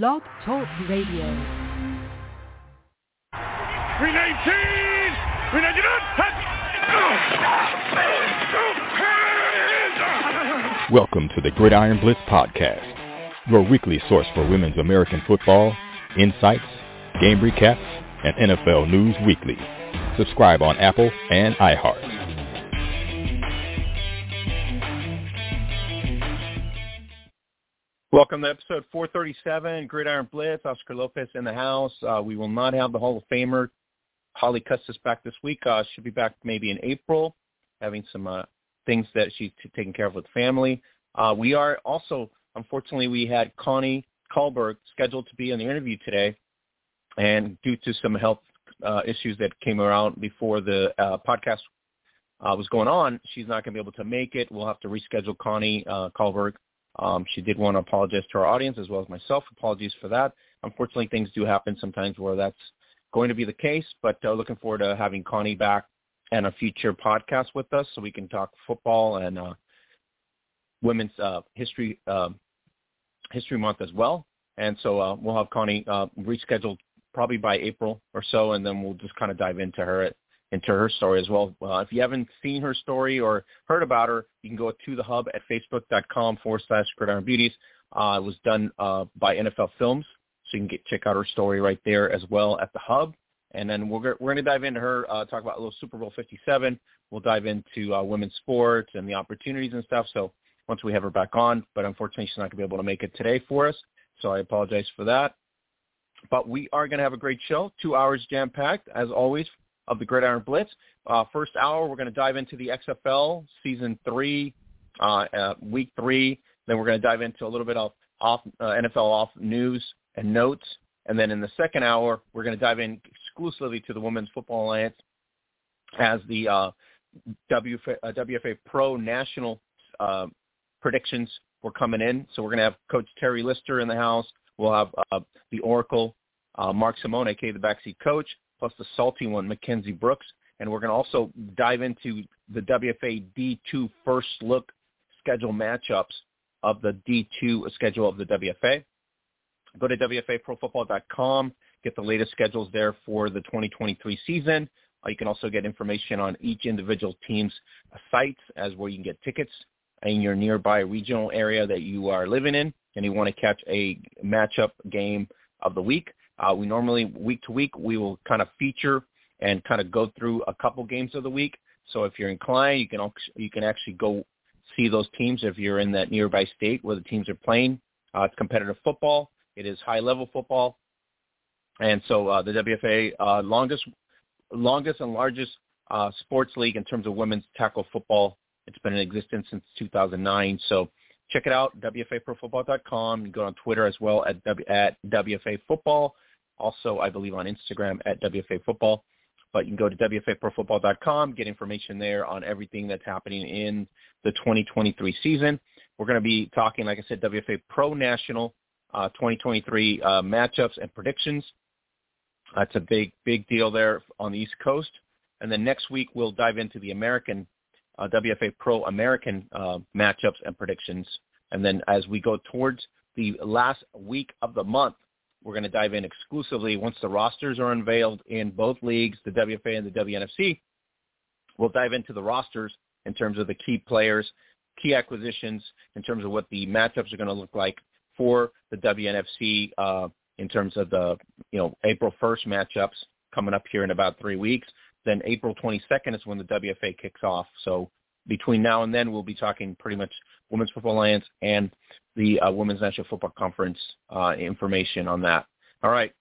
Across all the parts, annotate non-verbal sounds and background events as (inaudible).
Blog Talk Radio. 319! 319! Welcome to the Gridiron Blitz Podcast, your weekly source for women's American football, insights, game recaps, and NFL news weekly. Subscribe on Apple and iHeart. Welcome to episode 437, Gridiron Blitz. Oscar Lopez in the house. Uh, we will not have the Hall of Famer Holly Custis back this week. Uh, she'll be back maybe in April, having some uh, things that she's taking care of with family. Uh, we are also, unfortunately, we had Connie Carberg scheduled to be on the interview today, and due to some health uh, issues that came around before the uh, podcast uh, was going on, she's not going to be able to make it. We'll have to reschedule Connie uh, Carberg um, she did want to apologize to our audience as well as myself. Apologies for that. Unfortunately, things do happen sometimes where that's going to be the case, but uh, looking forward to having Connie back and a future podcast with us so we can talk football and uh, women's uh, history uh, history month as well. And so uh, we'll have Connie uh, rescheduled probably by April or so, and then we'll just kind of dive into her into her story as well. Uh, if you haven't seen her story or heard about her, you can go to the hub at facebook.com forward slash gridiron beauties. Uh, it was done uh, by NFL Films, so you can get check out her story right there as well at the hub. And then we're we're going to dive into her, uh, talk about a little Super Bowl 57. We'll dive into uh, women's sports and the opportunities and stuff. So once we have her back on, but unfortunately she's not going to be able to make it today for us. So I apologize for that. But we are going to have a great show, two hours jam-packed, as always, of the Gridiron Blitz. Uh, first hour, we're going to dive into the XFL season three, uh, uh, week three. Then we're going to dive into a little bit of off uh, NFL off news and notes. And then in the second hour, we're going to dive in exclusively to the Women's Football Alliance as the uh, WFA, uh, WFA Pro National uh, predictions were coming in. So we're going to have Coach Terry Lister in the house. We'll have uh, the Oracle, uh, Mark Simon, aka the backseat coach plus the salty one, Mackenzie Brooks. And we're going to also dive into the WFA D2 first look schedule matchups of the D2 schedule of the WFA. Go to WFAProFootball.com, get the latest schedules there for the 2023 season. Uh, you can also get information on each individual team's sites as where you can get tickets in your nearby regional area that you are living in and you want to catch a matchup game of the week. Uh, we normally week to week we will kind of feature and kind of go through a couple games of the week. So if you're inclined, you can you can actually go see those teams if you're in that nearby state where the teams are playing. Uh, it's competitive football. It is high level football, and so uh, the WFA uh, longest longest and largest uh, sports league in terms of women's tackle football. It's been in existence since 2009. So check it out, WFAProFootball.com. You go on Twitter as well at, w, at WFA Football. Also, I believe on Instagram at WFA Football. But you can go to WFAProFootball.com, get information there on everything that's happening in the 2023 season. We're going to be talking, like I said, WFA Pro National uh, 2023 uh, matchups and predictions. That's a big, big deal there on the East Coast. And then next week we'll dive into the American uh, WFA Pro American uh, matchups and predictions. And then as we go towards the last week of the month, we're going to dive in exclusively once the rosters are unveiled in both leagues, the WFA and the WNFC. We'll dive into the rosters in terms of the key players, key acquisitions, in terms of what the matchups are going to look like for the WNFC uh, in terms of the you know April 1st matchups coming up here in about three weeks. Then April 22nd is when the WFA kicks off. So between now and then, we'll be talking pretty much Women's Football Alliance and the uh, Women's National Football Conference uh, information on that. All right.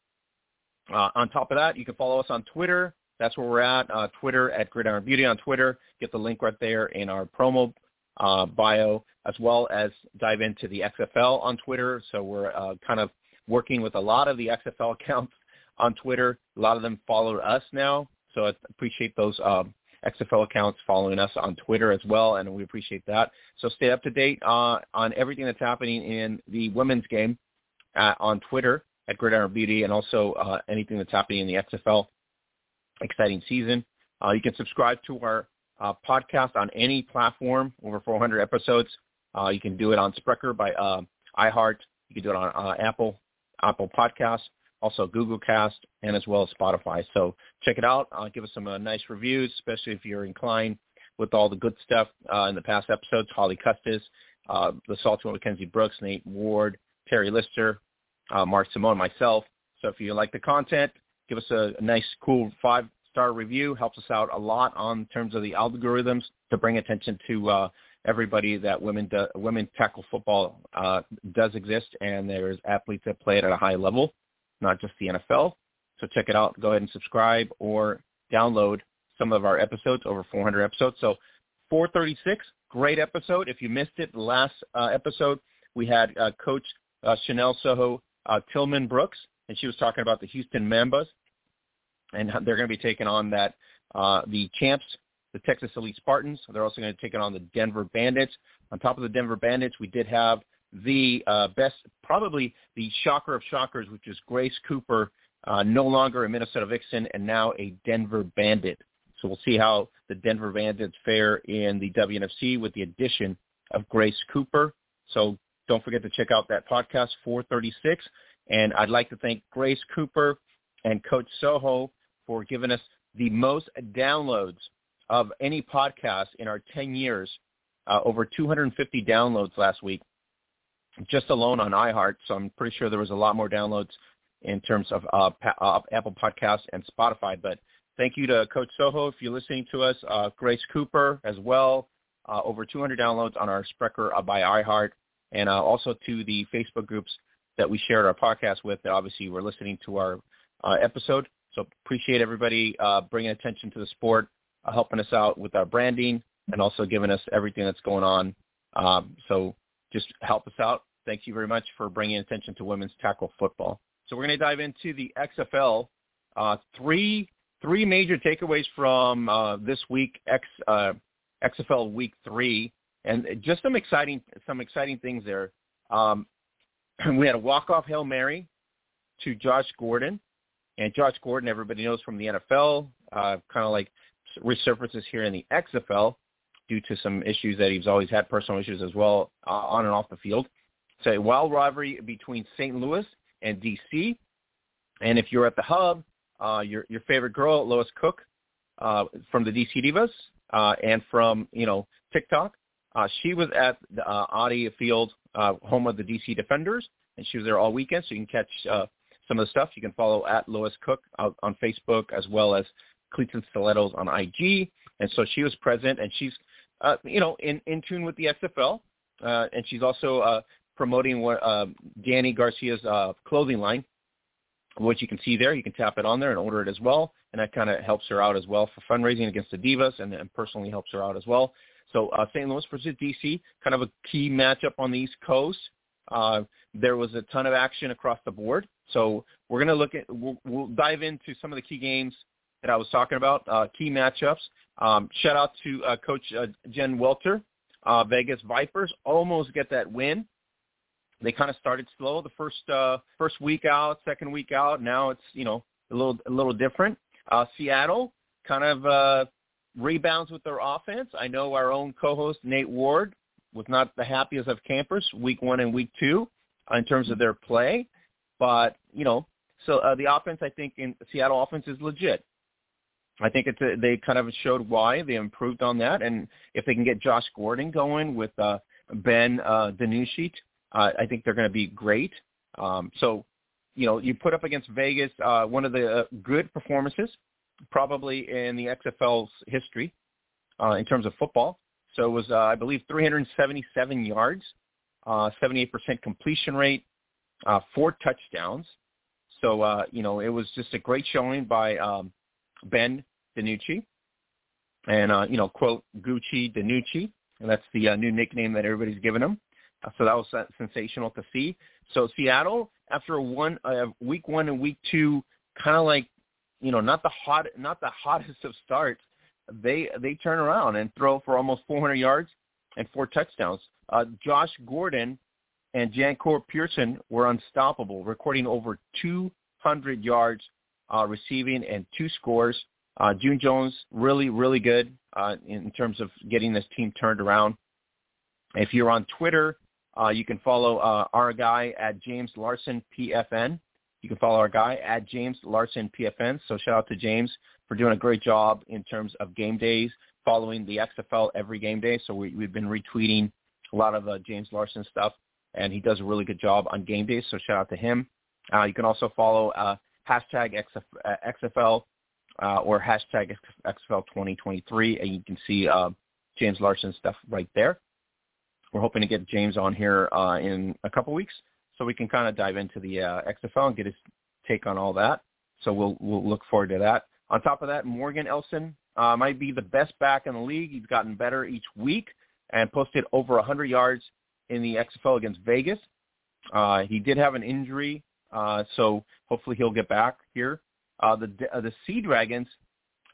Uh, on top of that, you can follow us on Twitter. That's where we're at. Uh, Twitter at Gridiron Beauty on Twitter. Get the link right there in our promo uh, bio, as well as dive into the XFL on Twitter. So we're uh, kind of working with a lot of the XFL (laughs) accounts on Twitter. A lot of them follow us now, so I appreciate those um, XFL accounts following us on Twitter as well, and we appreciate that. So stay up to date uh, on everything that's happening in the women's game uh, on Twitter at Gridiron Beauty, and also uh, anything that's happening in the XFL exciting season. Uh, you can subscribe to our uh, podcast on any platform, over 400 episodes. Uh, you can do it on Spreaker by iHeart. You can do it on Apple Apple Podcasts, also Google Cast, and as well as Spotify. So check it out. Uh, give us some uh, nice reviews, especially if you're inclined with all the good stuff uh, in the past episodes. Holly Custis, uh, the Salty One Mackenzie Brooks, Nate Ward, Terry Lister, uh, Mark Simon, myself. So if you like the content, give us a, a nice, cool five-star review. Helps us out a lot on terms of the algorithms to bring attention to uh, everybody that women do, women tackle football does exist, and there's athletes that play it at a high level, not just the NFL. So check it out. Go ahead and subscribe or download some of our episodes, over 400 episodes. So 436, great episode. If you missed it, last uh, episode, we had uh, Coach uh, Chanel Soho uh, Tillman Brooks, and she was talking about the Houston Mambas, and they're going to be taking on that uh, the champs, the Texas Elite Spartans. They're also going to take it on the Denver Bandits. On top of the Denver Bandits, we did have the uh, best, probably the shocker of shockers, which is Grace Cooper, uh, no longer a Minnesota Vixen and now a Denver Bandit. So we'll see how the Denver Bandits fare in the WNFC with the addition of Grace Cooper. So don't forget to check out that podcast 436. And I'd like to thank Grace Cooper and Coach Soho for giving us the most downloads of any podcast in our 10 years, uh, over 250 downloads last week, just alone on iHeart. So I'm pretty sure there was a lot more downloads in terms of uh, pa- uh, Apple Podcasts and Spotify. But thank you to Coach Soho if you're listening to us, uh, Grace Cooper as well, uh, over 200 downloads on our Spreaker uh, by iHeart, and also to the Facebook groups that we shared our podcast with that obviously were listening to our episode. So appreciate everybody bringing attention to the sport uh, helping us out with our branding and also giving us everything that's going on. Um, so just help us out. Thank you very much for bringing attention to women's tackle football. So we're going to dive into the XFL. Uh, three three major takeaways from uh, this week, X, uh, XFL Week Three, and just some exciting some exciting things there. Um, (clears throat) we had a walk off hail mary to Josh Gordon, and Josh Gordon, everybody knows from the NFL, uh, kind of like resurfaces here in the XFL due to some issues that he's always had, personal issues as well, uh, on and off the field. So a wild rivalry between St. Louis and DC. And if you're at the hub, uh, your your favorite girl, Lois Cook, uh, from the DC Divas, uh, and from you know TikTok, uh, she was at the uh, Audi Field, uh, home of the DC Defenders, and she was there all weekend. So you can catch uh, some of the stuff. You can follow at Lois Cook uh, on Facebook as well as Cleats and Stilettos on IG, and so she was present, and she's, uh, you know, in in tune with the XFL, uh, and she's also uh, promoting what uh, Dany Garcia's uh, clothing line, which you can see there. You can tap it on there and order it as well, and that kind of helps her out as well for fundraising against the Divas, and, and personally helps her out as well. So uh, St. Louis versus DC, kind of a key matchup on the East Coast. Uh, there was a ton of action across the board. So we're going to look at, we'll, we'll dive into some of the key games that I was talking about, uh, key matchups. Um, shout out to uh, Coach uh, Jen Welter. Uh, Vegas Vipers almost get that win. They kind of started slow the first uh, first week out, second week out. Now it's you know a little a little different. Uh, Seattle kind of uh, rebounds with their offense. I know our own co-host Nate Ward was not the happiest of campers week one and week two in terms of their play, but you know so uh, the offense I think in Seattle offense is legit. I think it's a, they kind of showed why they improved on that, and if they can get Josh Gordon going with uh, Ben uh, DiNucci, uh, I think they're going to be great. Um, so, you know, you put up against Vegas uh, one of the uh, good performances, probably in the XFL's history uh, in terms of football. So it was, uh, I believe, 377 yards, uh, 78% completion rate, uh, four touchdowns. So, uh, you know, it was just a great showing by um, Ben DiNucci, and uh, you know, quote Gucci DiNucci. and that's the uh, new nickname that everybody's given him. Uh, so that was sensational to see. So Seattle, after a one uh, week one and week two, kind of like you know, not the hot, not the hottest of starts, they they turn around and throw for almost 400 yards and four touchdowns. Uh, Josh Gordon and Jahcour Pearson were unstoppable, recording over 200 yards uh, receiving and two scores. Uh, June Jones, really, really good uh, in terms of getting this team turned around. If you're on Twitter, Uh, you can follow uh, our guy at James Larson PFN. You can follow our guy at James Larson PFN. So shout out to James for doing a great job in terms of game days, following the XFL every game day. So we, we've been retweeting a lot of uh, James Larson stuff, and he does a really good job on game days. So shout out to him. Uh, you can also follow uh, hashtag XF, uh, XFL uh, or hashtag XFL 2023, and you can see uh, James Larson stuff right there. We're hoping to get James on here uh, in a couple weeks so we can kind of dive into the uh, XFL and get his take on all that. So we'll we'll look forward to that. On top of that, Morgan Ellison uh, might be the best back in the league. He's gotten better each week and posted over 100 yards in the XFL against Vegas. Uh, he did have an injury, so hopefully he'll get back here. Uh, the uh, the Sea Dragons,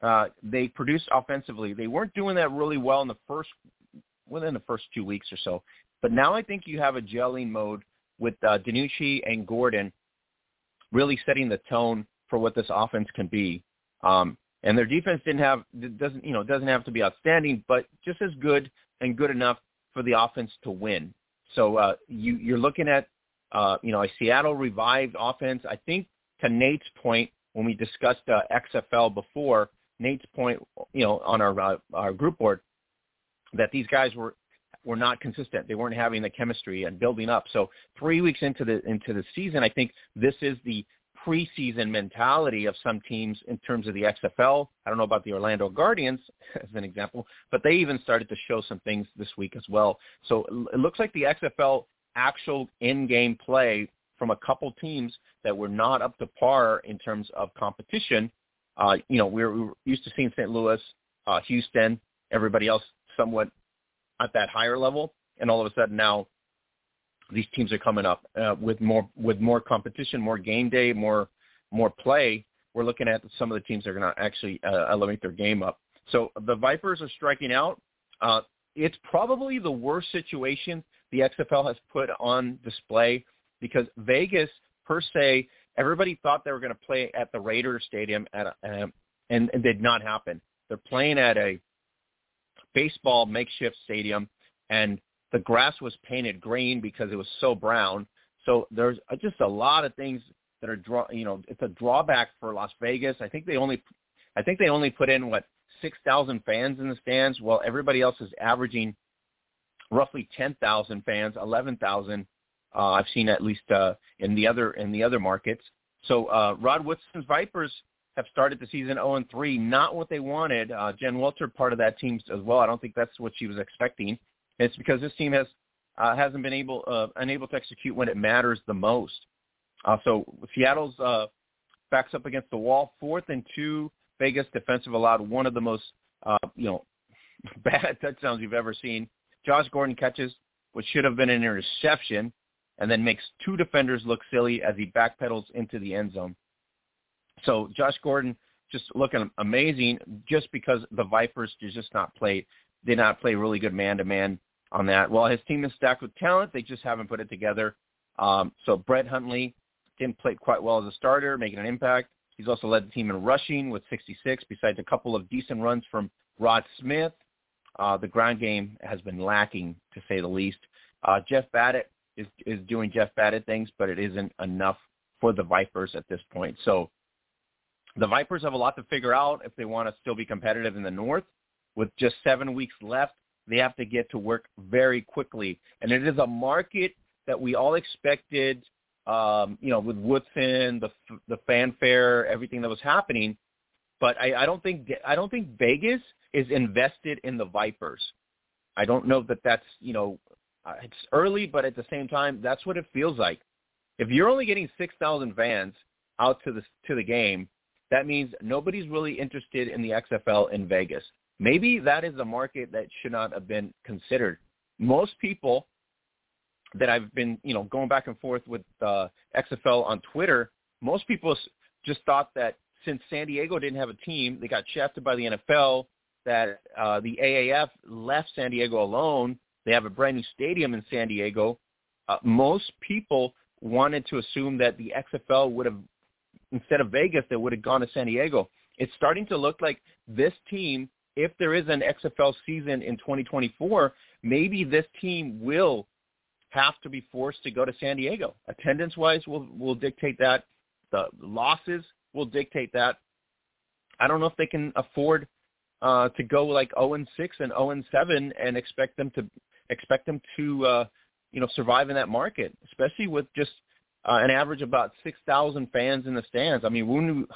uh, they produced offensively. They weren't doing that really well in the first within the first two weeks or so, but now I think you have a gelling mode with uh, DiNucci and Gordon really setting the tone for what this offense can be. Um, and their defense didn't have doesn't you know doesn't have to be outstanding, but just as good and good enough for the offense to win. So uh, you you're looking at uh, you know a Seattle revived offense. I think to Nate's point when we discussed uh, XFL before, Nate's point you know on our uh, our group board that these guys were were not consistent. They weren't having the chemistry and building up. So three weeks into the into the season, I think this is the preseason mentality of some teams in terms of the XFL. I don't know about the Orlando Guardians (laughs) as an example, but they even started to show some things this week as well. So it looks like the XFL actual in-game play from a couple teams that were not up to par in terms of competition. Uh, you know, we were, we were used to seeing St. Louis, uh, Houston, everybody else somewhat at that higher level, and all of a sudden now these teams are coming up uh, with more with more competition, more game day, more more play. We're looking at some of the teams that are going to actually uh, elevate their game up. So the Vipers are striking out. Uh, it's probably the worst situation the XFL has put on display because Vegas, per se, everybody thought they were going to play at the Raiders Stadium at a, um, and it did not happen. They're playing at a baseball makeshift stadium, and the grass was painted green because it was so brown. So there's just a lot of things that are draw. You know, it's a drawback for Las Vegas. I think they only, I think they only put in what six thousand fans in the stands, while everybody else is averaging roughly ten thousand fans, eleven thousand. Uh, I've seen at least uh, in the other in the other markets. So uh, Rod Woodson's Vipers have started the season 0 and 3. Not what they wanted. Uh, Jen Welter part of that team as well. I don't think that's what she was expecting. It's because this team has uh, hasn't been able uh, unable to execute when it matters the most. Uh, so Seattle's uh, backs up against the wall. Fourth and two. Vegas defensive allowed one of the most uh, you know (laughs) bad touchdowns you've ever seen. Josh Gordon catches what should have been an interception, and then makes two defenders look silly as he backpedals into the end zone. So Josh Gordon just looking amazing just because the Vipers just not play did not play really good man to man on that. While his team is stacked with talent, they just haven't put it together. Um, so Brett Hundley didn't play quite well as a starter, making an impact. He's also led the team in rushing with 66, besides a couple of decent runs from Rod Smith. Uh, the ground game has been lacking, to say the least. Uh, Jeff Badet is, is doing Jeff Badet things, but it isn't enough for the Vipers at this point. So the Vipers have a lot to figure out if they want to still be competitive in the North. With just seven weeks left, they have to get to work very quickly. And it is a market that we all expected, um, you know, with Woodson, the the fanfare, everything that was happening. But I, I don't think I don't think Vegas is invested in the Vipers. I don't know that that's you know it's early, but at the same time, that's what it feels like. If you're only getting six thousand fans out to the to the game, that means nobody's really interested in the XFL in Vegas. Maybe that is a market that should not have been considered. Most people that I've been, you know, going back and forth with uh, XFL on Twitter, most people just thought that since San Diego didn't have a team, they got shafted by the NFL, that uh, the AAF left San Diego alone. They have a brand new stadium in San Diego. Uh, most people wanted to assume that the XFL would have instead of Vegas that would have gone to San Diego. It's starting to look like this team, if there is an XFL season in 2024, maybe this team will have to be forced to go to San Diego. Attendance-wise, will will dictate that. The losses will dictate that. I don't know if they can afford uh, to go like 0 and 6 and 0 and 7 and expect them to expect them to uh, you know survive in that market, especially with just uh, an average of about 6,000 fans in the stands. I mean,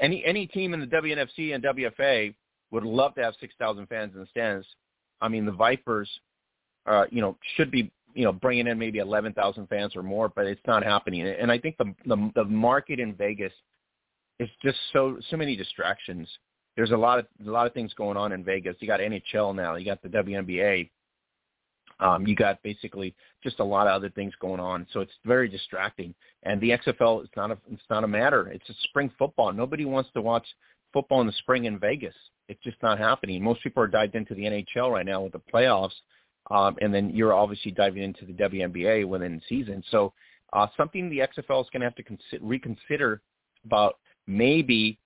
any any team in the WNFC and WFA would love to have 6,000 fans in the stands. I mean, the Vipers, uh, you know, should be you know bringing in maybe 11,000 fans or more, but it's not happening. And I think the the, the market in Vegas is just so so many distractions. There's a lot of a lot of things going on in Vegas. You got NHL now. You got the WNBA. Um, you got basically just a lot of other things going on, so it's very distracting. And the XFL is not a it's not a matter. It's a spring football. Nobody wants to watch football in the spring in Vegas. It's just not happening. Most people are dived into the NHL right now with the playoffs, um, and then you're obviously diving into the WNBA within season. So uh, something the XFL is going to have to consider, reconsider about maybe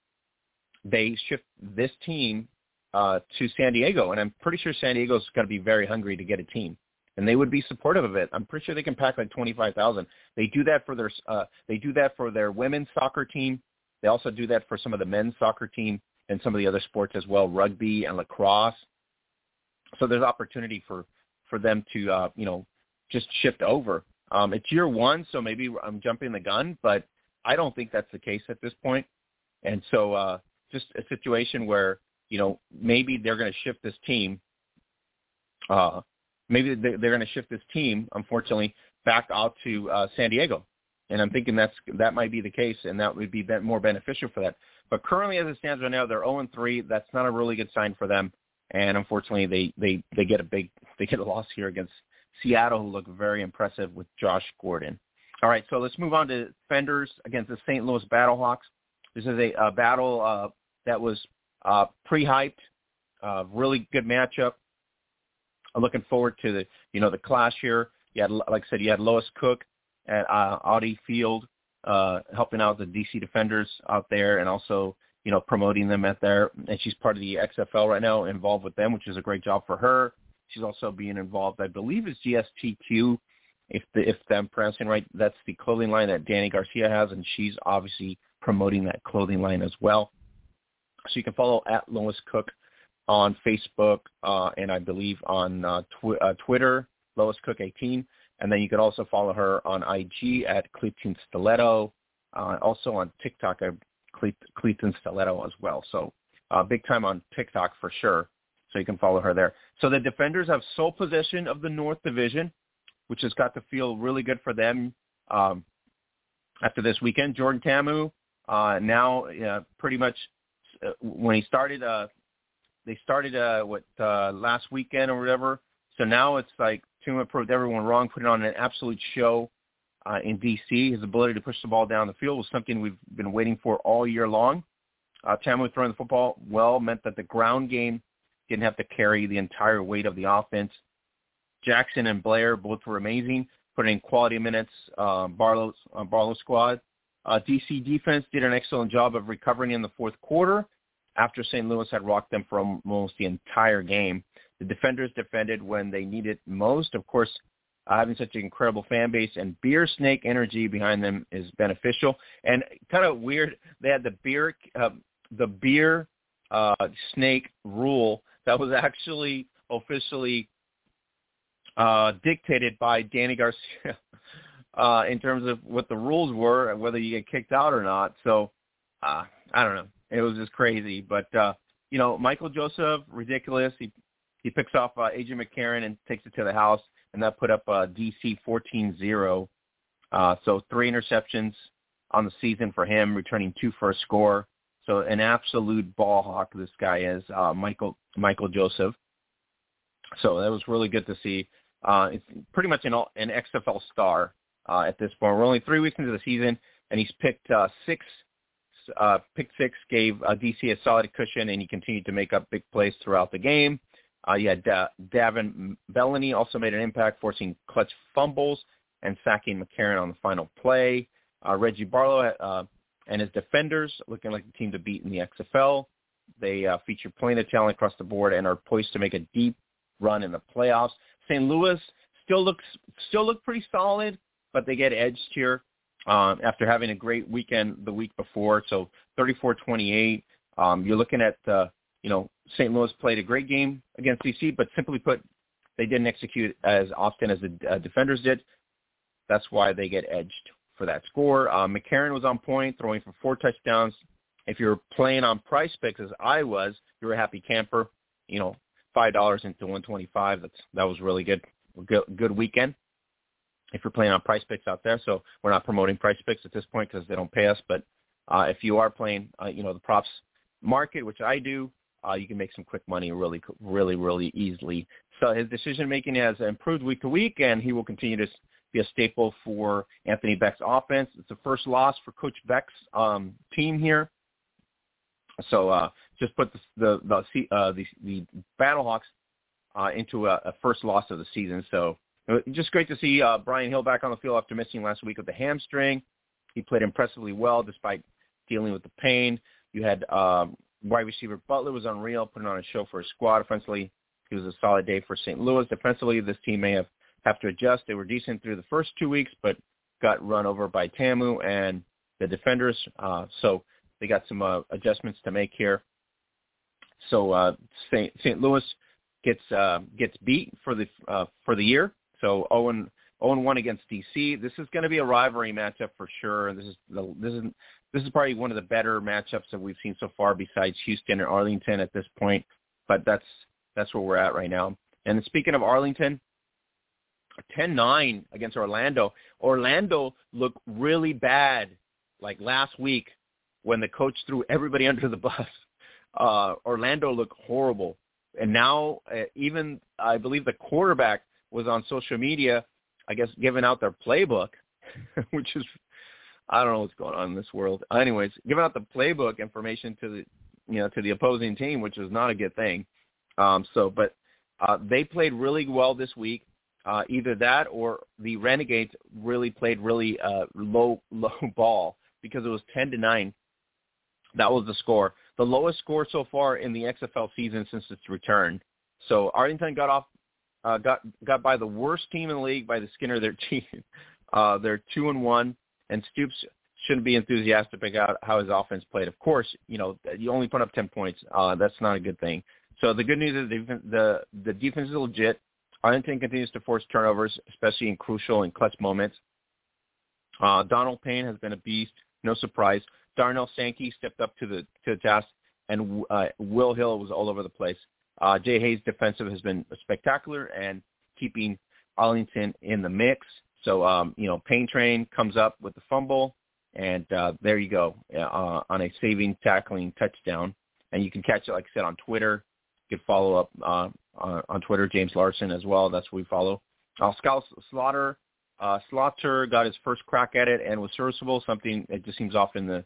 they shift this team uh, to San Diego, and I'm pretty sure San Diego's going to be very hungry to get a team, and they would be supportive of it. I'm pretty sure they can pack like 25,000. They do that for their uh, they do that for their women's soccer team. They also do that for some of the men's soccer team and some of the other sports as well, rugby and lacrosse. So there's opportunity for for them to uh, you know just shift over. Um, it's year one, so maybe I'm jumping the gun, but I don't think that's the case at this point. And so uh, just a situation where you know maybe they're going to shift this team. Uh, maybe they're going to shift this team, unfortunately, back out to uh, San Diego. And I'm thinking that's that might be the case, and that would be more beneficial for that. But currently, as it stands right now, they're 0 and 3. That's not a really good sign for them. And unfortunately, they they they get a big (laughs) they get a loss here against Seattle, who look very impressive with Josh Gordon. All right, so let's move on to Defenders against the St. Louis Battlehawks. This is a, a battle uh, that was uh, pre-hyped, uh, really good matchup. I'm looking forward to the you know the clash here. You had, like I said, you had Lois Cook at uh, Audi Field uh, helping out the DC Defenders out there, and also you know promoting them at there. And she's part of the XFL right now, involved with them, which is a great job for her. She's also being involved, I believe, is GSTQ. If the, if I'm pronouncing right, that's the clothing line that Dany Garcia has, and she's obviously promoting that clothing line as well. So you can follow at Lois Cook on Facebook uh, and I believe on uh, tw- uh, Twitter, Lois Cook 18. And then you can also follow her on IG at Cleaton Stiletto, uh, also on TikTok, Cleaton Stiletto as well. So uh, big time on TikTok for sure. So you can follow her there. So the defenders have sole possession of the North Division, which has got to feel really good for them um, after this weekend. Jordan Ta'amu uh, now pretty much uh, when he started, uh, they started uh, what uh, last weekend or whatever. So now it's like Tuma proved everyone wrong, putting on an absolute show uh, in DC. His ability to push the ball down the field was something we've been waiting for all year long. Uh, Ta'amu throwing the football well meant that the ground game didn't have to carry the entire weight of the offense. Jackson and Blair both were amazing, putting in quality minutes. Uh, Barlow's uh, Barlow squad uh, DC defense did an excellent job of recovering in the fourth quarter after St. Louis had rocked them for almost the entire game. The defenders defended when they needed most. Of course, uh, having such an incredible fan base and beer snake energy behind them is beneficial. And kind of weird, they had the beer uh, the beer uh, snake rule that was (laughs) actually officially uh, dictated by Dany Garcia uh, in terms of what the rules were and whether you get kicked out or not. So uh, I don't know. It was just crazy. But uh, you know, Michael Joseph, ridiculous. He he picks off uh, Adrian McCarron and takes it to the house, and that put up uh, DC 14-0. Uh, so three interceptions on the season for him, returning two for a score. So an absolute ball hawk this guy is, uh, Michael Michael Joseph. So that was really good to see. Uh, it's pretty much an, an XFL star uh, at this point. We're only three weeks into the season, and he's picked uh, six. Uh, pick six gave uh, DC a solid cushion, and he continued to make up big plays throughout the game. Uh, had uh, Davin Bellamy also made an impact, forcing clutch fumbles and sacking McCarron on the final play. Uh, Reggie Barlow uh, and his defenders looking like the team to beat in the XFL. They uh, feature plenty of talent across the board and are poised to make a deep run in the playoffs. St. Louis still looks still look pretty solid, but they get edged here um, after having a great weekend the week before. So 34-28. Um, you're looking at uh, you know St. Louis played a great game against DC, but simply put, they didn't execute as often as the uh, defenders did. That's why they get edged for that score. Uh, McCarron was on point, throwing for four touchdowns. If you're playing on PrizePicks, as I was, you're a happy camper. You know, five dollars into 125. That's that was really good. Good, good weekend. If you're playing on PrizePicks out there, so we're not promoting PrizePicks at this point because they don't pay us. But uh, if you are playing, uh, you know, the props market, which I do, uh, you can make some quick money really, really, really easily. So his decision making has improved week to week, and he will continue to be a staple for Anthony Becht's offense. It's the first loss for Coach Becht's um, team here. So uh, just put the the the, uh, the, the Battlehawks uh, into a, a first loss of the season. So just great to see uh, Brian Hill back on the field after missing last week with the hamstring. He played impressively well despite dealing with the pain. You had um, wide receiver Butler was unreal, putting on a show for his squad. Offensively, he was a solid day for St. Louis. Defensively, this team may have have to adjust. They were decent through the first two weeks, but got run over by Ta'amu and the defenders. Uh, so they got some uh, adjustments to make here. So uh, St. St. Louis gets uh, gets beat for the uh, for the year. So Owen Owen one against DC. This is going to be a rivalry matchup for sure. This is the, this is this is probably one of the better matchups that we've seen so far, besides Houston and Arlington at this point. But that's that's where we're at right now. And speaking of Arlington, 10-9 against Orlando. Orlando looked really bad like last week when the coach threw everybody (laughs) under the bus. Uh, Orlando looked horrible. And now uh, even I believe the quarterback was on social media, I guess, giving out their playbook, (laughs) which is I don't know what's going on in this world. Anyways, giving out the playbook information to the you know to the opposing team, which is not a good thing. Um, so, but uh, they played really well this week. Uh, either that or the Renegades really played really uh, low (laughs) low ball because it was ten to nine. That was the score, the lowest score so far in the XFL season since its return. So Arlington got off, uh, got got by the worst team in the league by the skin of their (laughs) teeth. Uh, they're two and one, and Stoops shouldn't be enthusiastic about how his offense played. Of course, you know you only put up ten points. Uh, that's not a good thing. So the good news is the the, the defense is legit. Arlington continues to force turnovers, especially in crucial and clutch moments. Uh, Donald Payne has been a beast, no surprise. Darnell Sankey stepped up to the to the task, and uh, Will Hill was all over the place. Uh, Jay Hayes' defensive has been spectacular and keeping Arlington in the mix. So um, you know, Payne Train comes up with the fumble, and uh, there you go uh, on a saving tackling touchdown. And you can catch it, like I said, on Twitter. You can follow up uh, on, Twitter, James Larson as well. That's what we follow. Uh, Scout Sloter, uh, Sloter got his first crack at it and was serviceable. Something that just seems off in the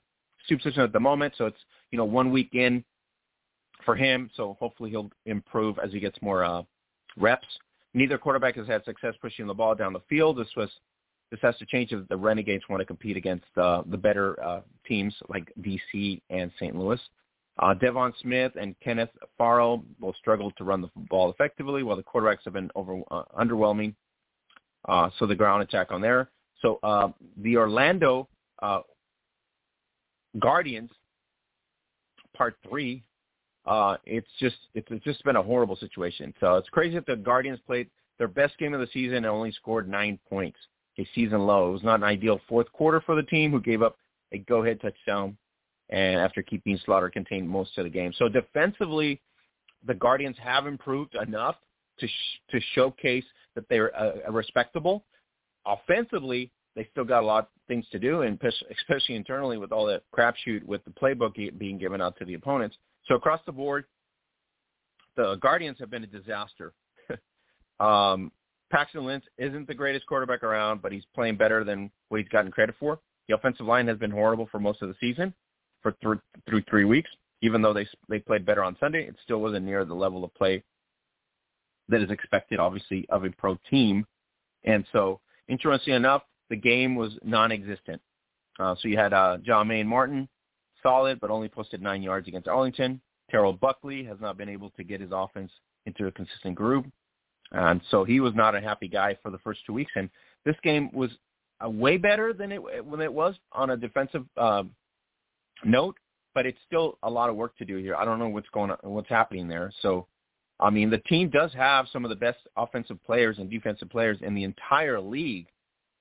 soup system at the moment. So it's you know one week in for him. So hopefully he'll improve as he gets more uh, reps. Neither quarterback has had success pushing the ball down the field. This was this has to change if the Renegades want to compete against uh, the better uh, teams like DC and St. Louis. Uh, Devon Smith and Kenneth Farrow both struggled to run the ball effectively, while the quarterbacks have been over uh, underwhelming. Uh, so the ground attack on there. So uh, the Orlando uh, Guardians, part three, uh, it's just it's, it's just been a horrible situation. So it's crazy that the Guardians played their best game of the season and only scored nine points, a season low. It was not an ideal fourth quarter for the team, who gave up a go-ahead touchdown and after keeping Sloter contained most of the game. So defensively, the Guardians have improved enough to sh- to showcase that they're uh, respectable. Offensively, they still got a lot of things to do, and especially internally with all that crapshoot with the playbook being given out to the opponents. So across the board, the Guardians have been a disaster. (laughs) um, Paxton Lynch isn't the greatest quarterback around, but he's playing better than what he's gotten credit for. The offensive line has been horrible for most of the season for th- through three weeks. Even though they they played better on Sunday, it still wasn't near the level of play that is expected, obviously, of a pro team. And so, interesting enough, the game was non-existent. Uh, so you had uh, Jah-Maine Martin, solid, but only posted nine yards against Arlington. Terrell Buckley has not been able to get his offense into a consistent groove. and so he was not a happy guy for the first two weeks. And this game was uh, way better than it when it was on a defensive uh, note, but it's still a lot of work to do here. I don't know what's going on, what's happening there. So, I mean, the team does have some of the best offensive players and defensive players in the entire league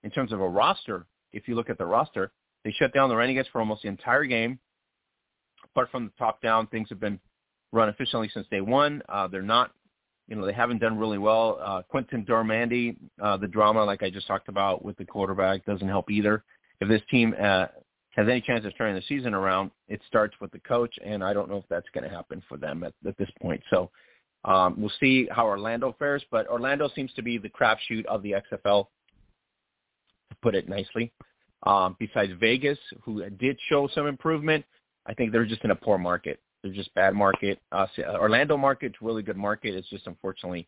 in terms of a roster. If you look at the roster, they shut down the Renegades for almost the entire game. Apart from the top down, things have been run efficiently since day one. Uh, they're not, you know, they haven't done really well. Uh, Quinten Dormady, uh, the drama, like I just talked about with the quarterback, doesn't help either. If this team uh, has any chance of turning the season around, it starts with the coach, and I don't know if that's going to happen for them at, at this point. So um, we'll see how Orlando fares, but Orlando seems to be the crapshoot of the XFL, to put it nicely. Um, besides Vegas, who did show some improvement, I think they're just in a poor market. They're just bad market. Uh, Orlando market's really good market. It's just unfortunately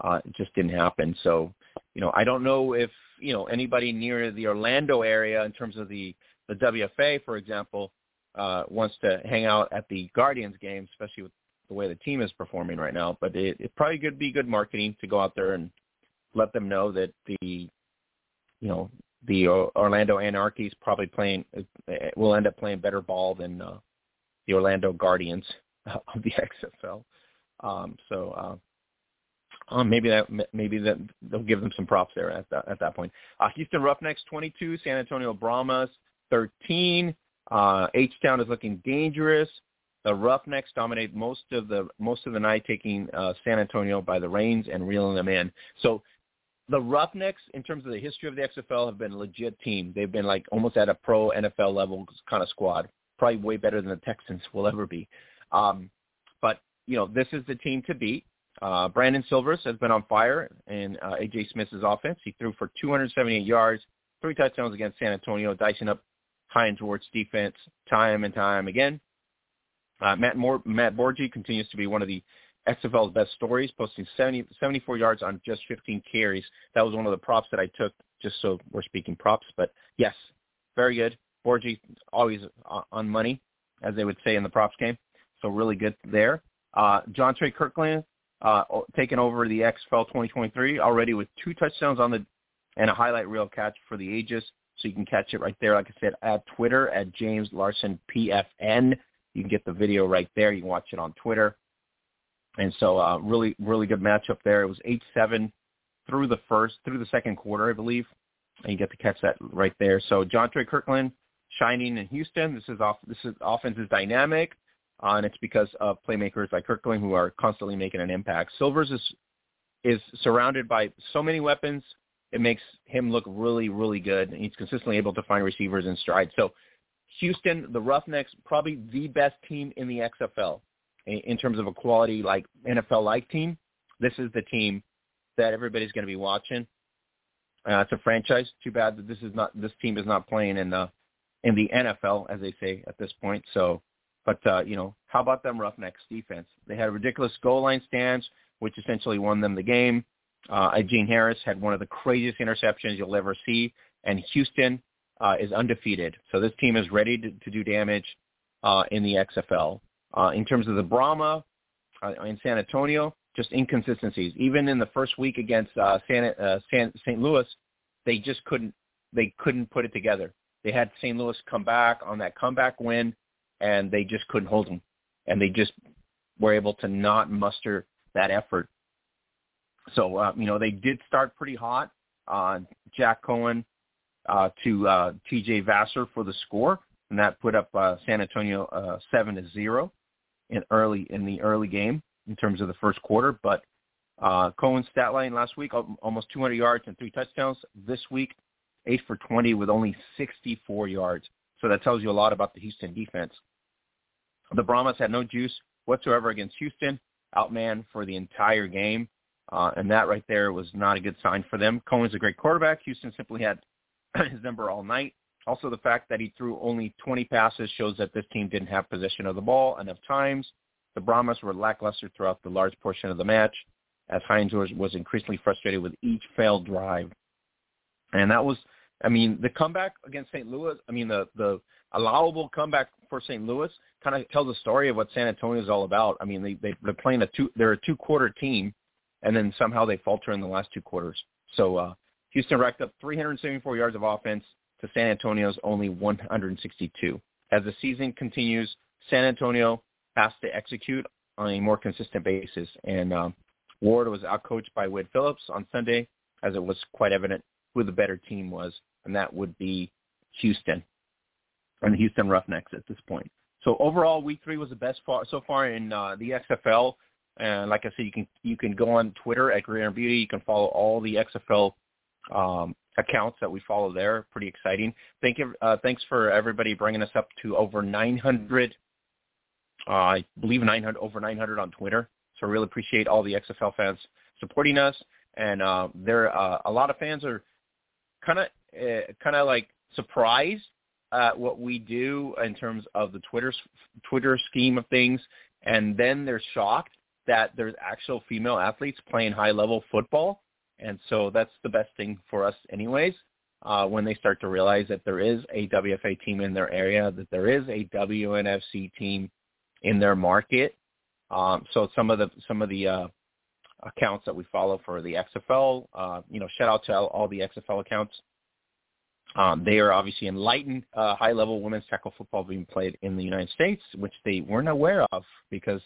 uh, it just didn't happen. So, you know, I don't know if you know anybody near the Orlando area in terms of the the WFA, for example, uh, wants to hang out at the Guardians game, especially with the way the team is performing right now. But it, it probably could be good marketing to go out there and let them know that the, you know, the Orlando Anarchy's probably playing will end up playing better ball than uh, the Orlando Guardians (laughs) of the XFL. Um, so uh, um, maybe that maybe that they'll give them some props there at that at that point. Uh, Houston Roughnecks 22, San Antonio Brahmas 13. Uh, H Town is looking dangerous. The Roughnecks dominate most of the most of the night, taking uh, San Antonio by the reins and reeling them in. So the Roughnecks, in terms of the history of the XFL, have been a legit team. They've been like almost at a pro NFL level kind of squad, probably way better than the Texans will ever be. Um, but you know, this is the team to beat. Uh, Brandon Silvers has been on fire in uh, AJ Smith's offense. He threw for 278 yards, three touchdowns against San Antonio, dicing up Hines Ward's defense time and time again. Uh, Matt, Moore, Matt Borghi continues to be one of the XFL's best stories, posting 70, 74 yards on just 15 carries. That was one of the props that I took, just so we're speaking props. But yes, very good. Borghi always on money, as they would say in the props game. So really good there. Uh, Jontre Kirklin uh, taking over the XFL 2023 already with two touchdowns on the and a highlight reel catch for the ages. So you can catch it right there. Like I said, at Twitter at James Larson PFN. You can get the video right there. You can watch it on Twitter. And so uh, really, really good matchup there. It was 8-7 through the first, through the second quarter, I believe. And you get to catch that right there. So Jontre Kirklin shining in Houston. This is off. This is offense is dynamic, uh, and it's because of playmakers like Kirklin who are constantly making an impact. Silvers is is surrounded by so many weapons it makes him look really, really good. And he's consistently able to find receivers in stride. So Houston, the Roughnecks, probably the best team in the XFL in terms of a quality like NFL-like team. This is the team that everybody's going to be watching. Uh, it's a franchise. Too bad that this is not this team is not playing in the in the NFL as they say at this point. So, but uh, you know, how about them Roughnecks defense? They had a ridiculous goal line stance, which essentially won them the game. Uh, Gene Harris had one of the craziest interceptions you'll ever see, and Houston uh, is undefeated. So this team is ready to, to do damage uh, in the XFL. Uh, in terms of the Brahma uh, in San Antonio, just inconsistencies. Even in the first week against uh, San, uh, San, St. Louis, they just couldn't they couldn't put it together. They had St. Louis come back on that comeback win, and they just couldn't hold them, and they just were able to not muster that effort so uh, you know they did start pretty hot. Uh, Jack Coan uh, to uh, T.J. Vasher for the score, and that put up uh, San Antonio uh, seven to zero in early in the early game in terms of the first quarter. But uh, Coan's stat line last week almost 200 yards and three touchdowns. This week, eight for 20 with only 64 yards. So that tells you a lot about the Houston defense. The Brahmas had no juice whatsoever against Houston, outman for the entire game. Uh, and that right there was not a good sign for them. Coan's a great quarterback. Houston simply had (clears throat) his number all night. Also, the fact that he threw only 20 passes shows that this team didn't have possession of the ball enough times. The Brahmas were lackluster throughout the large portion of the match, as was, was increasingly frustrated with each failed drive. And that was, I mean, the comeback against St. Louis, I mean, the, the allowable comeback for St. Louis kind of tells the story of what San Antonio is all about. I mean, they, they, they're playing a two, they're a two-quarter team and then somehow they falter in the last two quarters. So uh, Houston racked up 374 yards of offense to San Antonio's only 162. As the season continues, San Antonio has to execute on a more consistent basis, and um, Ward was outcoached by Wade Phillips on Sunday, as it was quite evident who the better team was, and that would be Houston and the Houston Roughnecks at this point. So overall, week three was the best far, so far in uh, the XFL. And like I said, you can you can go on Twitter at Gridiron Beauty. You can follow all the XFL um, accounts that we follow there. Pretty exciting. Thank you. Uh, thanks for everybody bringing us up to over 900. Uh, I believe 900 over 900 on Twitter. So I really appreciate all the XFL fans supporting us. And uh, there, uh, a lot of fans are kind of uh, kind of like surprised at what we do in terms of the Twitter Twitter scheme of things, and then they're shocked that there's actual female athletes playing high level football, and so that's the best thing for us, anyways. Uh, when they start to realize that there is a WFA team in their area, that there is a WNFC team in their market. Um, so some of the some of the uh, accounts that we follow for the XFL, uh, you know, shout out to all, the XFL accounts. Um, they are obviously enlightened uh, high-level women's tackle football being played in the United States, which they weren't aware of because,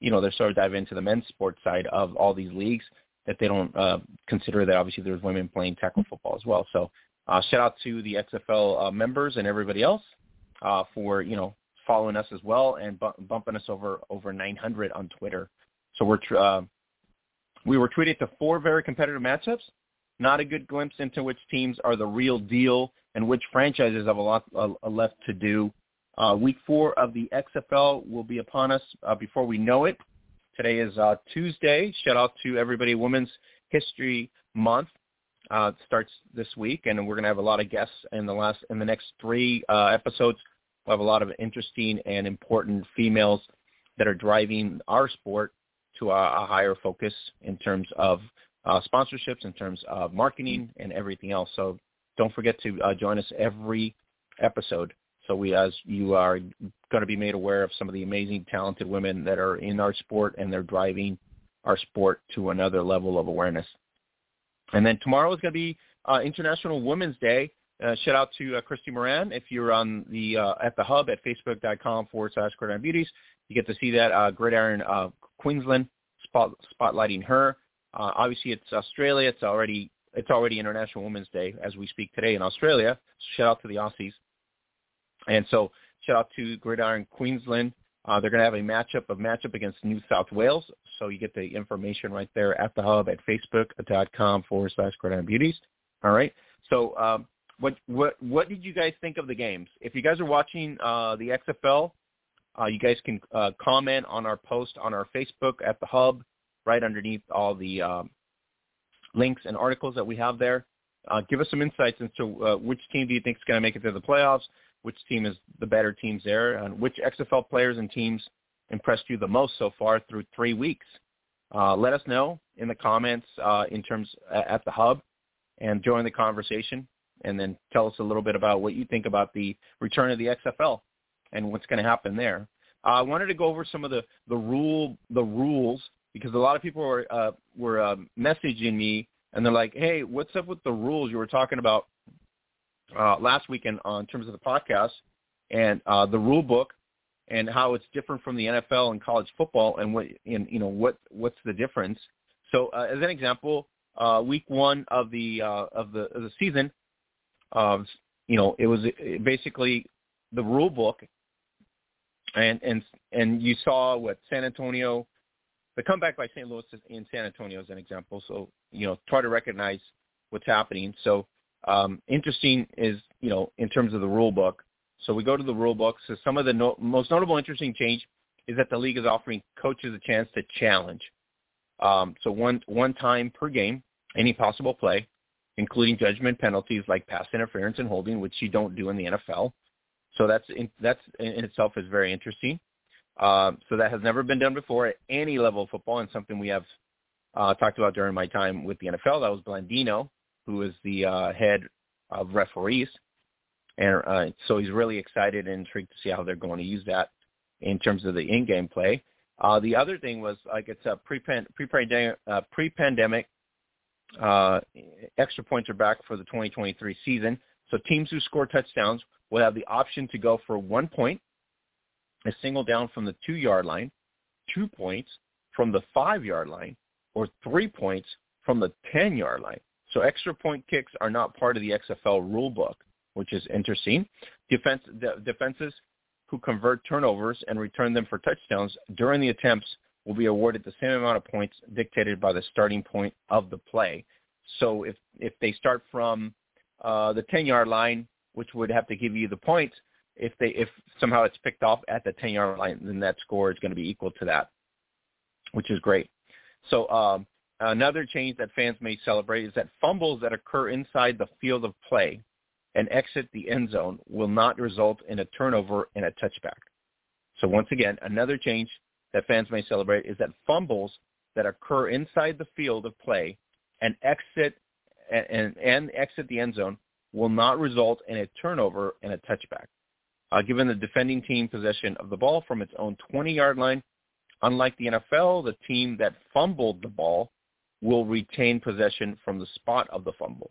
you know, they're sort of diving into the men's sports side of all these leagues that they don't uh, consider that obviously there's women playing tackle football as well. So uh, shout out to the XFL uh, members and everybody else uh, for, you know, following us as well and bu- bumping us over over 900 on Twitter. So we're tr- uh, we were treated to four very competitive matchups not a good glimpse into which teams are the real deal and which franchises have a lot uh, left to do. Uh, week four of the XFL will be upon us uh, before we know it. Today is uh, Tuesday. Shout out to everybody. Women's History Month uh, starts this week, and we're going to have a lot of guests in the last in the next three uh, episodes. We'll have a lot of interesting and important females that are driving our sport to a, a higher focus in terms of uh, sponsorships, in terms of marketing and everything else. So don't forget to uh, join us every episode. So we, as you are going to be made aware of some of the amazing, talented women that are in our sport and they're driving our sport to another level of awareness. And then tomorrow is going to be uh, International Women's Day. Uh, shout out to uh, Christy Moran. If you're on the uh, at the hub at facebook.com forward slash Gridiron Beauties, you get to see that uh, Gridiron uh, Queensland spot, spotlighting her. Uh, obviously, it's Australia. It's already it's already International Women's Day as we speak today in Australia. So shout out to the Aussies. And so shout out to Gridiron Queensland. Uh, they're going to have a matchup of matchup against New South Wales. So you get the information right there at the hub at facebook.com forward slash Gridiron Beauties. All right. So um, what what what did you guys think of the games? If you guys are watching uh, the XFL, uh, you guys can uh, comment on our post on our Facebook at the hub right underneath all the um, links and articles that we have there. Uh, give us some insights into uh, which team do you think is going to make it to the playoffs, which team is the better teams there, and which XFL players and teams impressed you the most so far through three weeks. Uh, let us know in the comments uh, in terms at the hub and join the conversation and then tell us a little bit about what you think about the return of the XFL and what's going to happen there. Uh, I wanted to go over some of the, the rule the rules because a lot of people were uh, were uh, messaging me and they're like, "Hey, what's up with the rules you were talking about uh, last weekend on terms of the podcast and uh, the rule book and how it's different from the NFL and college football and what and you know what what's the difference?" So, uh, as an example, uh, week one of the uh, of the of the season, uh, you know, it was basically the rule book, and and and you saw what San Antonio the comeback by St. Louis in San Antonio is an example. So, you know, try to recognize what's happening. So, um, interesting is, you know, in terms of the rule book. So we go to the rule book. So some of the no- most notable interesting change is that the league is offering coaches a chance to challenge. Um, so one one time per game, any possible play, including judgment penalties like pass interference and holding, which you don't do in the NFL. So that's in, that's in itself is very interesting. Um, so that has never been done before at any level of football and something we have uh, talked about during my time with the NFL. That was Blandino, who is the uh, head of referees. And uh, so he's really excited and intrigued to see how they're going to use that in terms of the in-game play. Uh, the other thing was like it's a pre-pandemic, uh, pre-pandemic uh, extra points are back for the 2023 season. So teams who score touchdowns will have the option to go for one point, a single down from the two-yard line, two points from the five-yard line, or three points from the 10-yard line. So extra point kicks are not part of the XFL rule book, which is interesting. Defense, de- defenses who convert turnovers and return them for touchdowns during the attempts will be awarded the same amount of points dictated by the starting point of the play. So if if they start from uh, the 10 yard line, which would have to give you the points, if they if somehow it's picked off at the 10 yard line, then that score is going to be equal to that, which is great. So um, another change that fans may celebrate is that fumbles that occur inside the field of play and exit the end zone will not result in a turnover and a touchback. So once again, another change that fans may celebrate is that fumbles that occur inside the field of play and exit and, and exit the end zone will not result in a turnover and a touchback. Uh, given the defending team possession of the ball from its own 20-yard line, unlike the NFL, the team that fumbled the ball will retain possession from the spot of the fumble.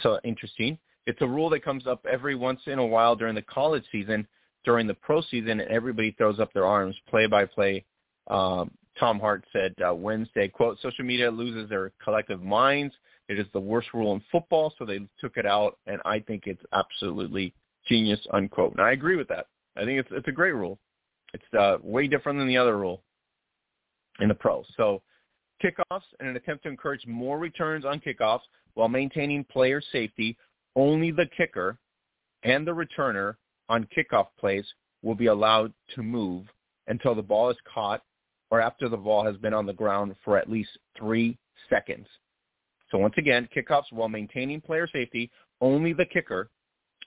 So interesting. It's a rule that comes up every once in a while during the college season. During the pro season, and everybody throws up their arms. Play by play. Um, Tom Hart said uh, Wednesday, quote, social media loses their collective minds. It is the worst rule in football, so they took it out, and I think it's absolutely genius, unquote. And I agree with that. I think it's it's a great rule. It's uh, way different than the other rule in the pros. So kickoffs in an attempt to encourage more returns on kickoffs while maintaining player safety, only the kicker and the returner on kickoff plays will be allowed to move until the ball is caught or after the ball has been on the ground for at least three seconds. So once again, kickoffs while maintaining player safety, only the kicker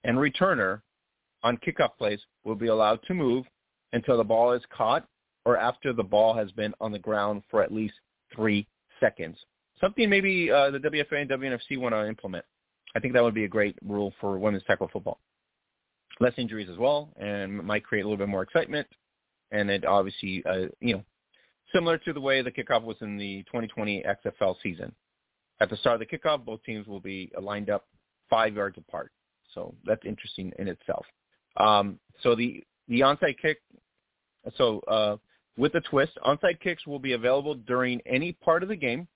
and returner on kickoff plays will be allowed to move until the ball is caught or after the ball has been on the ground for at least three seconds something maybe uh, the WFA and WNFC want to implement. I think that would be a great rule for women's tackle football. Less injuries as well, and might create a little bit more excitement. And it obviously, uh, you know, similar to the way the kickoff was in the 2020 XFL season. At the start of the kickoff, both teams will be lined up five yards apart. So that's interesting in itself. Um, so the the onside kick. So uh, with the twist, onside kicks will be available during any part of the game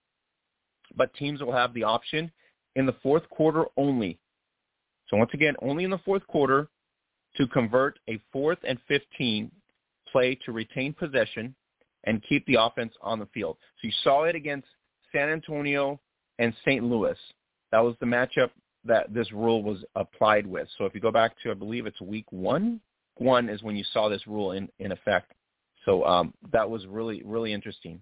but teams will have the option in the fourth quarter only. So once again, only in the fourth quarter to convert a fourth and 15 play to retain possession and keep the offense on the field. So you saw it against San Antonio and St. Louis. That was the matchup that this rule was applied with. So if you go back to, I believe it's week one, one is when you saw this rule in, in effect. So um, that was really, really interesting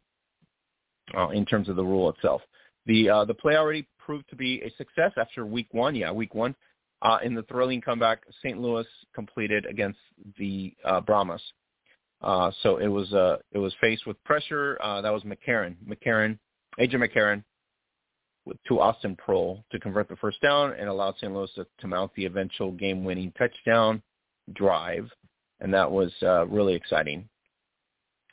uh, in terms of the rule itself. The uh, the play already proved to be a success after week one. Yeah, week one. Uh, in the thrilling comeback, St. Louis completed against the uh, Brahmas. Uh, so it was uh, it was faced with pressure. Uh, that was McCarron, McCarron, AJ McCarron, with, to Austin Proehl to convert the first down and allowed St. Louis to, to mount the eventual game-winning touchdown drive, and that was uh, really exciting.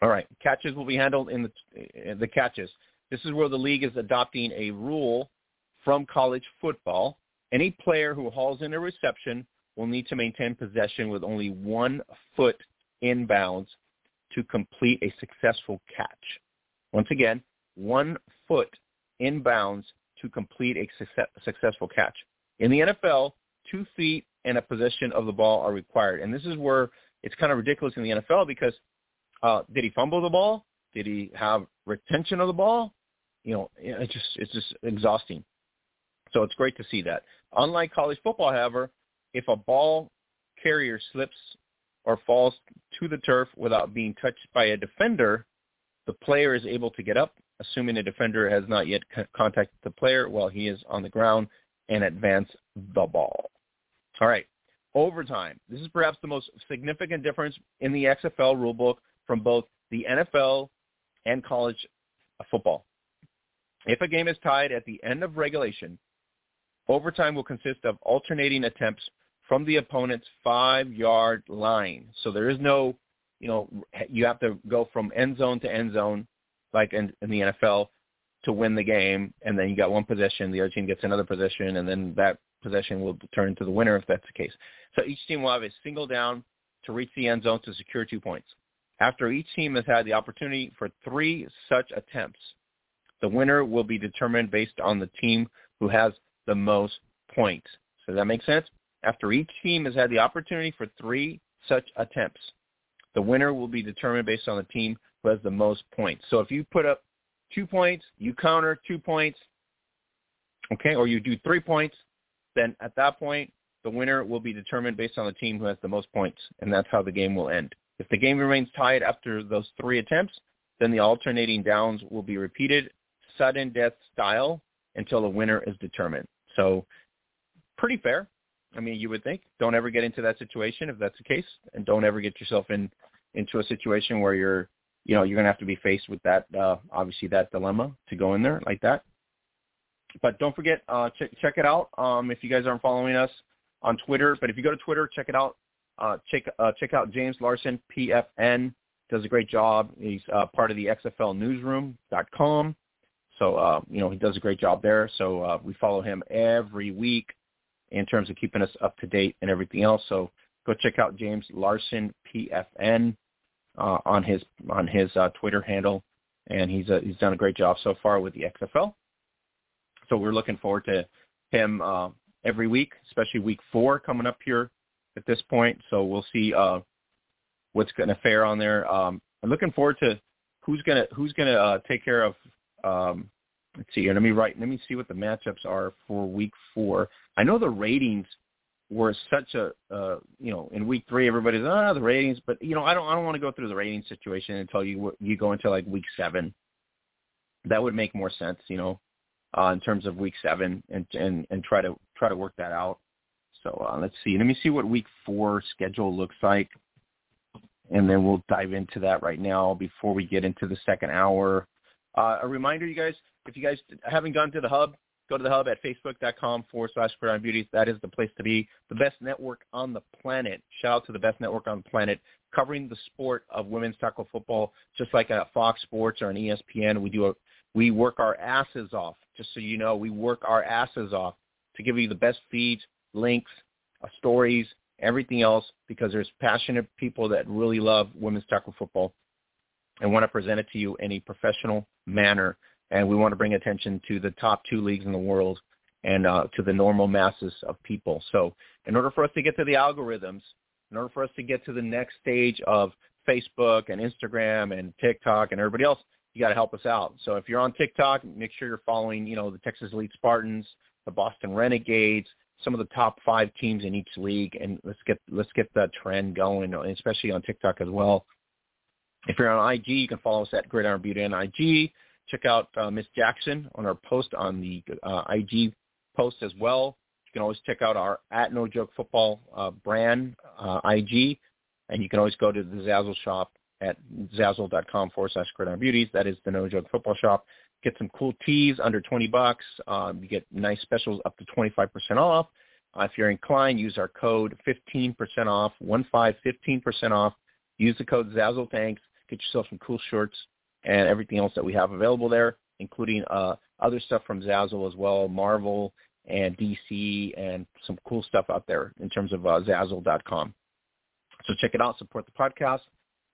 All right, catches will be handled in the in the catches. This is where the league is adopting a rule from college football. Any player who hauls in a reception will need to maintain possession with only one foot inbounds to complete a successful catch. Once again, one foot inbounds to complete a success, successful catch. In the NFL, two feet and a possession of the ball are required. And this is where it's kind of ridiculous in the NFL because uh, did he fumble the ball? Did he have retention of the ball? you know, it's just it's just exhausting. So it's great to see that. Unlike college football, however, if a ball carrier slips or falls to the turf without being touched by a defender, the player is able to get up, assuming the defender has not yet contacted the player while he is on the ground, and advance the ball. All right, overtime. This is perhaps the most significant difference in the XFL rulebook from both the NFL and college football. If a game is tied at the end of regulation, overtime will consist of alternating attempts from the opponent's five-yard line. So there is no you know, you have to go from end zone to end zone, like in, in the NFL, to win the game, and then you got one possession, the other team gets another possession, and then that possession will turn to the winner if that's the case. So each team will have a single down to reach the end zone to secure two points. After each team has had the opportunity for three such attempts, the winner will be determined based on the team who has the most points. Does that make sense? After each team has had the opportunity for three such attempts, the winner will be determined based on the team who has the most points. So if you put up two points, you counter two points, okay, or you do three points, then at that point, the winner will be determined based on the team who has the most points, and that's how the game will end. If the game remains tied after those three attempts, then the alternating downs will be repeated, sudden death style, until the winner is determined. So pretty fair. I mean, you would think. Don't ever get into that situation if that's the case, and don't ever get yourself in into a situation where you're, you know, you're gonna have to be faced with that, uh, obviously that dilemma to go in there like that. But don't forget, uh, ch- check it out. Um, if you guys aren't following us on Twitter, but if you go to Twitter, check it out. Uh, check uh, check out James Larson PFN. Does a great job. He's uh, part of the XFL Newsroom.com. So uh, you know he does a great job there. So uh, we follow him every week in terms of keeping us up to date and everything else. So go check out James Larson PFN uh, on his on his uh, Twitter handle, and he's uh, he's done a great job so far with the XFL. So we're looking forward to him uh, every week, especially week four coming up here at this point. So we'll see uh, what's going to fare on there. Um, I'm looking forward to who's gonna who's gonna uh, take care of um, let's see. Let me write. Let me see what the matchups are for week four. I know the ratings were such a uh, you know in week three everybody's ah the ratings, but you know I don't I don't want to go through the rating situation until you you go into like week seven. That would make more sense, you know, uh, in terms of week seven and and and try to try to work that out. So uh, let's see. Let me see what week four schedule looks like, and then we'll dive into that right now before we get into the second hour. Uh, a reminder, you guys, if you guys haven't gone to the hub, go to the hub at facebook.com forward slash Gridiron Beauties. That is the place to be. The best network on the planet. Shout out to the best network on the planet covering the sport of women's tackle football, just like at Fox Sports or on ESPN. We do a, we work our asses off. Just so you know, we work our asses off to give you the best feeds, links, uh, stories, everything else, because there's passionate people that really love women's tackle football and want to present it to you in a professional manner. And we want to bring attention to the top two leagues in the world and uh, to the normal masses of people. So in order for us to get to the algorithms, in order for us to get to the next stage of Facebook and Instagram and TikTok and everybody else, you got to help us out. So if you're on TikTok, make sure you're following, you know, the Texas Elite Spartans, the Boston Renegades, some of the top five teams in each league, and let's get let's get that trend going, especially on TikTok as well. If you're on IG, you can follow us at Gridiron Beauty on IG. Check out uh, Miss Jackson on our post on the uh, IG post as well. You can always check out our at No Joke Football uh, brand uh, IG, and you can always go to the Zazzle shop at zazzle.com forward slash Gridiron Beauties. That is the No Joke Football shop. Get some cool tees under 20 bucks. Um, you get nice specials up to 25% off. Uh, if you're inclined, use our code 15% off, 15 15% off. Use the code Zazzle Tanks Get yourself some cool shirts and everything else that we have available there, including uh, other stuff from Zazzle as well, Marvel and DC, and some cool stuff out there in terms of uh, Zazzle.com. So check it out, support the podcast,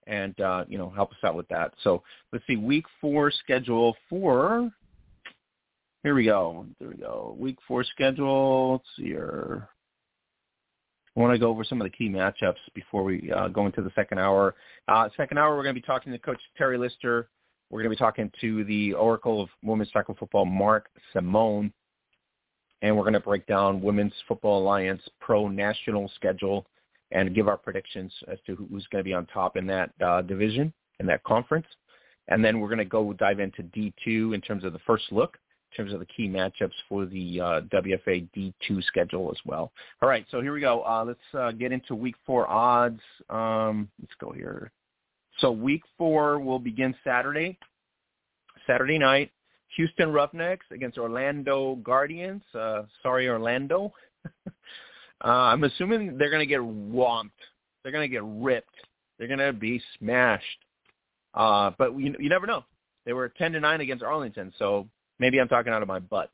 and uh, you know help us out with that. So let's see, week four schedule for. Here we go. There we go. Week four schedule. Let's see here. I want to go over some of the key matchups before we uh, go into the second hour. Uh, second hour, we're going to be talking to Coach Terry Lister. We're going to be talking to the Oracle of Women's Tackle Football, Mark Simon, and we're going to break down Women's Football Alliance Pro National schedule and give our predictions as to who's going to be on top in that uh, division, in that conference. And then we're going to go dive into D2 in terms of the first look in terms of the key matchups for the uh, WFA D2 schedule as well. All right, so here we go. Uh, let's uh, get into week four odds. Um, let's go here. So week four will begin Saturday, Saturday night. Houston Roughnecks against Orlando Guardians. Uh, sorry, Orlando. (laughs) uh, I'm assuming they're going to get whomped. They're going to get ripped they're going to be smashed. Uh, but you, you never know. They were 10 to 9 against Arlington, so maybe I'm talking out of my butt.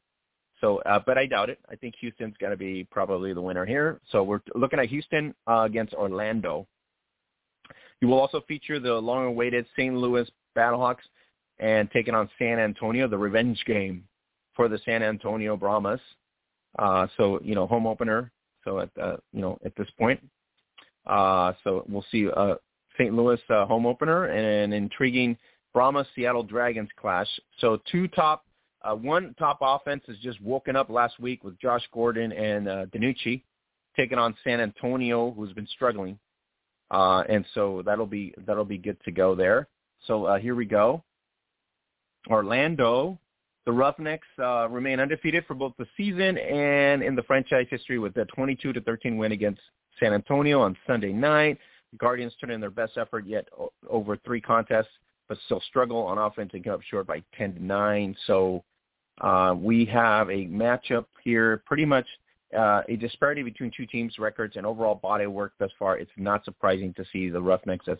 So, uh, but I doubt it. I think Houston's going to be probably the winner here. So we're looking at Houston uh, against Orlando. You will also feature the long-awaited St. Louis Battlehawks and taking on San Antonio, the revenge game for the San Antonio Brahmas. Uh, so you know, home opener. So at you know at this point, uh, so we'll see uh, St. Louis uh, home opener and an intriguing Brahma Seattle Dragons clash. So two top, uh, one top offense has just woken up last week with Josh Gordon and uh, DiNucci taking on San Antonio, who's been struggling, uh, and so that'll be that'll be good to go there. So uh, here we go. Orlando, the Roughnecks uh, remain undefeated for both the season and in the franchise history with a 22 to 13 win against San Antonio on Sunday night. The Guardians turned in their best effort yet over three contests, but still struggle on offense and come up short by 10 to 9. So uh, we have a matchup here, pretty much uh, a disparity between two teams' records and overall body work thus far. It's not surprising to see the Roughnecks as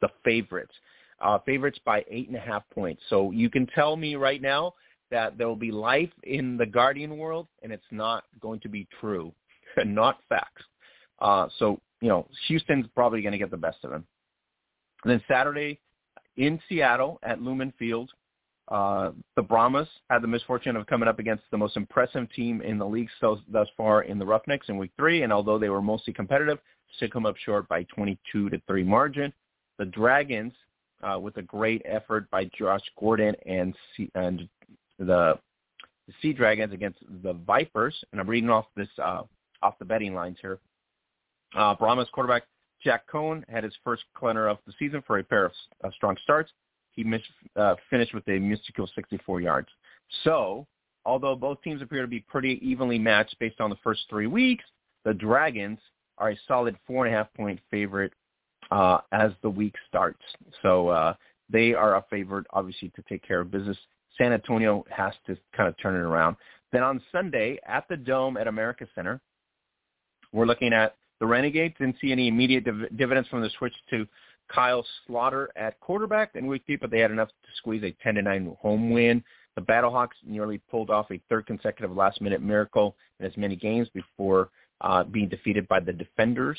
the favorites. Uh, favorites by eight and a half points. So you can tell me right now that there will be life in the Guardian world, and it's not going to be true, (laughs) not facts. Uh, so you know, Houston's probably going to get the best of them. And then Saturday in Seattle at Lumen Field, uh, the Brahmas had the misfortune of coming up against the most impressive team in the league so, thus far in the Roughnecks in Week Three, and although they were mostly competitive, still come up short by 22 to three margin. The Dragons, uh, with a great effort by Josh Gordon and C- and the Sea Dragons against the Vipers, and I'm reading off this uh, off the betting lines here. Uh, Brahmas quarterback Jack Coan had his first clunner of the season for a pair of uh, strong starts. He missed, uh, finished with a mystical 64 yards. So, although both teams appear to be pretty evenly matched based on the first three weeks, the Dragons are a solid four and a half point favorite uh, as the week starts. So uh, they are a favorite, obviously, to take care of business. San Antonio has to kind of turn it around. Then on Sunday at the Dome at America Center, we're looking at the Renegades. Didn't see any immediate div- dividends from the switch to Kyle Sloter at quarterback in week three, but they had enough to squeeze a 10 to 9 home win. The Battlehawks nearly pulled off a third consecutive last-minute miracle in as many games before uh, being defeated by the Defenders.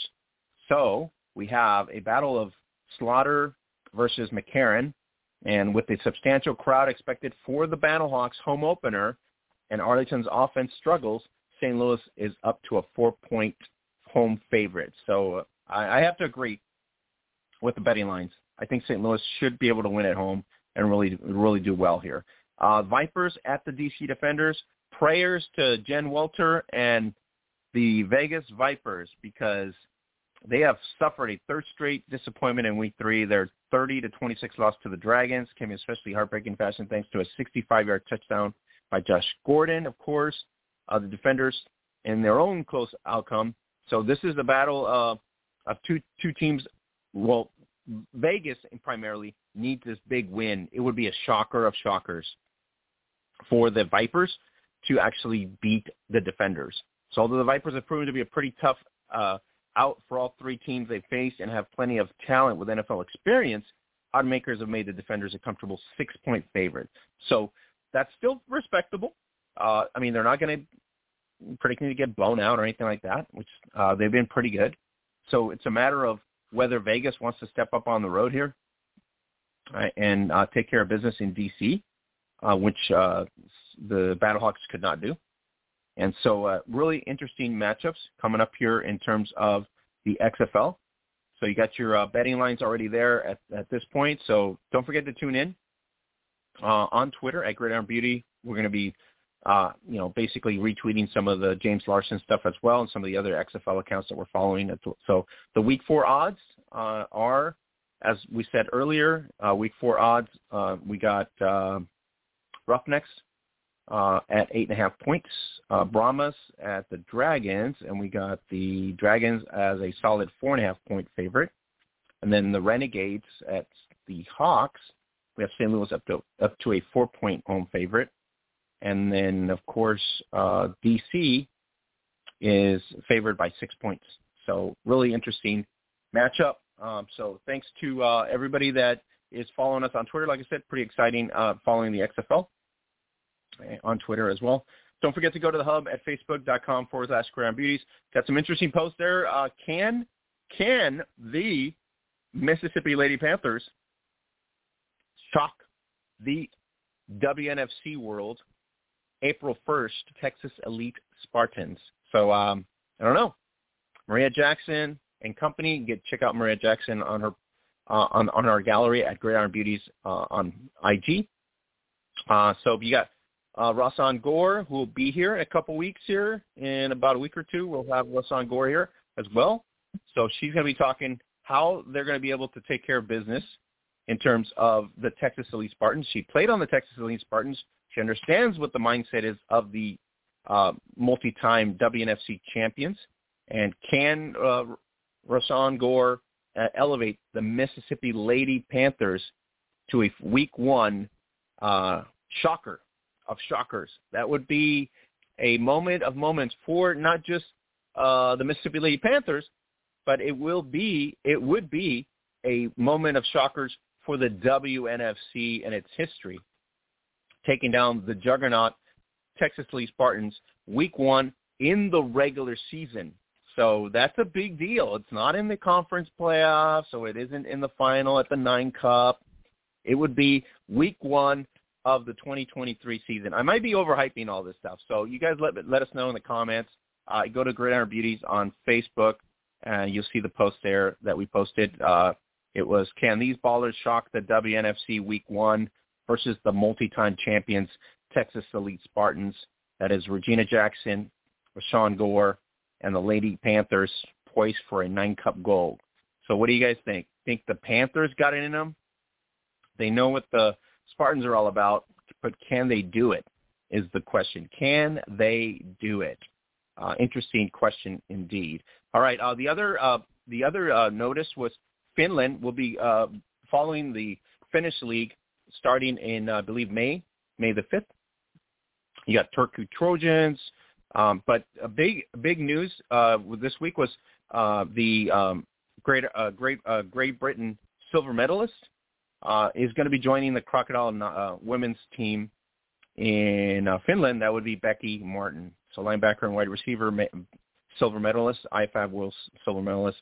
So we have a battle of Slaughter versus McCarron, and with a substantial crowd expected for the Battlehawks home opener and Arlington's offense struggles, St. Louis is up to a four-point home favorite. So uh, I, I have to agree with the betting lines. I think St. Louis should be able to win at home and really really do well here. Uh, Vipers at the DC Defenders. Prayers to Jen Welter and the Vegas Vipers because they have suffered a third straight disappointment in Week Three. Their 30 to 26 loss to the Dragons came in especially heartbreaking fashion thanks to a 65-yard touchdown by Josh Gordon, of course. Uh, the defenders, in their own close outcome. So this is the battle of, of two two teams. Well, Vegas primarily needs this big win. It would be a shocker of shockers for the Vipers to actually beat the defenders. So although the Vipers have proven to be a pretty tough uh, out for all three teams they face and have plenty of talent with NFL experience, oddmakers have made the defenders a comfortable six-point favorite. So that's still respectable. Uh, I mean, they're not going to predicting to get blown out or anything like that, which uh, they've been pretty good. So it's a matter of whether Vegas wants to step up on the road here right, and uh, take care of business in D.C., uh, which uh, the Battlehawks could not do. And so uh, really interesting matchups coming up here in terms of the XFL. So you got your uh, betting lines already there at, at this point. So don't forget to tune in uh, on Twitter at Gridiron Beauty. We're going to be, uh, you know, basically retweeting some of the James Larson stuff as well and some of the other XFL accounts that we're following. So the Week Four odds uh, are, as we said earlier, uh, Week Four odds. Uh, we got uh, Roughnecks uh, at eight and a half points. Uh, Brahmas at the Dragons, and we got the Dragons as a solid four and a half point favorite. And then the Renegades at the Hawks. We have St. Louis up to up to a four point home favorite. And then of course uh, DC is favored by six points. So really interesting matchup. Um, so thanks to uh, everybody that is following us on Twitter. Like I said, pretty exciting uh, following the XFL on Twitter as well. Don't forget to go to the hub at facebook.com forward slash Gridiron Beauties. Got some interesting posts there. Uh, can can the Mississippi Lady Panthers shock the WNFC world April 1st, Texas Elite Spartans? So um, I don't know. Maria Jackson and company. Get check out Maria Jackson on her uh, on on our gallery at Gridiron Beauties uh, on IG. Uh, so you got uh, Rosan Gore, who will be here in a couple weeks here. In about a week or two, we'll have Rosan Gore here as well. So she's going to be talking how they're going to be able to take care of business in terms of the Texas Elite Spartans. She played on the Texas Elite Spartans. She understands what the mindset is of the uh, multi-time WNFC champions and can uh, Rosan Gore uh, elevate the Mississippi Lady Panthers to a Week One uh, shocker of shockers. That would be a moment of moments for not just uh, the Mississippi Lady Panthers, but it will be it would be a moment of shockers for the WNFC and its history, taking down the juggernaut Texas Elite Spartans week one in the regular season. So that's a big deal. It's not in the conference playoffs, so it isn't in the final at the Nine Cup. It would be week one of the 2023 season. I might be overhyping all this stuff, so you guys let let us know in the comments. Uh, go to Gridiron Beauties on Facebook, and you'll see the post there that we posted. Uh, it was, can these ballers shock the WNFC Week 1 versus the multi-time champions Texas Elite Spartans? That is Regina Jackson, Rosan Gore, and the Lady Panthers poised for a nine cup gold. So what do you guys think? Think the Panthers got it in them? They know what the Spartans are all about, but can they do it? Is the question. Can they do it? Uh, interesting question indeed. All right. Uh, the other uh, the other uh, notice was Finland will be uh, following the Finnish league starting in I believe May May the fifth. You got Turku Trojans, um, but a big big news uh, this week was uh, the um, Great uh, Great uh, Great Britain silver medalist uh, is going to be joining the Crocodile uh, women's team in uh, Finland. That would be Becky Martin, so linebacker and wide receiver, silver medalist, IFAF World silver medalist.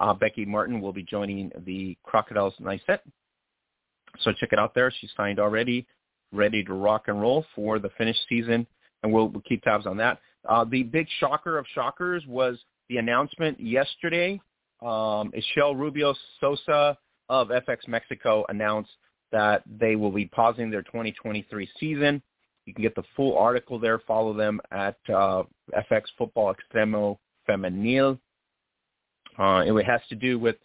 Uh, Becky Martin will be joining the Crocodiles NICET. So check it out there. She's signed already, ready to rock and roll for the Finnish season, and we'll, we'll keep tabs on that. Uh, the big shocker of shockers was the announcement yesterday. Um, Ishel Rubio Sosa of FX Mexico announced that they will be pausing their 2023 season. You can get the full article there. Follow them at uh, FX Football Extremo Femenil. Uh, it has to do with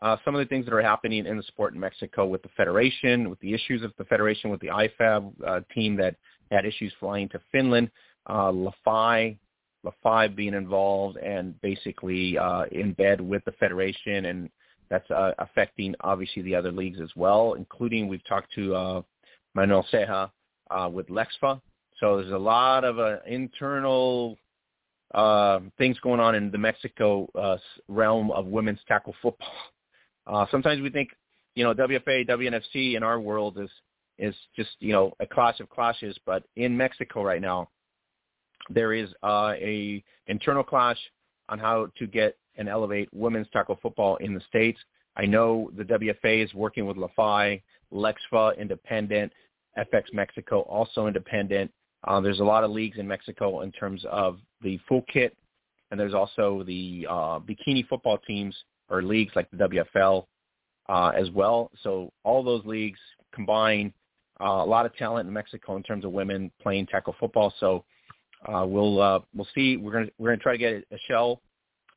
uh, some of the things that are happening in the sport in Mexico with the federation, with the issues of the federation, with the IFAF uh, team that had issues flying to Finland uh, LaFi, LaFi being involved and basically uh, in bed with the federation, and that's uh, affecting obviously the other leagues as well, including we've talked to uh, Manuel Ceja uh, with Lexfa. So there's a lot of uh, internal uh, things going on in the Mexico uh, realm of women's tackle football. (laughs) Uh, sometimes we think, you know, WFA, WNFC in our world is is just you know a clash of clashes, but in Mexico right now, there is uh, a internal clash on how to get and elevate women's tackle football in the states. I know the WFA is working with LaFi, Lexfa, independent, FX Mexico, also independent. Uh, there's a lot of leagues in Mexico in terms of the full kit, and there's also the uh, bikini football teams or leagues like the WFL uh, as well. So all those leagues combine uh, a lot of talent in Mexico in terms of women playing tackle football. So uh, we'll uh, we'll see. We're gonna we're gonna try to get a shell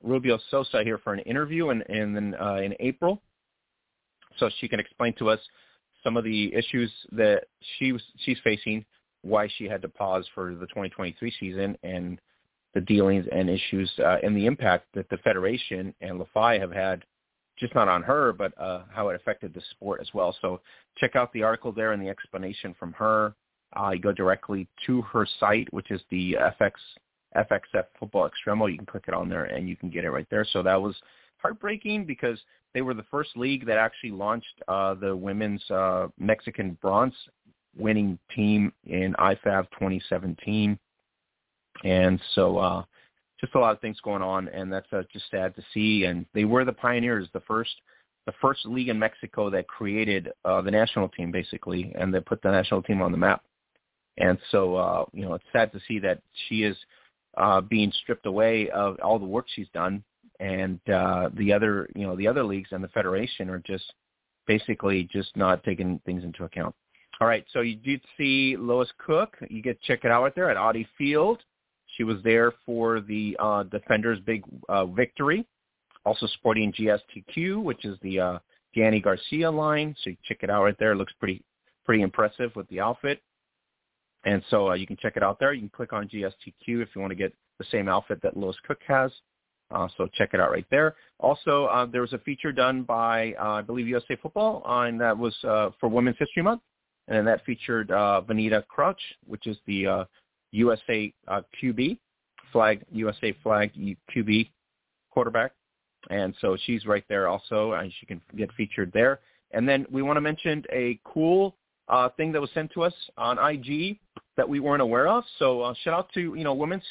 Rubio Sosa here for an interview in in uh, in April, so she can explain to us some of the issues that she was she's facing, why she had to pause for the 2023 season, and the dealings and issues uh, and the impact that the federation and LaFi have had, just not on her, but uh, how it affected the sport as well. So check out the article there and the explanation from her. Uh, you go directly to her site, which is the FX FXF Football Extremo. You can click it on there and you can get it right there. So that was heartbreaking because they were the first league that actually launched uh, the women's uh, Mexican bronze winning team in IFAF 2017, and so uh, just a lot of things going on, and that's uh, just sad to see. And they were the pioneers, the first the first league in Mexico that created uh, the national team basically, and they put the national team on the map. And so, uh, you know, it's sad to see that she is uh, being stripped away of all the work she's done, and uh, the other, you know, the other leagues and the federation are just basically just not taking things into account. All right, so you did see Lois Cook. You get check it out right there at Audi Field. She was there for the uh, Defenders' big uh, victory also sporting GSTQ, which is the uh, Dany Garcia line. So you check it out right there. It looks pretty pretty impressive with the outfit. And so uh, you can check it out there. You can click on GSTQ if you want to get the same outfit that Lois Cook has. Uh, so check it out right there. Also, uh, there was a feature done by, uh, I believe, USA Football, and that was uh, for Women's History Month. And that featured uh, Vanita Crouch, which is the USA QB, flag USA flag QB quarterback and so she's right there also, and she can get featured there. And then we want to mention a cool uh, thing that was sent to us on IG that we weren't aware of. So uh, shout out to you know Women's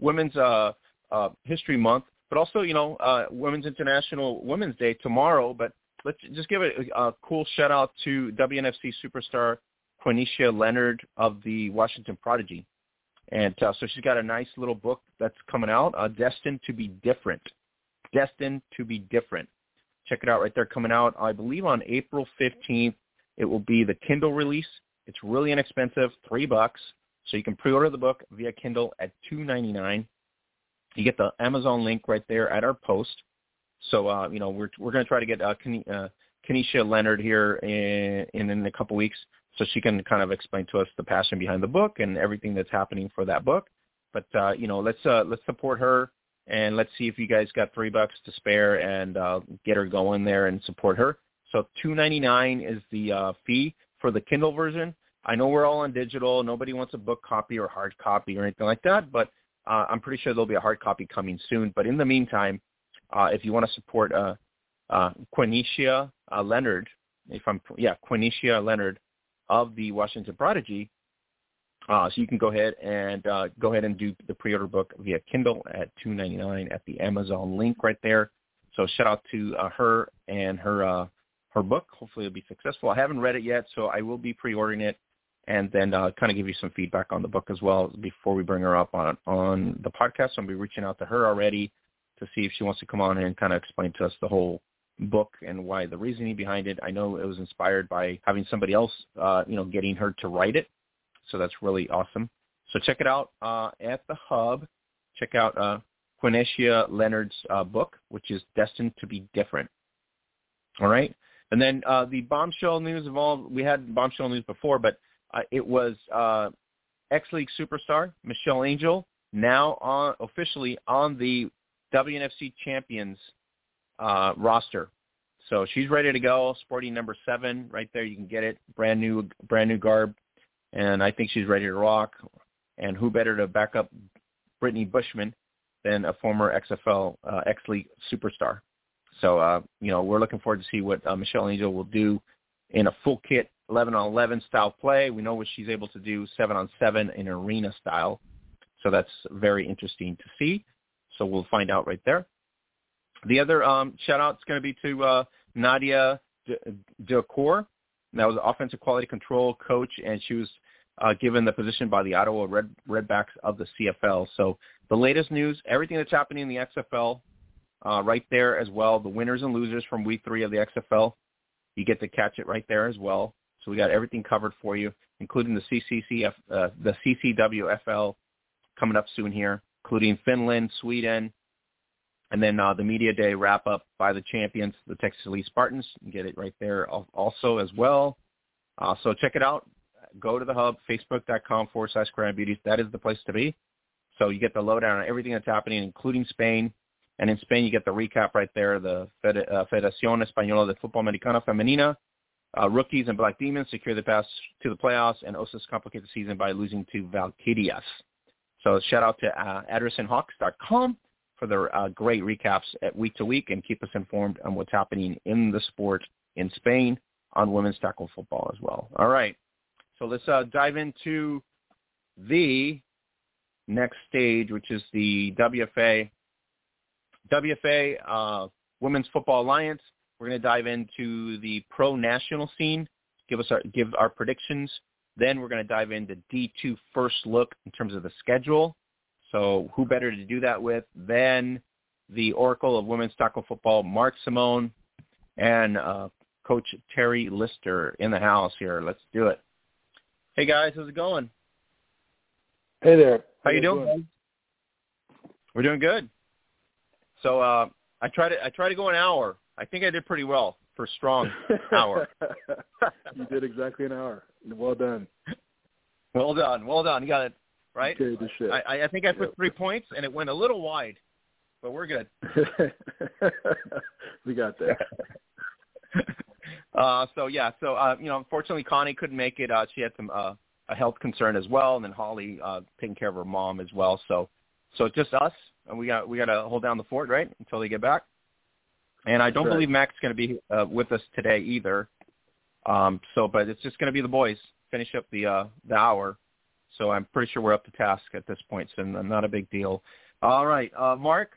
Women's uh, uh, History Month, but also you know uh, Women's International Women's Day tomorrow. But let's just give a, a cool shout out to WNFC superstar Quenisha Leonard of the Washington Prodigy. And uh, so she's got a nice little book that's coming out, uh, Destined to be Different destined to be different. Check it out right there coming out, I believe on April 15th. It will be the Kindle release. It's really inexpensive, three bucks. So you can pre-order the book via Kindle at two ninety nine. You get the Amazon link right there at our post. So uh, you know we're we're going to try to get uh, Ken, uh, Quenisha Leonard here in, in in a couple weeks, so she can kind of explain to us the passion behind the book and everything that's happening for that book. But uh, you know let's uh, let's support her and let's see if you guys got three bucks to spare and uh, get her going there and support her. So two ninety nine is the uh, fee for the Kindle version. I know we're all on digital. Nobody wants a book copy or hard copy or anything like that, but uh, I'm pretty sure there'll be a hard copy coming soon. But in the meantime, uh, if you want to support uh, uh, uh, Leonard, if I'm yeah Quenisha Leonard of the Washington Prodigy, uh, so you can go ahead and uh, go ahead and do the pre-order book via Kindle at two ninety nine at the Amazon link right there. So shout out to uh, her and her uh, her book. Hopefully it'll be successful. I haven't read it yet, so I will be pre-ordering it and then uh, kind of give you some feedback on the book as well before we bring her up on on the podcast. So I'll be reaching out to her already to see if she wants to come on and kind of explain to us the whole book and why the reasoning behind it. I know it was inspired by having somebody else, uh, you know, getting her to write it so that's really awesome. So check it out uh, at the Hub. Check out uh, Quenisha Leonard's uh, book, which is Destined to be Different. All right. And then uh, the bombshell news of all, we had bombshell news before, but uh, it was uh, X-League superstar Michelle Angel now on, officially on the WNFC Champions uh, roster. So she's ready to go, sporting number seven right there. You can get it, brand new, brand new garb and I think she's ready to rock. And who better to back up Brittany Bushman than a former XFL uh, X League superstar? So uh, you know we're looking forward to see what uh, Michelle Angel will do in a full kit 11 on 11 style play. We know what she's able to do 7 on 7 in arena style. So that's very interesting to see. So we'll find out right there. The other um, shout out is going to be to uh, Nadia Doucoure. That was offensive quality control coach, and she was uh, given the position by the Ottawa Red Redblacks of the CFL. So the latest news, everything that's happening in the XFL, uh, right there as well. The winners and losers from week three of the XFL, you get to catch it right there as well. So we got everything covered for you, including the CCCF, uh, the CCWFL coming up soon here, including Finland, Sweden, and then uh, the media day wrap up by the champions, the Texas Elite Spartans. You get it right there also as well. Uh, so check it out go to the hub, facebook.com forward slash Crown Beauties. That is the place to be. So you get the lowdown on everything that's happening, including Spain. And in Spain, you get the recap right there, the uh, Federación Española de Fútbol Americano Femenina. Uh, rookies and Black Demons secure the pass to the playoffs, and Osas complicate the season by losing to Valkyrias. So shout out to uh, AddersonHawks.com for their uh, great recaps at week to week and keep us informed on what's happening in the sport in Spain on women's tackle football as well. All right. So let's uh, dive into the next stage, which is the WFA. WFA uh, Women's Football Alliance. We're going to dive into the pro national scene, give us our give our predictions. Then we're going to dive into D2 first look in terms of the schedule. So who better to do that with than the Oracle of Women's Tackle Football, Mark Simon, and uh, Coach Terry Lister in the house here. Let's do it. Hey guys, how's it going? Hey there. How, you doing? doing? We're doing good. So uh, I try to I try to go an hour. I think I did pretty well for strong (laughs) hour. you did exactly an hour. Well done. Well done. Well done. You got it right. Okay, the shit. I, I think I put yep. three points and it went a little wide, but we're good. (laughs) we got that. (laughs) uh, so yeah, so uh, you know, unfortunately, Connie couldn't make it. Uh, she had some uh, a health concern as well, and then Holly uh, taking care of her mom as well. So, so it's just us, we got we got to hold down the fort, right, until they get back. And I don't right. believe Mac's going to be uh, with us today either. Um, so, but it's just going to be the boys finish up the uh, the hour. So I'm pretty sure we're up to task at this point, so not a big deal. All right, uh, Mark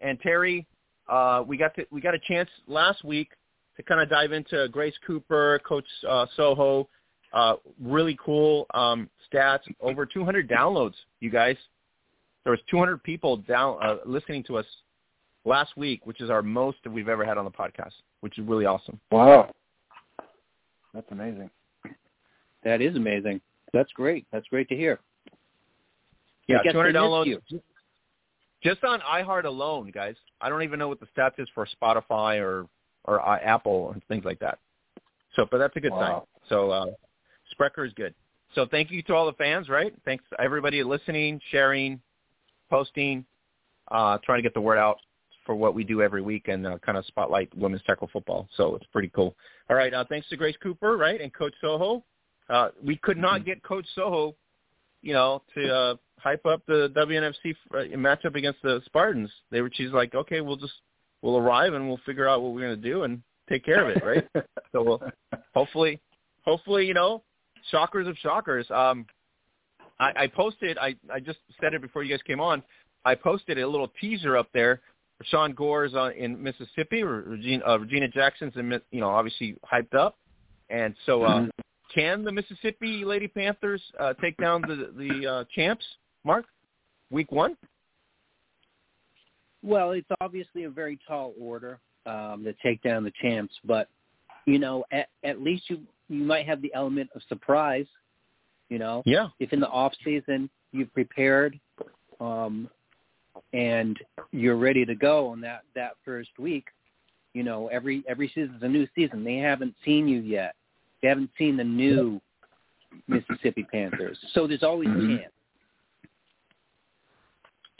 and Terry, uh, we got to, we got a chance last week to kind of dive into Grace Cooper, Coach uh, Soho. Uh, really cool um, stats. Over 200 downloads, you guys. There was 200 people down uh, listening to us last week, which is our most that we've ever had on the podcast, which is really awesome. Wow, that's amazing. (clears throat) That is amazing. That's great. That's great to hear. Yeah, 200 downloads. Just on iHeart alone, guys. I don't even know what the stats is for Spotify or or uh, Apple and things like that. So, but that's a good wow. sign. So, uh, Spreaker is good. So, thank you to all the fans, right? Thanks everybody listening, sharing, posting, uh, trying to get the word out for what we do every week and uh, kind of spotlight women's tackle football. So it's pretty cool. All right, uh, thanks to Grace Cooper, right, and Coach Soho. Uh, we could not mm-hmm. get Coach Soho, you know, to uh, hype up the WNFC uh, matchup against the Spartans. They were, she's like, okay, we'll just we'll arrive and we'll figure out what we're going to do and take care of it, right? (laughs) so we'll, hopefully, hopefully, you know, shockers of shockers. Um, I, I posted, I, I just said it before you guys came on. I posted a little teaser up there. Sean Gore's on, in Mississippi. Regina, uh, Regina Jackson's, in, you know, obviously hyped up. And so, uh, mm-hmm. can the Mississippi Lady Panthers uh, take down the the uh, champs? Mark, week one. Well, it's obviously a very tall order um, to take down the champs, but you know, at, at least you you might have the element of surprise. You know, yeah. If in the off season you've prepared, um, and you're ready to go on that that first week, you know, every every season's a new season. They haven't seen you yet. They haven't seen the new Mississippi Panthers, so there's always a mm-hmm. chance.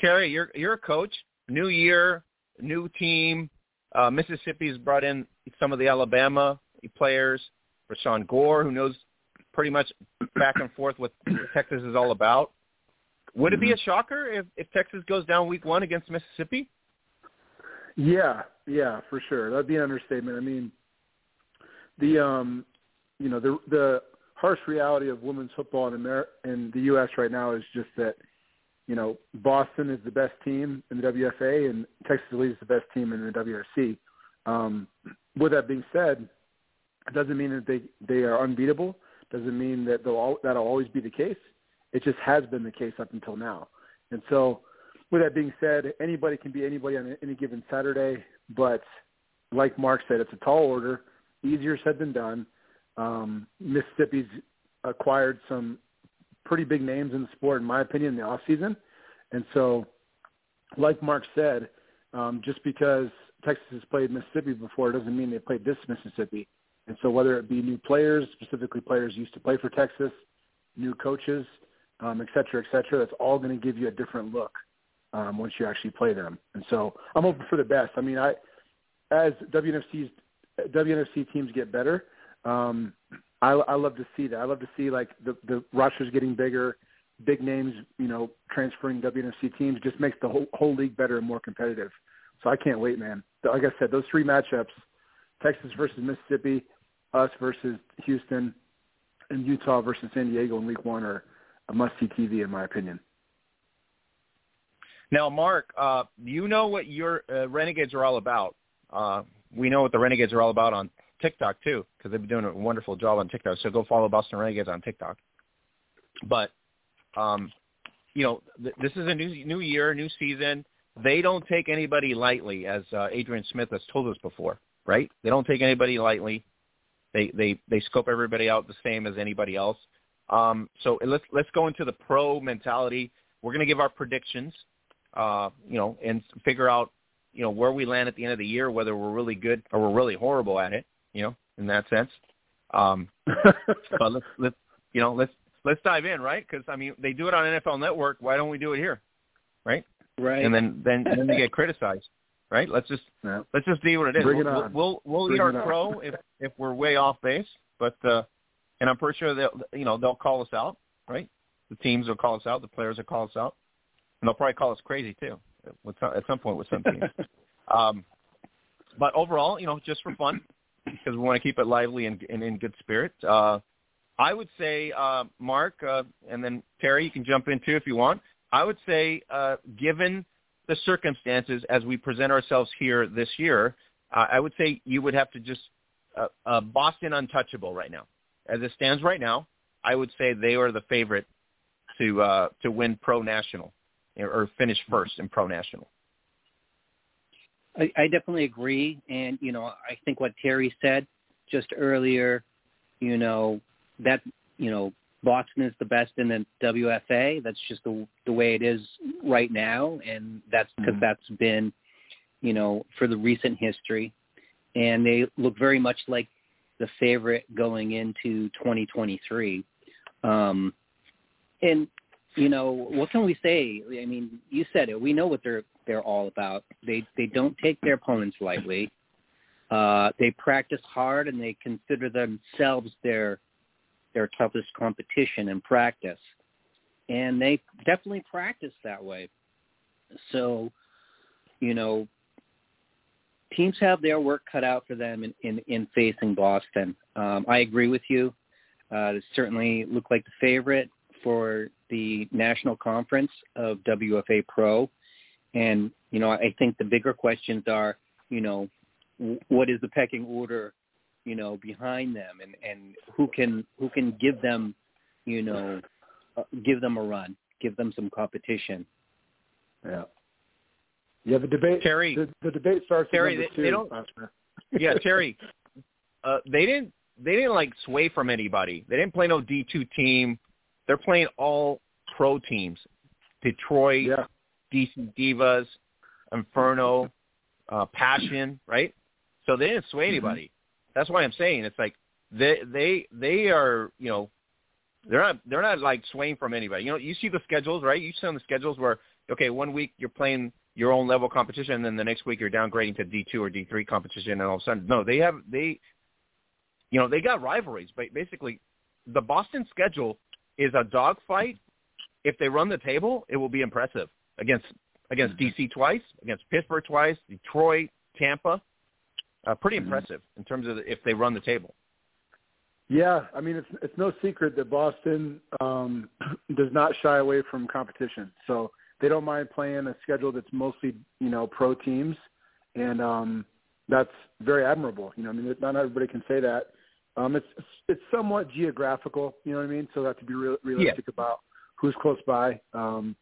Terry, you're you're a coach new year, new team. Uh, Mississippi's brought in some of the Alabama players. Rashawn Gore, who knows pretty much back and forth what Texas is all about. Would it be a mm-hmm. shocker if, if Texas goes down week one against Mississippi? Yeah, yeah, for sure. That'd be an understatement. I mean, the um, you know, the the harsh reality of women's football in America in the U.S. right now is just that you know, Boston is the best team in the WFA and Texas Elite is the best team in the WRC. Um, with that being said, it doesn't mean that they they are unbeatable. Doesn't mean that they'll that'll always be the case. It just has been the case up until now. And so, with that being said, anybody can be anybody on any given Saturday. But like Mark said, it's a tall order. Easier said than done. Um, Mississippi's acquired some pretty big names in the sport, in my opinion, in the off season. And so, like Mark said, um, just because Texas has played Mississippi before doesn't mean they played this Mississippi. And so, whether it be new players, specifically players used to play for Texas, new coaches, um, et cetera, et cetera, that's all going to give you a different look um, once you actually play them. And so, I'm hoping for the best. I mean, I as WNFC's WNFC teams get better, um, I, I love to see that. I love to see like the the rosters getting bigger, big names, you know, transferring WNFC teams just makes the whole, whole league better and more competitive. So I can't wait, man. Like I said, those three matchups, Texas versus Mississippi, us versus Houston, and Utah versus San Diego in week one are a must-see TV in my opinion. Now, Mark, uh, you know what your uh, Renegades are all about. Uh, we know what the Renegades are all about on TikTok too, because they've been doing a wonderful job on TikTok. So go follow Boston Renegades on TikTok. But, um, you know, th- this is a new new year, new season. They don't take anybody lightly, as uh, Adrian Smith has told us before, right? They don't take anybody lightly. They they they scope everybody out the same as anybody else. Um, so let's let's go into the pro mentality. We're going to give our predictions, uh, you know, and figure out you know where we land at the end of the year, whether we're really good or we're really horrible at it. You know, in that sense. Um, (laughs) but let's let's you know let's let's dive in, right? Because I mean, they do it on NFL Network. Why don't we do it here, right? Right. And then then then they get (laughs) criticized, right? Let's just Yeah. let's just see what it is. Bring it we'll, on. we'll we'll Bring eat our crow if if we're way off base, but uh, and I'm pretty sure they'll you know they'll call us out, right? The teams will call us out, the players will call us out, and they'll probably call us crazy too, with some, at some point with some teams. (laughs) um, but overall, you know, just for fun, because we want to keep it lively and, and in good spirit. Uh, I would say, uh, Mark, uh, and then Terry, you can jump in too if you want. I would say, uh, given the circumstances as we present ourselves here this year, uh, I would say you would have to just uh, uh, Boston untouchable right now. As it stands right now, I would say they are the favorite to uh, to win pro national or finish first in pro national. I, I definitely agree, and you know, I think what Terry said just earlier, you know, that you know, Boston is the best in the WFA. That's just the the way it is right now, and that's because Mhm. that's been, you know, for the recent history, and they look very much like the favorite going into 2023. Um, and you know, what can we say? I mean, you said it. We know what they're they're all about. They they don't take their opponents lightly. Uh, they practice hard and they consider themselves their their toughest competition in practice, and they definitely practice that way. So, you know, teams have their work cut out for them in in, in facing Boston. Um, I agree with you. Uh, they certainly look like the favorite for the national conference of WFA Pro. And, you know, I think the bigger questions are, you know, what is the pecking order, you know, behind them and, and who can, who can give them, you know, uh, give them a run, give them some competition. Yeah. Yeah, the debate. Terry. the, the debate starts Terry, they- two. they don't- Oscar. (laughs) yeah, Terry, uh, they didn't they didn't like sway from anybody. They didn't play no D two team. They're playing all pro teams. Detroit, Yeah. DC Divas, Inferno, uh, Passion, right? So they didn't sway anybody. That's why I'm saying it's like they they they are you know they're not they're not like swaying from anybody. You know, you see the schedules, right? You see on the schedules where okay, one week you're playing your own level competition, and then the next week you're downgrading to D two or D three competition, and all of a sudden, no, they have they, you know, they got rivalries. But basically, the Boston schedule is a dogfight. If they run the table, it will be impressive against against DC twice, against Pittsburgh twice, Detroit, Tampa. Uh, pretty impressive in terms of if they run the table. Yeah, I mean it's it's no secret that Boston um, (clears throat) does not shy away from competition. So they don't mind playing a schedule that's mostly you know pro teams, and um, that's very admirable. You know, I mean not everybody can say that. Um, it's it's somewhat geographical. You know what I mean? So have to be real, realistic about who's close by. Um,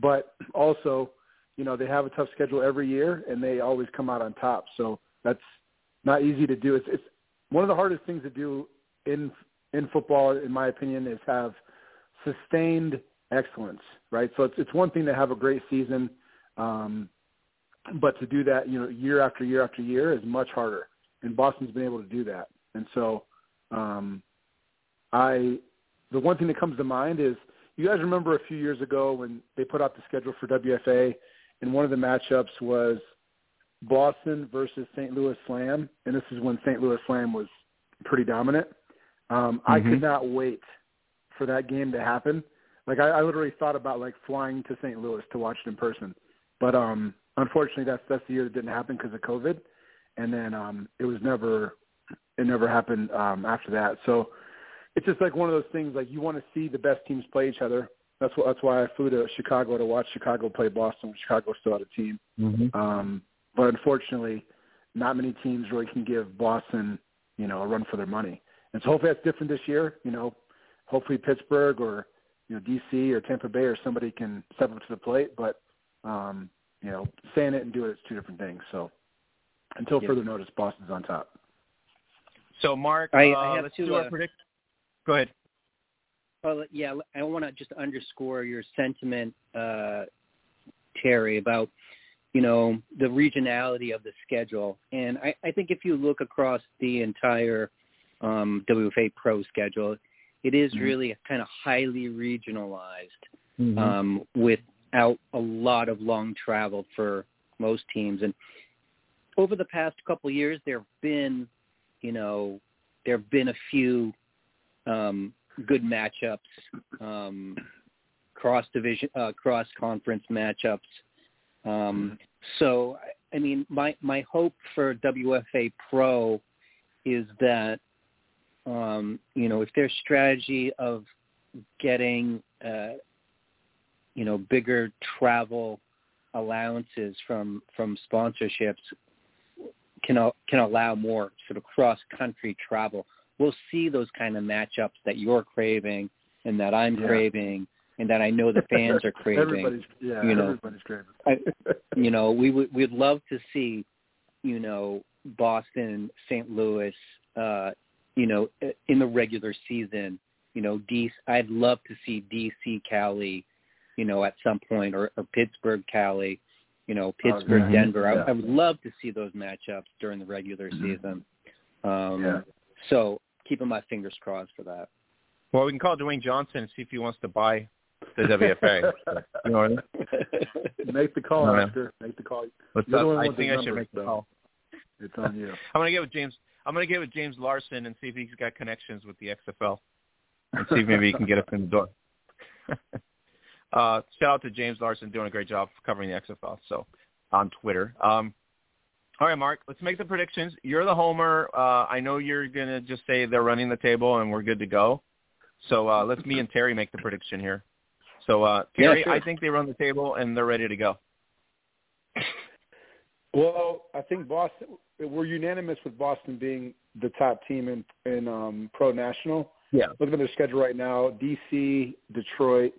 but also, you know, they have a tough schedule every year, and they always come out on top. So that's not easy to do. It's it's one of the hardest things to do in in football, in my opinion, is have sustained excellence, right? So it's it's one thing to have a great season, um, but to do that, you know, year after year after year is much harder. And Boston's been able to do that. And so, um, I the one thing that comes to mind is you guys remember a few years ago when they put out the schedule for WFA, and one of the matchups was Boston versus St. Louis Slam, and this is when St. Louis Slam was pretty dominant. Um, I Mhm. could not wait for that game to happen. like I, I literally thought about like flying to St. Louis to watch it in person, but um, unfortunately that's that's the year that didn't happen because of COVID, and then um, it was never it never happened um, after that. So it's just like one of those things like you want to see the best teams play each other. That's what that's why I flew to Chicago to watch Chicago play Boston when Chicago still had a team. Mm-hmm. Um, but unfortunately, not many teams really can give Boston, you know, a run for their money. And so hopefully that's different this year. You know, hopefully Pittsburgh or you know DC or Tampa Bay or somebody can step up to the plate. But um, you know, saying it and doing it is two different things. So until Yeah. further notice, Boston's on top. So, Mark, I- uh, I have let's to, do our uh, predict. Go ahead. Well, yeah, I want to just underscore your sentiment, uh, Terry, about you know the regionality of the schedule, and I, I think if you look across the entire um, WFA Pro schedule, it is Mhm. really kind of highly regionalized, Mm-hmm. um, without a lot of long travel for most teams. And over the past couple of years, there have been, you know, there have been a few um, good matchups, um, cross division, uh, cross conference matchups. Um, so, I mean, my my hope for WFA Pro is that, um, you know, if their strategy of getting, uh, you know, bigger travel allowances from from sponsorships can can allow more sort of cross country travel. We'll see those kind of matchups that you're craving and that I'm Yeah. craving and that I know the fans are (laughs) craving. everybody's yeah, you know. everybody's craving. I- you know, we would we'd love to see, you know, Boston, St. Louis, uh, you know, in the regular season. You know, D. I'd love to see DC Cali, you know, at some point, or, or Pittsburgh Cali, you know, Pittsburgh Mhm. Denver. I, Yeah. I would love to see those matchups during the regular Mhm. season. Um, Yeah. So keeping my fingers crossed for that. Well, we can call Dwayne Johnson and see if he wants to buy the WFA. (laughs) you know I mean? Make the call, No. Oscar. Make the call. What's You're up? I think I should make the so. call. It's on you. (laughs) I'm gonna get with James. I'm gonna get with James Larson and see if he's got connections with the XFL, and see if maybe he can get us in the door. (laughs) uh, shout out to James Larson doing a great job covering the XFL. So on Twitter. Um, all right, Mark. Let's make the predictions. You're the homer. Uh, I know you're gonna just say they're running the table and we're good to go. So uh, let's me and Terry make the prediction here. So uh, Yeah, Terry, sure. I think they run the table and they're ready to go. Well, I think Boston. We're unanimous with Boston being the top team in in um, pro national. Yeah. Looking at their schedule right now: DC, Detroit,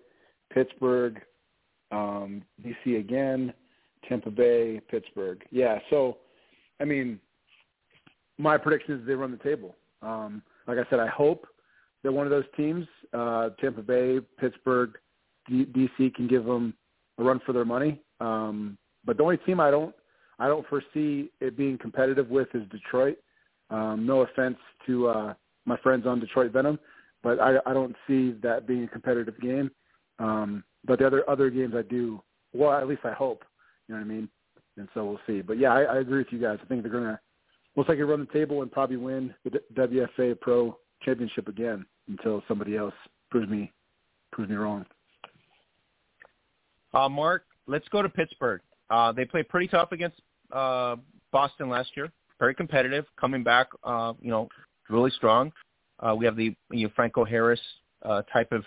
Pittsburgh, um, DC again, Tampa Bay, Pittsburgh. Yeah. So, I mean, my prediction is they run the table. Um, like I said, I hope that one of those teams, uh, Tampa Bay, Pittsburgh, D- DC, can give them a run for their money. Um, but the only team I don't I don't foresee it being competitive with is Detroit. Um, no offense to uh, my friends on Detroit Venom, but I, I don't see that being a competitive game. Um, but the other other games I do. Well, at least I hope. You know what I mean? And so we'll see. But yeah, I, I agree with you guys. I think they're gonna most likely run the table and probably win the WFA Pro Championship again until somebody else proves me proves me wrong. Uh, Mark, let's go to Pittsburgh. Uh, they played pretty tough against uh, Boston last year. Very competitive, coming back, uh, you know, really strong. Uh, we have the you know, Franco Harris uh, type of,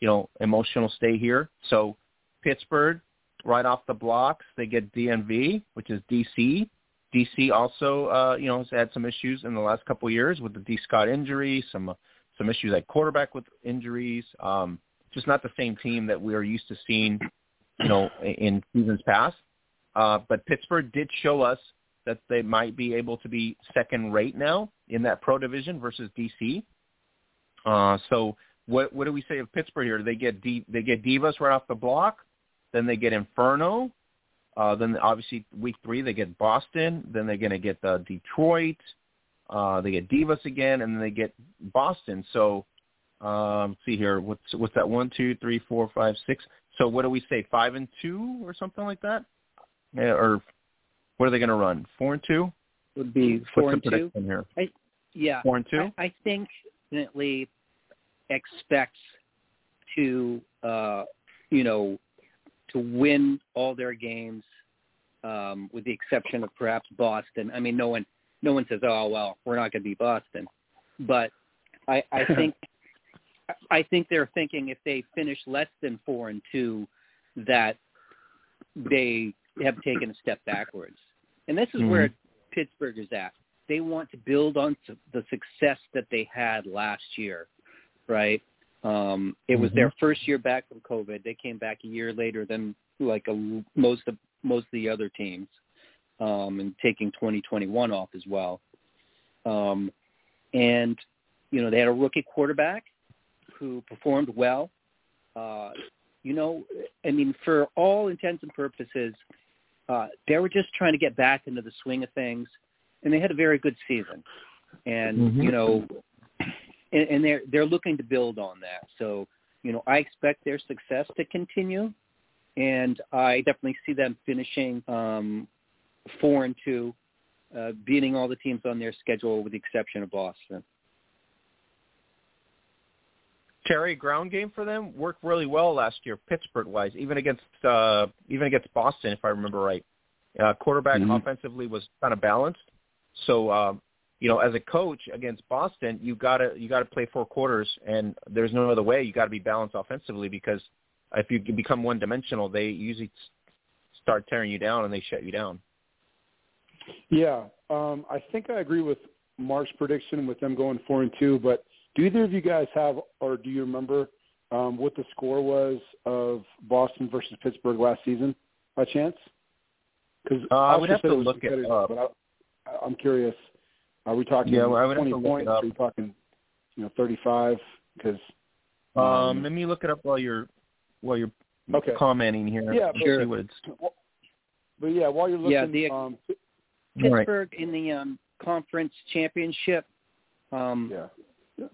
you know, emotional stay here. So Pittsburgh, right off the blocks, they get DMV, which is DC. DC also, uh, you know, has had some issues in the last couple of years with the D. Scott injury, some some issues at quarterback with injuries. Um, just not the same team that we are used to seeing, you know, in seasons past. Uh, but Pittsburgh did show us that they might be able to be second rate now in that pro division versus DC. Uh, so what what do we say of Pittsburgh here? They get D, they get Divas right off the block, then they get Inferno, uh, then obviously week three they get Boston, then they're going to get uh, Detroit, uh, they get Divas again, and then they get Boston. So um, see here, what's what's that? One, two, three, four, five, six. So what do we say? Five and two or something like that? Yeah, or what are they going to run? Four and two? Would be four What's and the two. here? Yeah, Four and two. I, I think definitely expects to uh, you know to win all their games, um, with the exception of perhaps Boston. I mean, no one no one says, "Oh well, we're not going to be Boston," but I, I (laughs) think I think they're thinking if they finish less than four and two, that they have taken a step backwards. And this is mm-hmm. where Pittsburgh is at. They want to build on the success that they had last year, right? Um, it was mm-hmm. their first year back from COVID. They came back a year later than like a, most of most of the other teams, um, and taking 2021 off as well. Um, and you know they had a rookie quarterback who performed well. Uh, you know, I mean, for all intents and purposes, uh, they were just trying to get back into the swing of things, and they had a very good season. And mm-hmm. you know, (clears throat) and, and they're they're looking to build on that. So you know, I expect their success to continue, and I definitely see them finishing um, four and two, uh, beating all the teams on their schedule with the exception of Boston. Terry ground game for them worked really well last year, Pittsburgh wise, even against uh, even against Boston, if I remember right. Uh, quarterback mm-hmm. offensively was kind of balanced. So um, you know, as a coach against Boston, you gotta you gotta play four quarters, and there's no other way. You got to be balanced offensively because if you become one dimensional, they usually start tearing you down and they shut you down. Yeah, um, I think I agree with Mark's prediction with them going four and two, but do either of you guys have, or do you remember um, what the score was of Boston versus Pittsburgh last season, by chance? Because uh, I would have to look it up. But I, I'm curious. Are we talking yeah, well, I would 20 have to points? Are we talking, you know, 35? Because um, um, let me look it up while you're while you're okay. commenting here. Yeah, but, sure. What but yeah, while you're looking, yeah, the, um, Pittsburgh right. in the um, conference championship. Um, yeah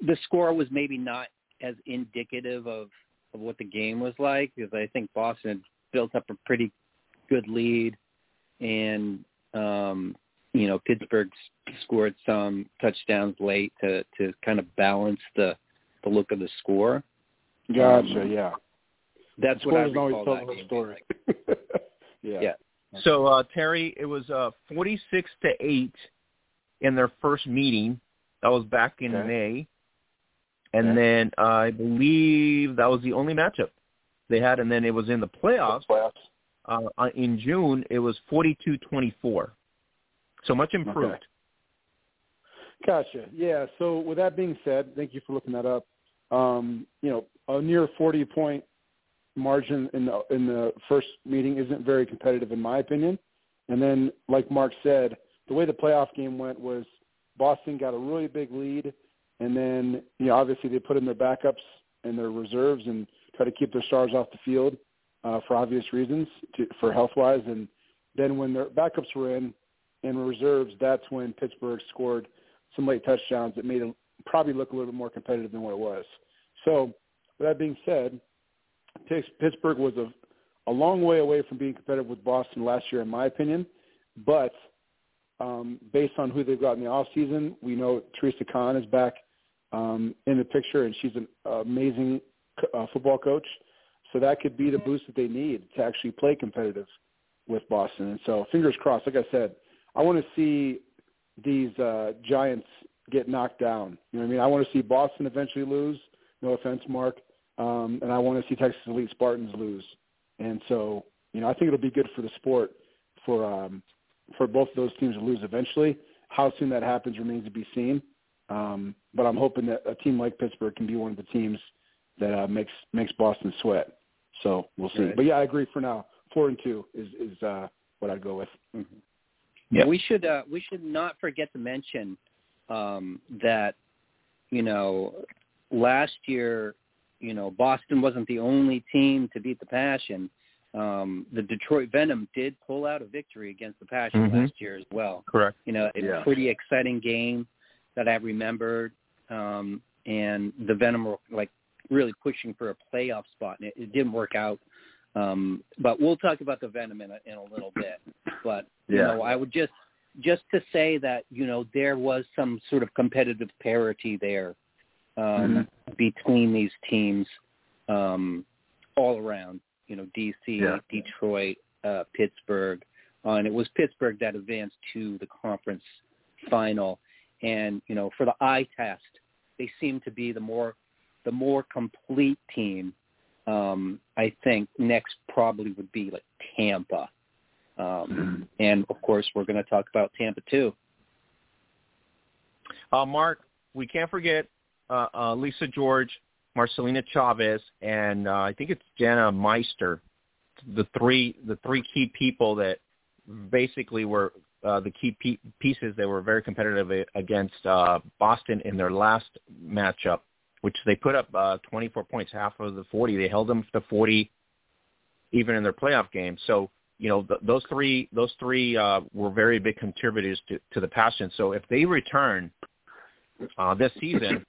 the score was maybe not as indicative of of what the game was like because I think Boston had built up a pretty good lead, and um, you know Pittsburgh scored some touchdowns late to to kind of balance the the look of the score. Gotcha. Um, yeah. That's the what I recall that game story. Like. (laughs) yeah. Yeah. So uh, Terry, it was uh, forty-six to eight in their first meeting. That was back in okay. May. And then uh, I believe that was the only matchup they had. And then it was in the playoffs. playoffs. Uh, in June, it was 42-24. So much improved. Okay. Gotcha. Yeah. So with that being said, thank you for looking that up. Um, you know, a near 40 point margin in the in the first meeting isn't very competitive in my opinion. And then, like Mark said, the way the playoff game went was Boston got a really big lead and then you know obviously they put in their backups and their reserves and try to keep their stars off the field uh, for obvious reasons to, for health wise. And then when their backups were in and reserves, that's when Pittsburgh scored some late touchdowns that made it probably look a little bit more competitive than what it was. So with that being said, Pittsburgh was a, a long way away from being competitive with Boston last year, in my opinion. But um, based on who they've got in the off season, we know Teresa Conn is back um, in the picture, and she's an amazing uh, football coach. So that could be the boost that they need to actually play competitive with Boston. And so fingers crossed. Like I said, I want to see these uh, Giants get knocked down. You know what I mean? I want to see Boston eventually lose. No offense, Mark. Um, and I want to see Texas Elite Spartans lose. And so, you know, I think it'll be good for the sport for um, for both of those teams to lose eventually. How soon that happens remains to be seen. Um, but I'm hoping that a team like Pittsburgh can be one of the teams that uh, makes makes Boston sweat. So we'll see. Right. But yeah, I agree. For now, four and two is is uh, what I'd go with. Mm-hmm. Yeah, we should uh, we should not forget to mention um, that you know last year you know Boston wasn't the only team to beat the Passion. Um, the Detroit Venom did pull out a victory against the Passion mm-hmm. last year as well. Correct. You know, a yeah. pretty exciting game that I remembered, um, and the Venom were like really pushing for a playoff spot, and it, it didn't work out. Um, but we'll talk about the Venom in a, in a little bit. But you yeah. know, I would just just to say that you know there was some sort of competitive parity there um, mm-hmm. between these teams. um, all around. You know, DC, Yeah. Detroit, uh, Pittsburgh, uh, and it was Pittsburgh that advanced to the conference final. And you know, for the eye test, they seem to be the more the more complete team. Um, I think next probably would be like Tampa, um, and of course we're going to talk about Tampa too. Uh, Mark, we can't forget uh, uh, Lisa George, Marcelina Chavez, and uh, I think it's Jana Meister. The three the three key people that basically were uh, the key pieces that were very competitive against uh, Boston in their last matchup, which they put up uh, 24 points, half of the 40. They held them to 40 even in their playoff game. So you know th- those three those three uh, were very big contributors to, to the passion. So if they return uh, this season,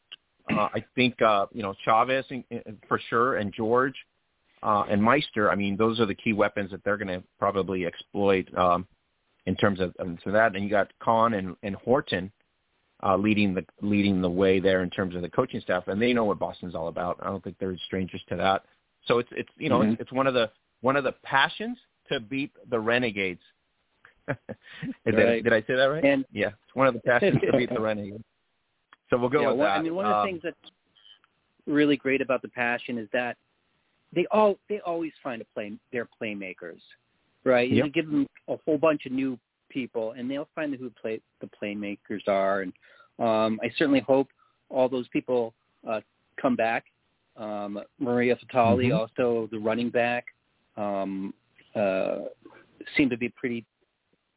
uh, I think uh, you know Chavez in, in, for sure and George uh, and Meister. I mean, those are the key weapons that they're going to probably exploit um, in terms of, of so that. And you got Conn and, and Horton uh, leading the leading the way there in terms of the coaching staff, and they know what Boston's all about. I don't think they're strangers to that. So it's it's you know Mhm. it's, it's one of the one of the passions to beat the Renegades. (laughs) Did, Right. did I say that right? And yeah, it's one of the passions to beat the (laughs) Renegades. So we'll go yeah, with one, that. I mean, one of the Um, things that's really great about the passion is that they all they always find a play their playmakers, right? Yep. You give them a whole bunch of new people, and they'll find who play the playmakers are. And um, I certainly hope all those people uh, come back. Um, Maria Fatali, Mhm. also the running back, um, uh, seemed to be pretty,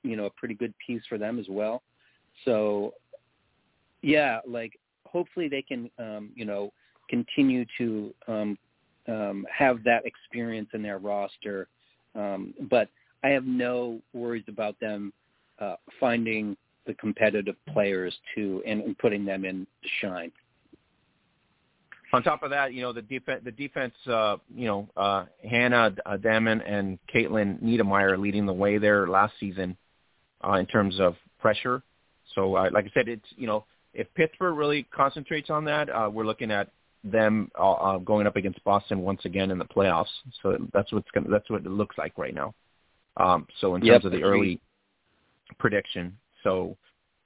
you know, a pretty good piece for them as well. So yeah, like hopefully they can, um, you know, continue to um, um, have that experience in their roster. Um, but I have no worries about them uh, finding the competitive players too and, and putting them in to shine. on top of that, you know the defense, the defense, uh, you know uh, Hannah uh, Damon and Caitlin Niedermeyer leading the way there last season uh, in terms of pressure. So, uh, like I said, it's you know if Pittsburgh really concentrates on that, uh, we're looking at them uh, uh, going up against Boston once again in the playoffs. So that's what's gonna, that's what it looks like right now. Um, so in Yep, terms of the early prediction, so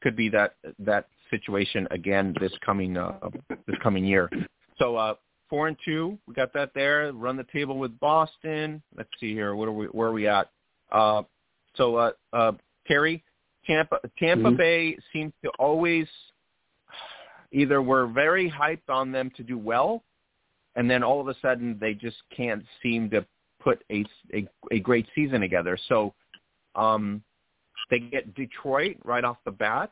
could be that that situation again this coming uh, this coming year. So uh, four and two, we got that there. Run the table with Boston. Let's see here. What are we? Where are we at? Uh, so uh, uh, Terry, Tampa Tampa Mhm. Bay seems to always either we're very hyped on them to do well, and then all of a sudden they just can't seem to put a a, a great season together. So um, they get Detroit right off the bat,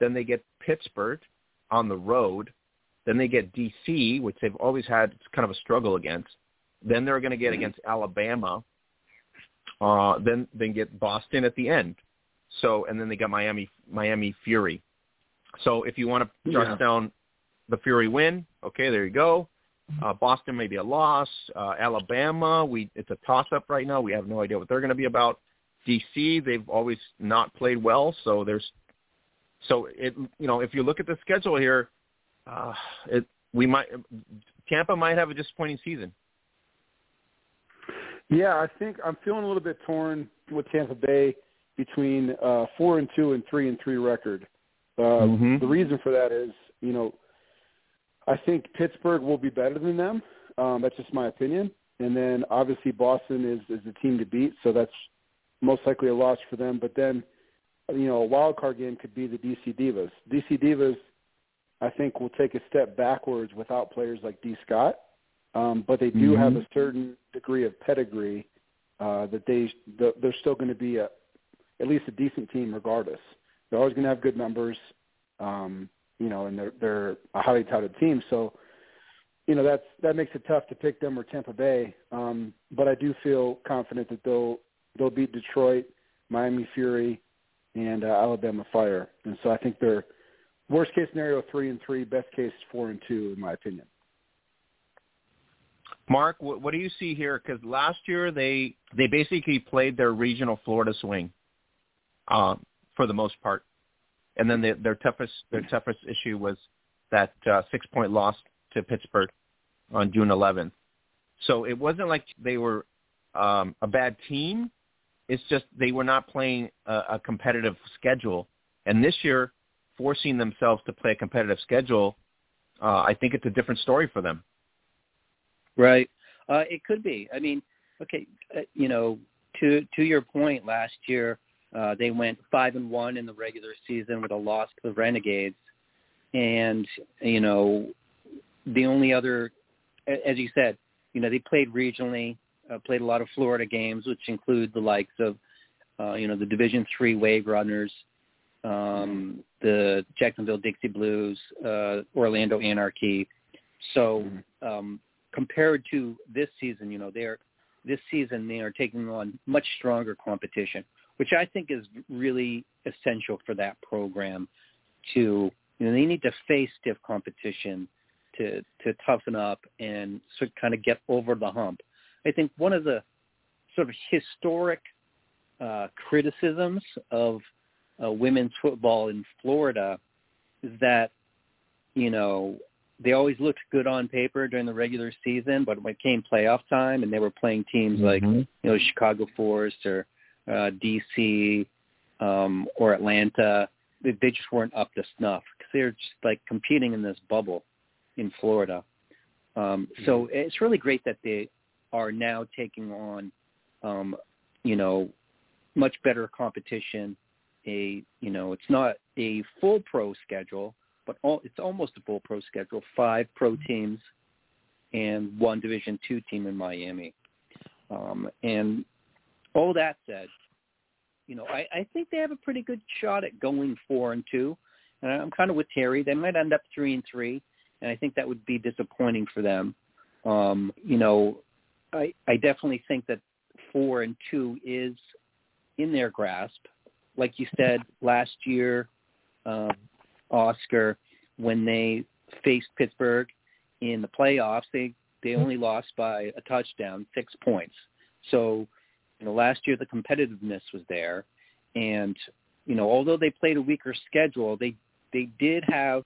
then they get Pittsburgh on the road, then they get DC, which they've always had kind of a struggle against. Then they're going to get against Alabama. Uh, then they get Boston at the end. So and then they got Miami Miami Fury. So if you want to jot Yeah. down the Fury win, okay, there you go. Uh, Boston may be a loss. Uh, Alabama, we it's a toss up right now. We have no idea what they're going to be about. DC, they've always not played well, so there's so it you know if you look at the schedule here, uh, it we might Tampa might have a disappointing season. Yeah, I think I'm feeling a little bit torn with Tampa Bay between uh, four and two and three and three record. Uh, Mhm. The reason for that is, you know, I think Pittsburgh will be better than them. Um, that's just my opinion. And then obviously Boston is is the team to beat, so that's most likely a loss for them. But then, you know, a wild card game could be the DC Divas. DC Divas, I think, will take a step backwards without players like D. Scott, um, but they do Mhm. have a certain degree of pedigree uh, that they the, they're still going to be a at least a decent team regardless. They're always going to have good numbers, um, you know, and they're they're a highly touted team. So, you know, that's that makes it tough to pick them or Tampa Bay. Um, but I do feel confident that they'll they'll beat Detroit, Miami Fury, and uh, Alabama Fire. And so I think they're worst case scenario three and three, best case four and two, in my opinion. Mark, what, what do you see here? Because last year they they basically played their regional Florida swing, um, for the most part, and then they, their toughest their toughest issue was that uh, six point loss to Pittsburgh on June 11th. So it wasn't like they were um, a bad team. It's just they were not playing a, a competitive schedule. And this year, forcing themselves to play a competitive schedule, uh, I think it's a different story for them. Right. Uh, it could be. I mean, okay, uh, you know, to to your point, last year uh, they went five and one in the regular season with a loss to the Renegades, and you know, the only other, as you said, you know, they played regionally, uh, played a lot of Florida games, which include the likes of, uh, you know, the Division Three Wave Runners, um, the Jacksonville Dixie Blues, uh, Orlando Anarchy. So mm-hmm. um, compared to this season, you know, they're this season they are taking on much stronger competition, which I think is really essential for that program to you know they need to face stiff competition to to toughen up and sort of kind of get over the hump. I think one of the sort of historic uh, criticisms of uh, women's football in Florida is that you know they always looked good on paper during the regular season, but when it came playoff time and they were playing teams mm-hmm. like you know Chicago Force or uh, DC um, or Atlanta, they, they just weren't up to snuff because they're just like competing in this bubble in Florida. Um, so mm-hmm. it's really great that they are now taking on, um, you know, much better competition. A you know, it's not a full pro schedule, but all, it's almost a full pro schedule. Five pro teams and one Division two team in Miami. Um, and all that said, you know, I, I think they have a pretty good shot at going four and two. And I'm kind of with Terry. They might end up three and three, and I think that would be disappointing for them. Um, you know, I I definitely think that four and two is in their grasp. Like you said last year, um, Oscar, when they faced Pittsburgh in the playoffs, they they only lost by a touchdown, six points. So, you know, last year the competitiveness was there, and you know, although they played a weaker schedule, they they did have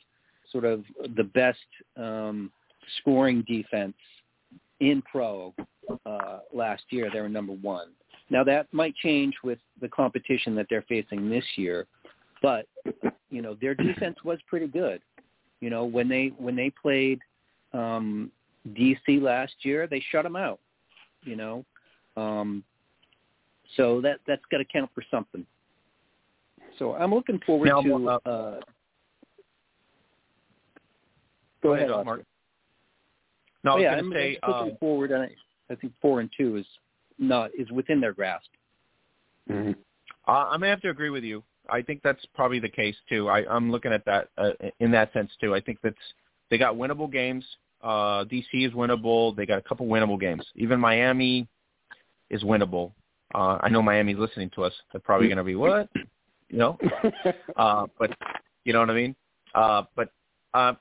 sort of the best um, scoring defense in pro uh, last year. They were number one. Now that might change with the competition that they're facing this year, but you know their defense was pretty good. You know when they when they played um, DC last year, they shut them out. You know, um, so that that's got to count for something. So I'm looking forward now, to. Uh, uh, go, ahead, Mark. No, I oh, was yeah, going to say. looking um, forward, and I, I think four and two is not is within their grasp. Mm-hmm. Uh, I'm gonna have to agree with you. I think that's probably the case too. I, I'm looking at that uh, in that sense too. I think that's they got winnable games. Uh, DC is winnable. They got a couple winnable games. Even Miami is winnable. Uh, I know Miami's listening to us. They're probably going to be what, you know, (laughs) uh, but you know what I mean. Uh, but uh,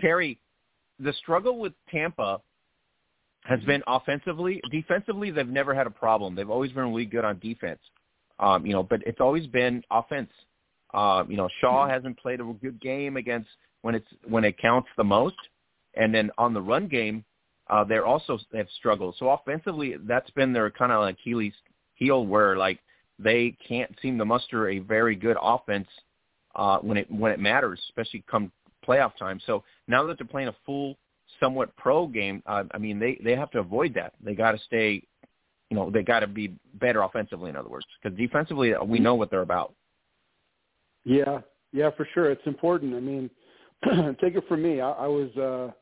Terry, the struggle with Tampa has been offensively. Defensively, they've never had a problem. They've always been really good on defense. Um, you know, but it's always been offense. Uh, you know, Shaw mm-hmm. hasn't played a good game against when it's when it counts the most, and then on the run game, uh, they're also have struggled. So offensively, that's been their kind of Achilles heel, where like they can't seem to muster a very good offense uh, when it when it matters, especially come playoff time. So now that they're playing a full, somewhat pro game, uh, I mean they they have to avoid that. They got to stay you know, they got to be better offensively. In other words, because defensively, we know what they're about. Yeah, yeah, for sure. It's important. I mean, (clears throat) take it from me. I, I was uh,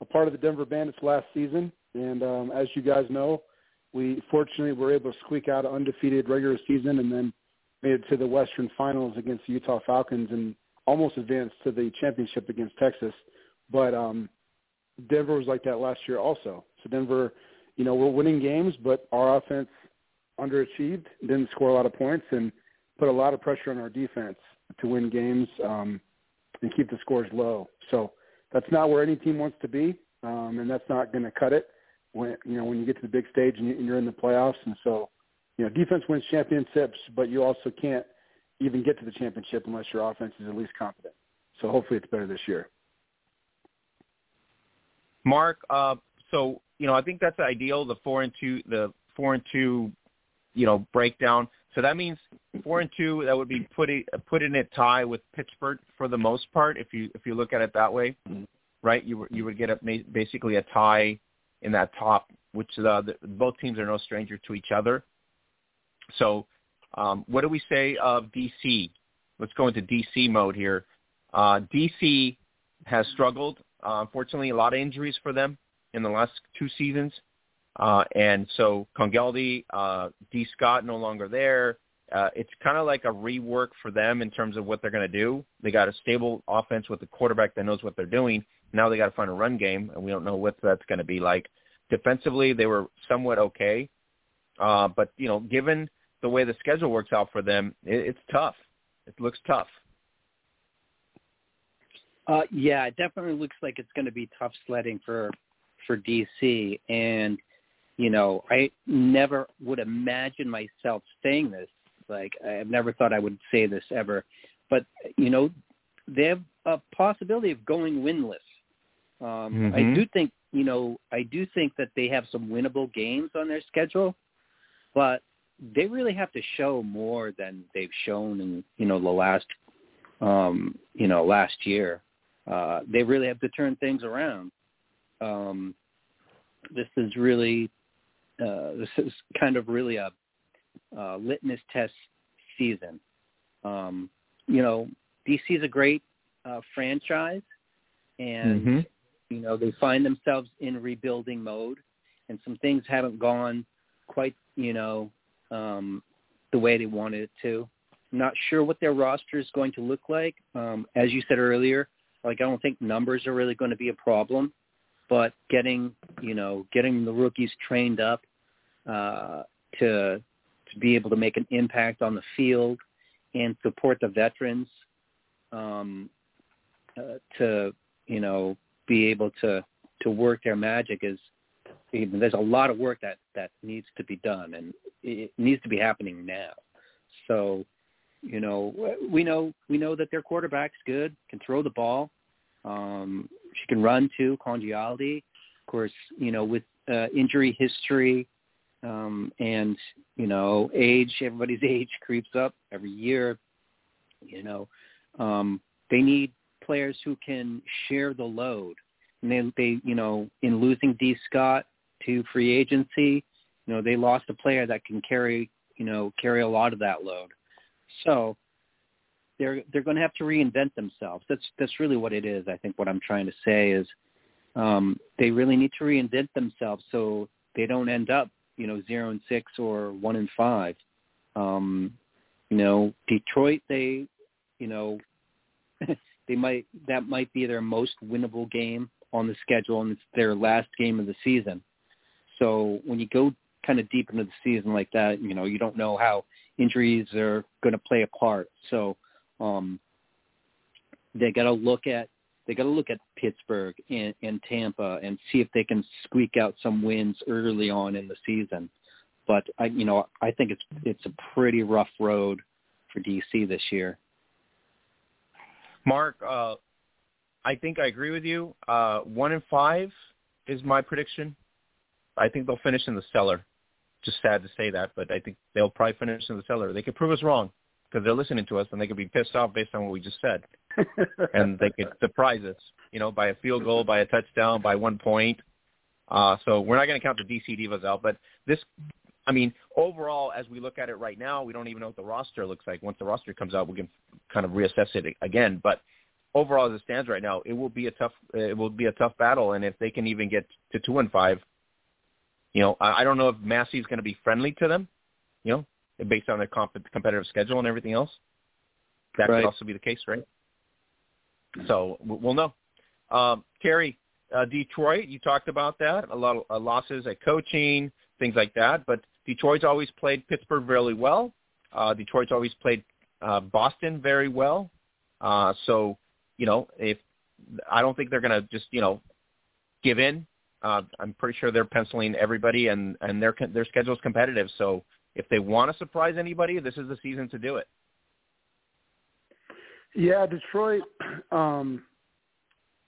a part of the Denver Bandits last season, and um, as you guys know, we fortunately were able to squeak out an undefeated regular season, and then made it to the Western Finals against the Utah Falcons, and almost advanced to the championship against Texas. But um, Denver was like that last year also. So Denver you know, we're winning games, but our offense underachieved, didn't score a lot of points, and put a lot of pressure on our defense to win games um, and keep the scores low. So that's not where any team wants to be, um, and that's not going to cut it when you know when you get to the big stage and you're in the playoffs. And so, you know, defense wins championships, but you also can't even get to the championship unless your offense is at least competent. So hopefully, it's better this year. Mark, uh, so you know, I think that's ideal. The four and two, the four and two, you know, breakdown. So that means four and two. That would be putting putting it tie with Pittsburgh for the most part. If you if you look at it that way, right? You you would get a basically a tie in that top, which uh, the, both teams are no stranger to each other. So, um, what do we say of DC? Let's go into DC mode here. Uh, DC has struggled. Uh, unfortunately, a lot of injuries for them in the last two seasons. Uh, and so Congeldi, uh, D. Scott no longer there. Uh, it's kind of like a rework for them in terms of what they're going to do. They got a stable offense with a quarterback that knows what they're doing. Now they got to find a run game, and we don't know what that's going to be like. Defensively, they were somewhat okay, uh, but you know, given the way the schedule works out for them, it, it's tough. It looks tough. Uh, yeah, it definitely looks like it's going to be tough sledding for for DC, and you know, I never would imagine myself saying this. Like, I've never thought I would say this ever, but you know, they have a possibility of going winless. Um, mm-hmm. I do think, you know, I do think that they have some winnable games on their schedule, but they really have to show more than they've shown in, you know, the last, um, you know, last year. Uh, they really have to turn things around. Um, this is really, uh, this is kind of really a, a litmus test season. Um, you know, DC is a great uh, franchise, and mm-hmm. you know they find themselves in rebuilding mode, and some things haven't gone quite, you know, um, the way they wanted it to. I'm not sure what their roster is going to look like. Um, as you said earlier, like I don't think numbers are really going to be a problem, but getting you know getting the rookies trained up uh, to to be able to make an impact on the field and support the veterans um, uh, to you know be able to to work their magic is there's a lot of work that that needs to be done and it needs to be happening now. So you know we know we know that their quarterback's good can throw the ball um she can run too Congialdi. Of course you know with uh, injury history um and you know age everybody's (laughs) age creeps up every year you know um they need players who can share the load. And they, they, you know, in losing D. Scott to free agency, you know, they lost a player that can carry, you know, carry a lot of that load. So they're they're going to have to reinvent themselves. That's that's really what it is. I think what I'm trying to say is um, they really need to reinvent themselves so they don't end up, you know, zero and six or one and five. Um, you know, Detroit, they, you know, (laughs) they might that might be their most winnable game on the schedule, and it's their last game of the season. So when you go kind of deep into the season like that, you know you don't know how injuries are going to play a part. So um, they got to look at they got to look at Pittsburgh and, and Tampa and see if they can squeak out some wins early on in the season. But I, you know, I think it's it's a pretty rough road for DC this year. Mark, uh, I think I agree with you. Uh, one in five is my prediction. I think they'll finish in the cellar. Just sad to say that, but I think they'll probably finish in the cellar. They could prove us wrong because they're listening to us and they could be pissed off based on what we just said, and they could surprise us, you know, by a field goal, by a touchdown, by one point. Uh, so we're not going to count the DC Divas out, but this, I mean, overall, as we look at it right now, we don't even know what the roster looks like. Once the roster comes out, we can kind of reassess it again. But overall, as it stands right now, it will be a tough it will be a tough battle. And if they can even get to two and five, you know, I, I don't know if Massey is going to be friendly to them, you know, based on their comp- competitive schedule and everything else. That right. could also be the case, right? So we'll know. Um, Kerry, uh, Detroit, you talked about that. A lot of uh, losses at coaching, things like that. But Detroit's always played Pittsburgh really well. Uh, Detroit's always played uh, Boston very well. Uh, so, you know, if I don't think they're going to just, you know, give in. Uh, I'm pretty sure they're penciling everybody, and and their their schedule is competitive. So if they want to surprise anybody, this is the season to do it. Yeah, Detroit. (clears throat) Um,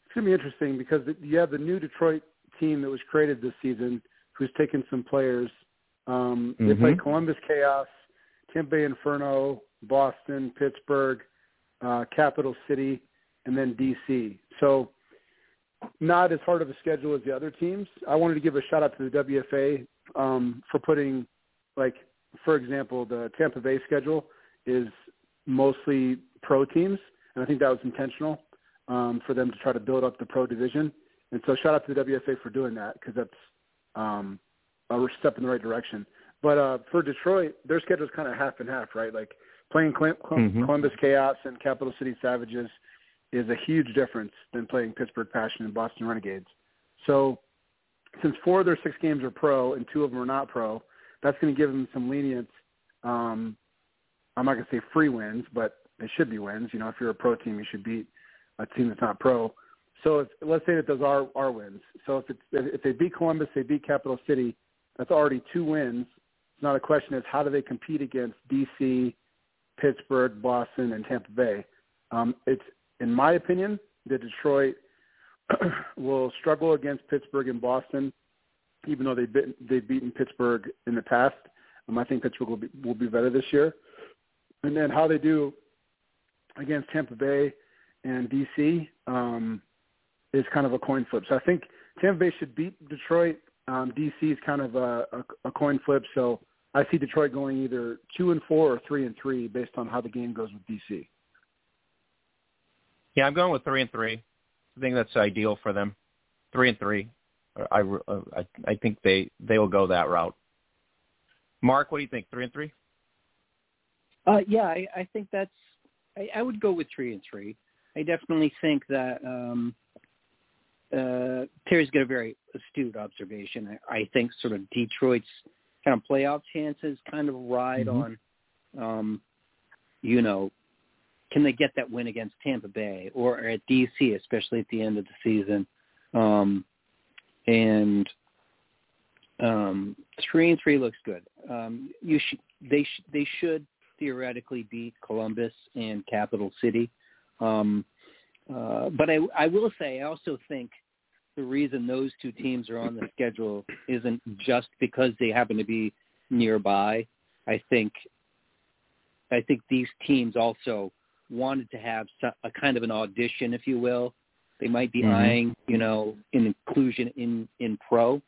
it's gonna be interesting because you have the new Detroit team that was created this season who's taken some players. Um, mm-hmm. They play Columbus Chaos, Tampa Bay Inferno, Boston, Pittsburgh, uh, Capital City, and then DC. So not as hard of a schedule as the other teams. I wanted to give a shout out to the WFA um, for putting, like, for example, the Tampa Bay schedule is mostly pro teams, and I think that was intentional um, for them to try to build up the pro division. And so shout out to the WFA for doing that because that's um, a step in the right direction. But uh, for Detroit, their schedule is kind of half and half, right? Like playing Col- Mhm. Columbus Chaos and Capital City Savages is a huge difference than playing Pittsburgh Passion and Boston Renegades. So since four of their six games are pro and two of them are not pro, that's going to give them some lenience. Um, I'm not going to say free wins, but they should be wins. You know, if you're a pro team, you should beat a team that's not pro. So if, let's say that those are are wins. So if it's if they beat Columbus, they beat Capital City. That's already two wins. It's not a question of how do they compete against DC, Pittsburgh, Boston, and Tampa Bay. Um, it's in my opinion that Detroit (clears throat) will struggle against Pittsburgh and Boston, even though they've been, they've beaten Pittsburgh in the past. Um, I think Pittsburgh will be will be better this year. And then how they do against Tampa Bay and DC um, is kind of a coin flip. So I think Tampa Bay should beat Detroit. Um, DC is kind of a, a, a coin flip. So I see Detroit going either two and four or three and three based on how the game goes with DC. Yeah, I'm going with three and three. I think that's ideal for them. Three and three. I, I, I think they they will go that route. Mark, what do you think? Three and three? Uh, yeah, I, I think that's. I, I would go with three and three. I definitely think that um, uh, Terry's got a very astute observation. I, I think sort of Detroit's kind of playoff chances kind of ride Mhm. on, um, you know, can they get that win against Tampa Bay or at DC, especially at the end of the season? Um, and um, three and three looks good. Um, you should they sh- they should theoretically beat Columbus and Capital City. Um, uh, but I, I will say, I also think the reason those two teams are on the schedule isn't just because they happen to be nearby. I think, I think these teams also wanted to have a kind of an audition, if you will. They might be Mhm. eyeing, you know, an inclusion in in pro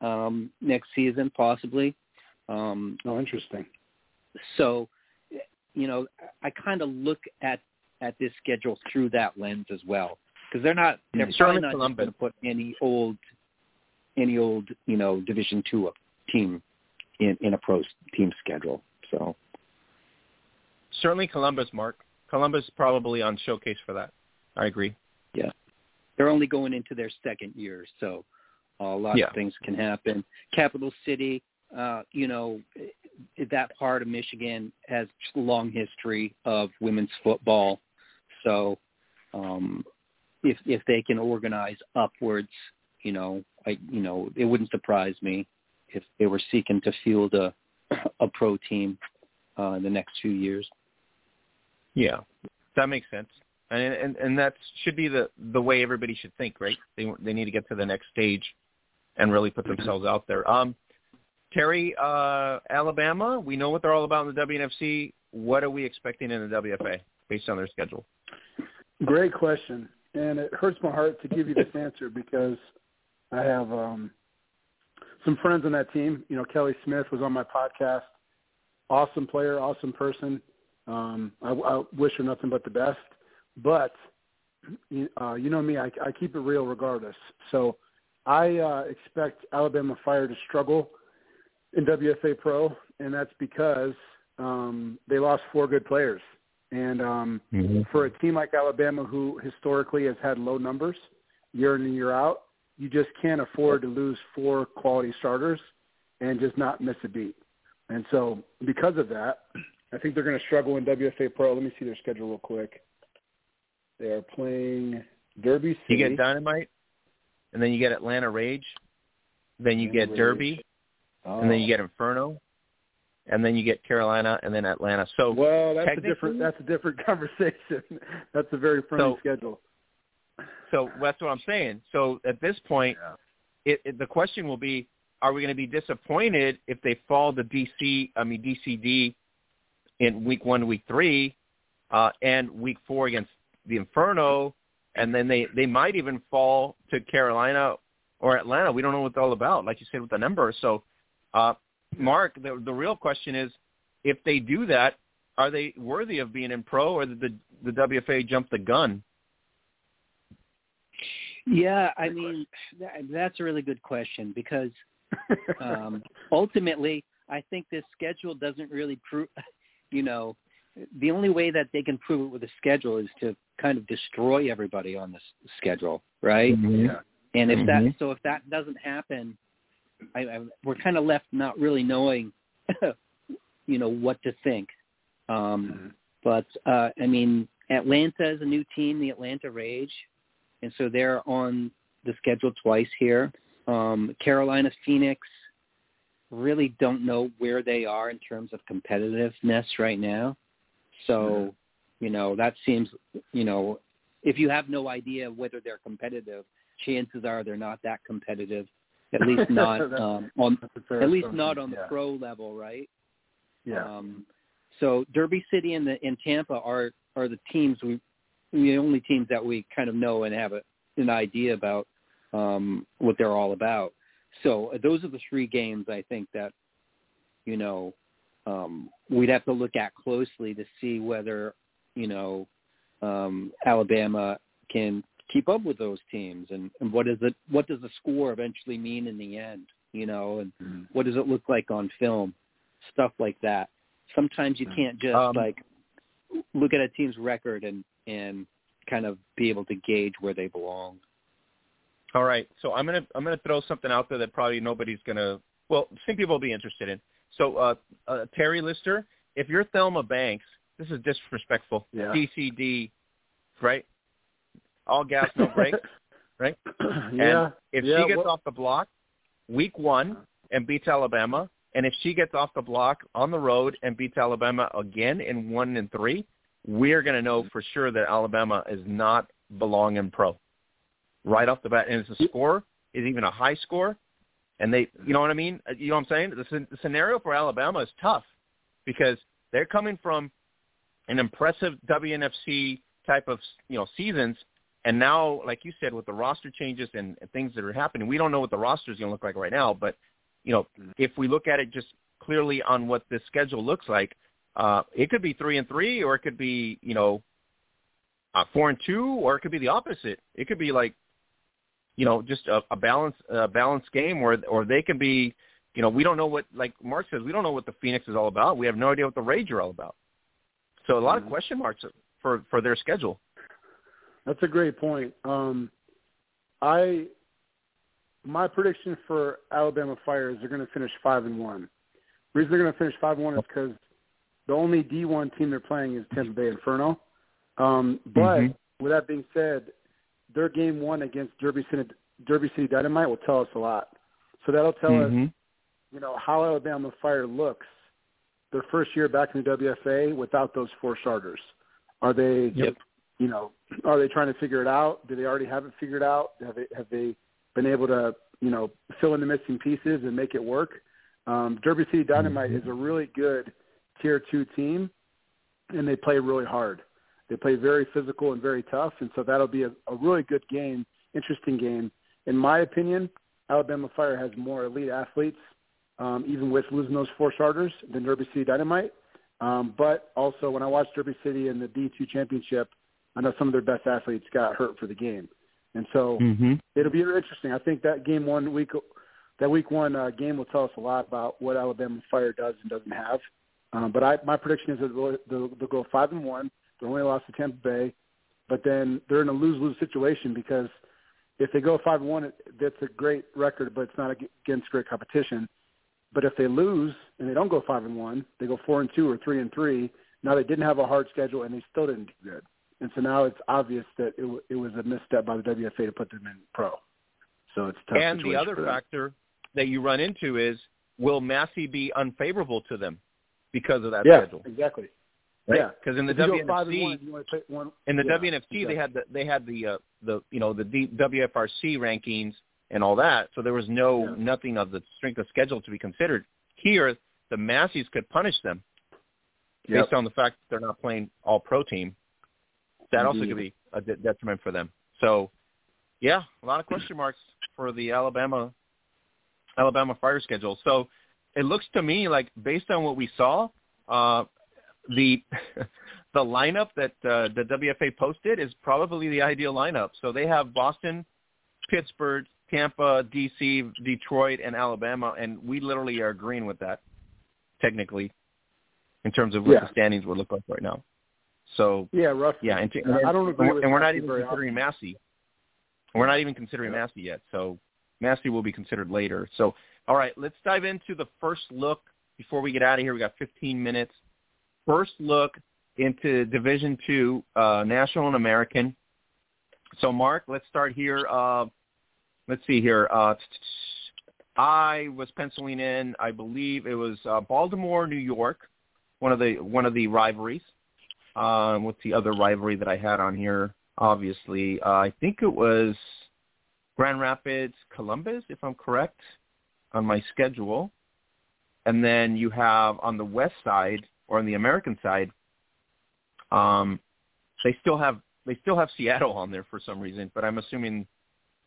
um, next season, possibly. Um, Oh, interesting. So you know i kind of look at at this schedule through that lens as well because they're not they're Yeah. probably not going to put any old any old you know division two team in in a pro team schedule so Certainly Columbus, Mark. Columbus probably on showcase for that. I agree. Yeah, they're only going into their second year so a lot Yeah. of things can happen capital city uh you know that part of michigan has a long history of women's football so um if if they can organize upwards you know i you know it wouldn't surprise me if they were seeking to field a a pro team uh in the next few years Yeah, that makes sense, and and and that should be the the way everybody should think, right? They they need to get to the next stage, and really put themselves out there. Um, Terry, uh, Alabama, we know what they're all about in the WNFC. What are we expecting in the WFA based on their schedule? Great question, and it hurts my heart to give you this answer because I have um, some friends on that team. You know, Kelly Smith was on my podcast. Awesome player, awesome person. Um, I, I wish her nothing but the best. But uh, you know me, I, I keep it real regardless. So I uh, expect Alabama Fire to struggle in WFA Pro, and that's because um, they lost four good players. And um, for a team like Alabama, who historically has had low numbers year in and year out, you just can't afford to lose four quality starters and just not miss a beat. And so, because of that, I think they're going to struggle in WFA Pro. Let me see their schedule real quick. They are playing Derby You get Dynamite, and then you get Atlanta Rage, then you get Rage. Derby, and then you get Inferno, and then you get Carolina, and then Atlanta. So Well, that's a different. That's a different (laughs) conversation. that's a very friendly So- schedule. So that's what I'm saying. So at this point, it, it, the question will be, are we going to be disappointed if they fall to DC? I mean DCD in week one, week three, uh, and week four against the Inferno, and then they they might even fall to Carolina or Atlanta. We don't know what it's all about, like you said with the numbers. So, uh, Mark, the the real question is, if they do that, are they worthy of being in pro, or did the the WFA jump the gun? Yeah, I mean that, that's a really good question because (laughs) um, ultimately, I think this schedule doesn't really prove. (laughs) You know, the only way that they can prove it with a schedule is to kind of destroy everybody on this schedule, right? Mm-hmm. Yeah. And if Mm-hmm. that so if that doesn't happen, I, I, we're kind of left not really knowing, (laughs) you know, what to think. Um, but uh, I mean, Atlanta is a new team, the Atlanta Rage, and so they're on the schedule twice here. Um, Carolina Phoenix really don't know where they are in terms of competitiveness right now. So, you know, that seems, you know, if you have no idea whether they're competitive, chances are they're not that competitive. At least (laughs) not um, on That's a fair at least assumption. not on the yeah. pro level, right? Yeah. Um, so Derby City and the and Tampa are are the teams we the only teams that we kind of know and have a, an idea about um, what they're all about. So uh, those are the three games I think that you know um, we'd have to look at closely to see whether you know um, Alabama can keep up with those teams and, and what is it what does the score eventually mean in the end you know and Mhm. what does it look like on film stuff like that sometimes you can't just Um, like look at a team's record and and kind of be able to gauge where they belong All right, so I'm gonna I'm gonna throw something out there that probably nobody's gonna. Well, some people will be interested in. So uh, uh, Terry Lister, if you're Thelma Banks, this is disrespectful. Yeah. DCD, right? All gas, no brakes, (laughs) right? yeah. And if yeah, she gets well- off the block, week one, and beats Alabama, and if she gets off the block on the road and beats Alabama again in one and three, we're going to know for sure that Alabama is not belong in pro. Right off the bat, and it's a score is even a high score, and they, you know what I mean? Uh, You know what I'm saying? The, the scenario for Alabama is tough because they're coming from an impressive WNFC type of you know seasons, and now, like you said, with the roster changes and, and things that are happening, we don't know what the roster is going to look like right now. But you know, if we look at it just clearly on what this schedule looks like, uh, it could be three and three, or it could be you know uh, four and two, or it could be the opposite. It could be like you know just a, a balance a balanced game, or or they can be you know we don't know what like Mark says we don't know what the Phoenix is all about. We have no idea what the Rage are all about. So a lot of question marks for for their schedule. That's a great point. Um, I my prediction for Alabama Fire is they're going to finish five and one. The reason they're going to finish five and one is because the only D one team they're playing is Tampa Bay Inferno. Um, but Mhm. with that being said, their game one against Derby City, Derby City Dynamite will tell us a lot. So that'll tell us, Mhm. you know, how Alabama Fire looks their first year back in the WFA without those four starters. Are they Yep. You know, are they trying to figure it out? Do they already have it figured out? Have they, have they been able to, you know, fill in the missing pieces and make it work? Um, Derby City Dynamite is a really good tier two team, and they play really hard. They play very physical and very tough, and so that'll be a, a really good game, interesting game. In my opinion, Alabama Fire has more elite athletes, um, even with losing those four starters, than Derby City Dynamite. Um, but also, when I watched Derby City in the D2 championship, I know some of their best athletes got hurt for the game, and so Mhm. it'll be interesting. I think that game one week, that week one uh, game will tell us a lot about what Alabama Fire does and doesn't have. Um, but I, my prediction is that they'll, they'll, they'll go five and one. They only lost to Tampa Bay, but then they're in a lose-lose situation because if they go five and one, that's a great record, but it's not against great competition. But if they lose and they don't go five and one, they go four and two or three and three. Now they didn't have a hard schedule and they still didn't do good. And so now it's obvious that it, w- it was a misstep by the WFA to put them in pro. So it's tough. And the other factor that you run into is will Massey be unfavorable to them because of that yeah, schedule? exactly. Right? Yeah, Because in the If you go five and WNFC, one, you want to pick one. in the yeah, WNFC exactly. they had the they had the uh, the you know the D, WFRC rankings and all that. So there was no Yeah. nothing of the strength of schedule to be considered. Here, the Massies could punish them Yep. based on the fact that they're not playing all pro team. That also could be a de- detriment for them. So, yeah, a lot of question marks for the Alabama Alabama Fire schedule. So it looks to me like based on what we saw, uh, the (laughs) the lineup that uh, the WFA posted is probably the ideal lineup. So they have Boston, Pittsburgh, Tampa, DC, Detroit, and Alabama, and we literally are agreeing with that technically in terms of what Yeah. the standings would look like right now. So Yeah, rough. yeah, and, And I don't agree and, we're not even considering Massey. We're not even considering Yeah. Massey yet. So Massey will be considered later. So all right, let's dive into the first look before we get out of here. We got 15 minutes. First look into Division Two, uh, National and American. So Mark, let's start here. Uh, let's see here. Uh, I was penciling in. I believe it was uh, Baltimore, New York, one of the one of the rivalries. Um, what's the other rivalry that I had on here? Obviously, uh, I think it was Grand Rapids, Columbus, if I'm correct, on my schedule. And then you have on the west side or on the American side, um, they still have they still have Seattle on there for some reason, but I'm assuming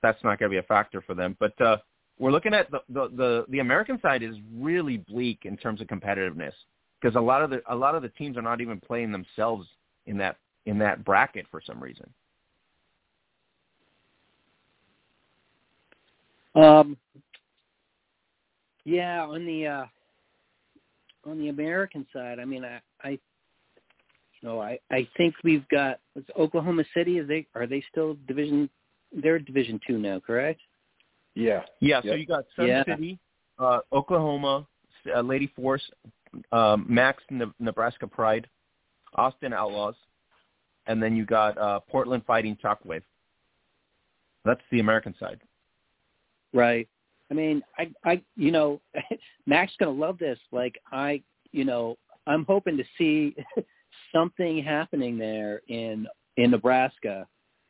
that's not going to be a factor for them. But uh, we're looking at the, the the the American side is really bleak in terms of competitiveness because a lot of the a lot of the teams are not even playing themselves in that in that bracket for some reason. Um, yeah, on the uh, on the American side, I mean, I, I, you know, I, I think we've got what's Oklahoma City. Is they are they still division? They're Division two now, correct? Yeah. Yeah, so you got Sun Yeah. City, uh, Oklahoma, uh, Lady Force, um, Max Ne- Nebraska Pride, Austin Outlaws, and then you got uh, Portland Fighting Shockwave. That's the American side. Right. I mean, I, I, you know, (laughs) Mac's gonna love this. Like, I, you know, I'm hoping to see (laughs) something happening there in in Nebraska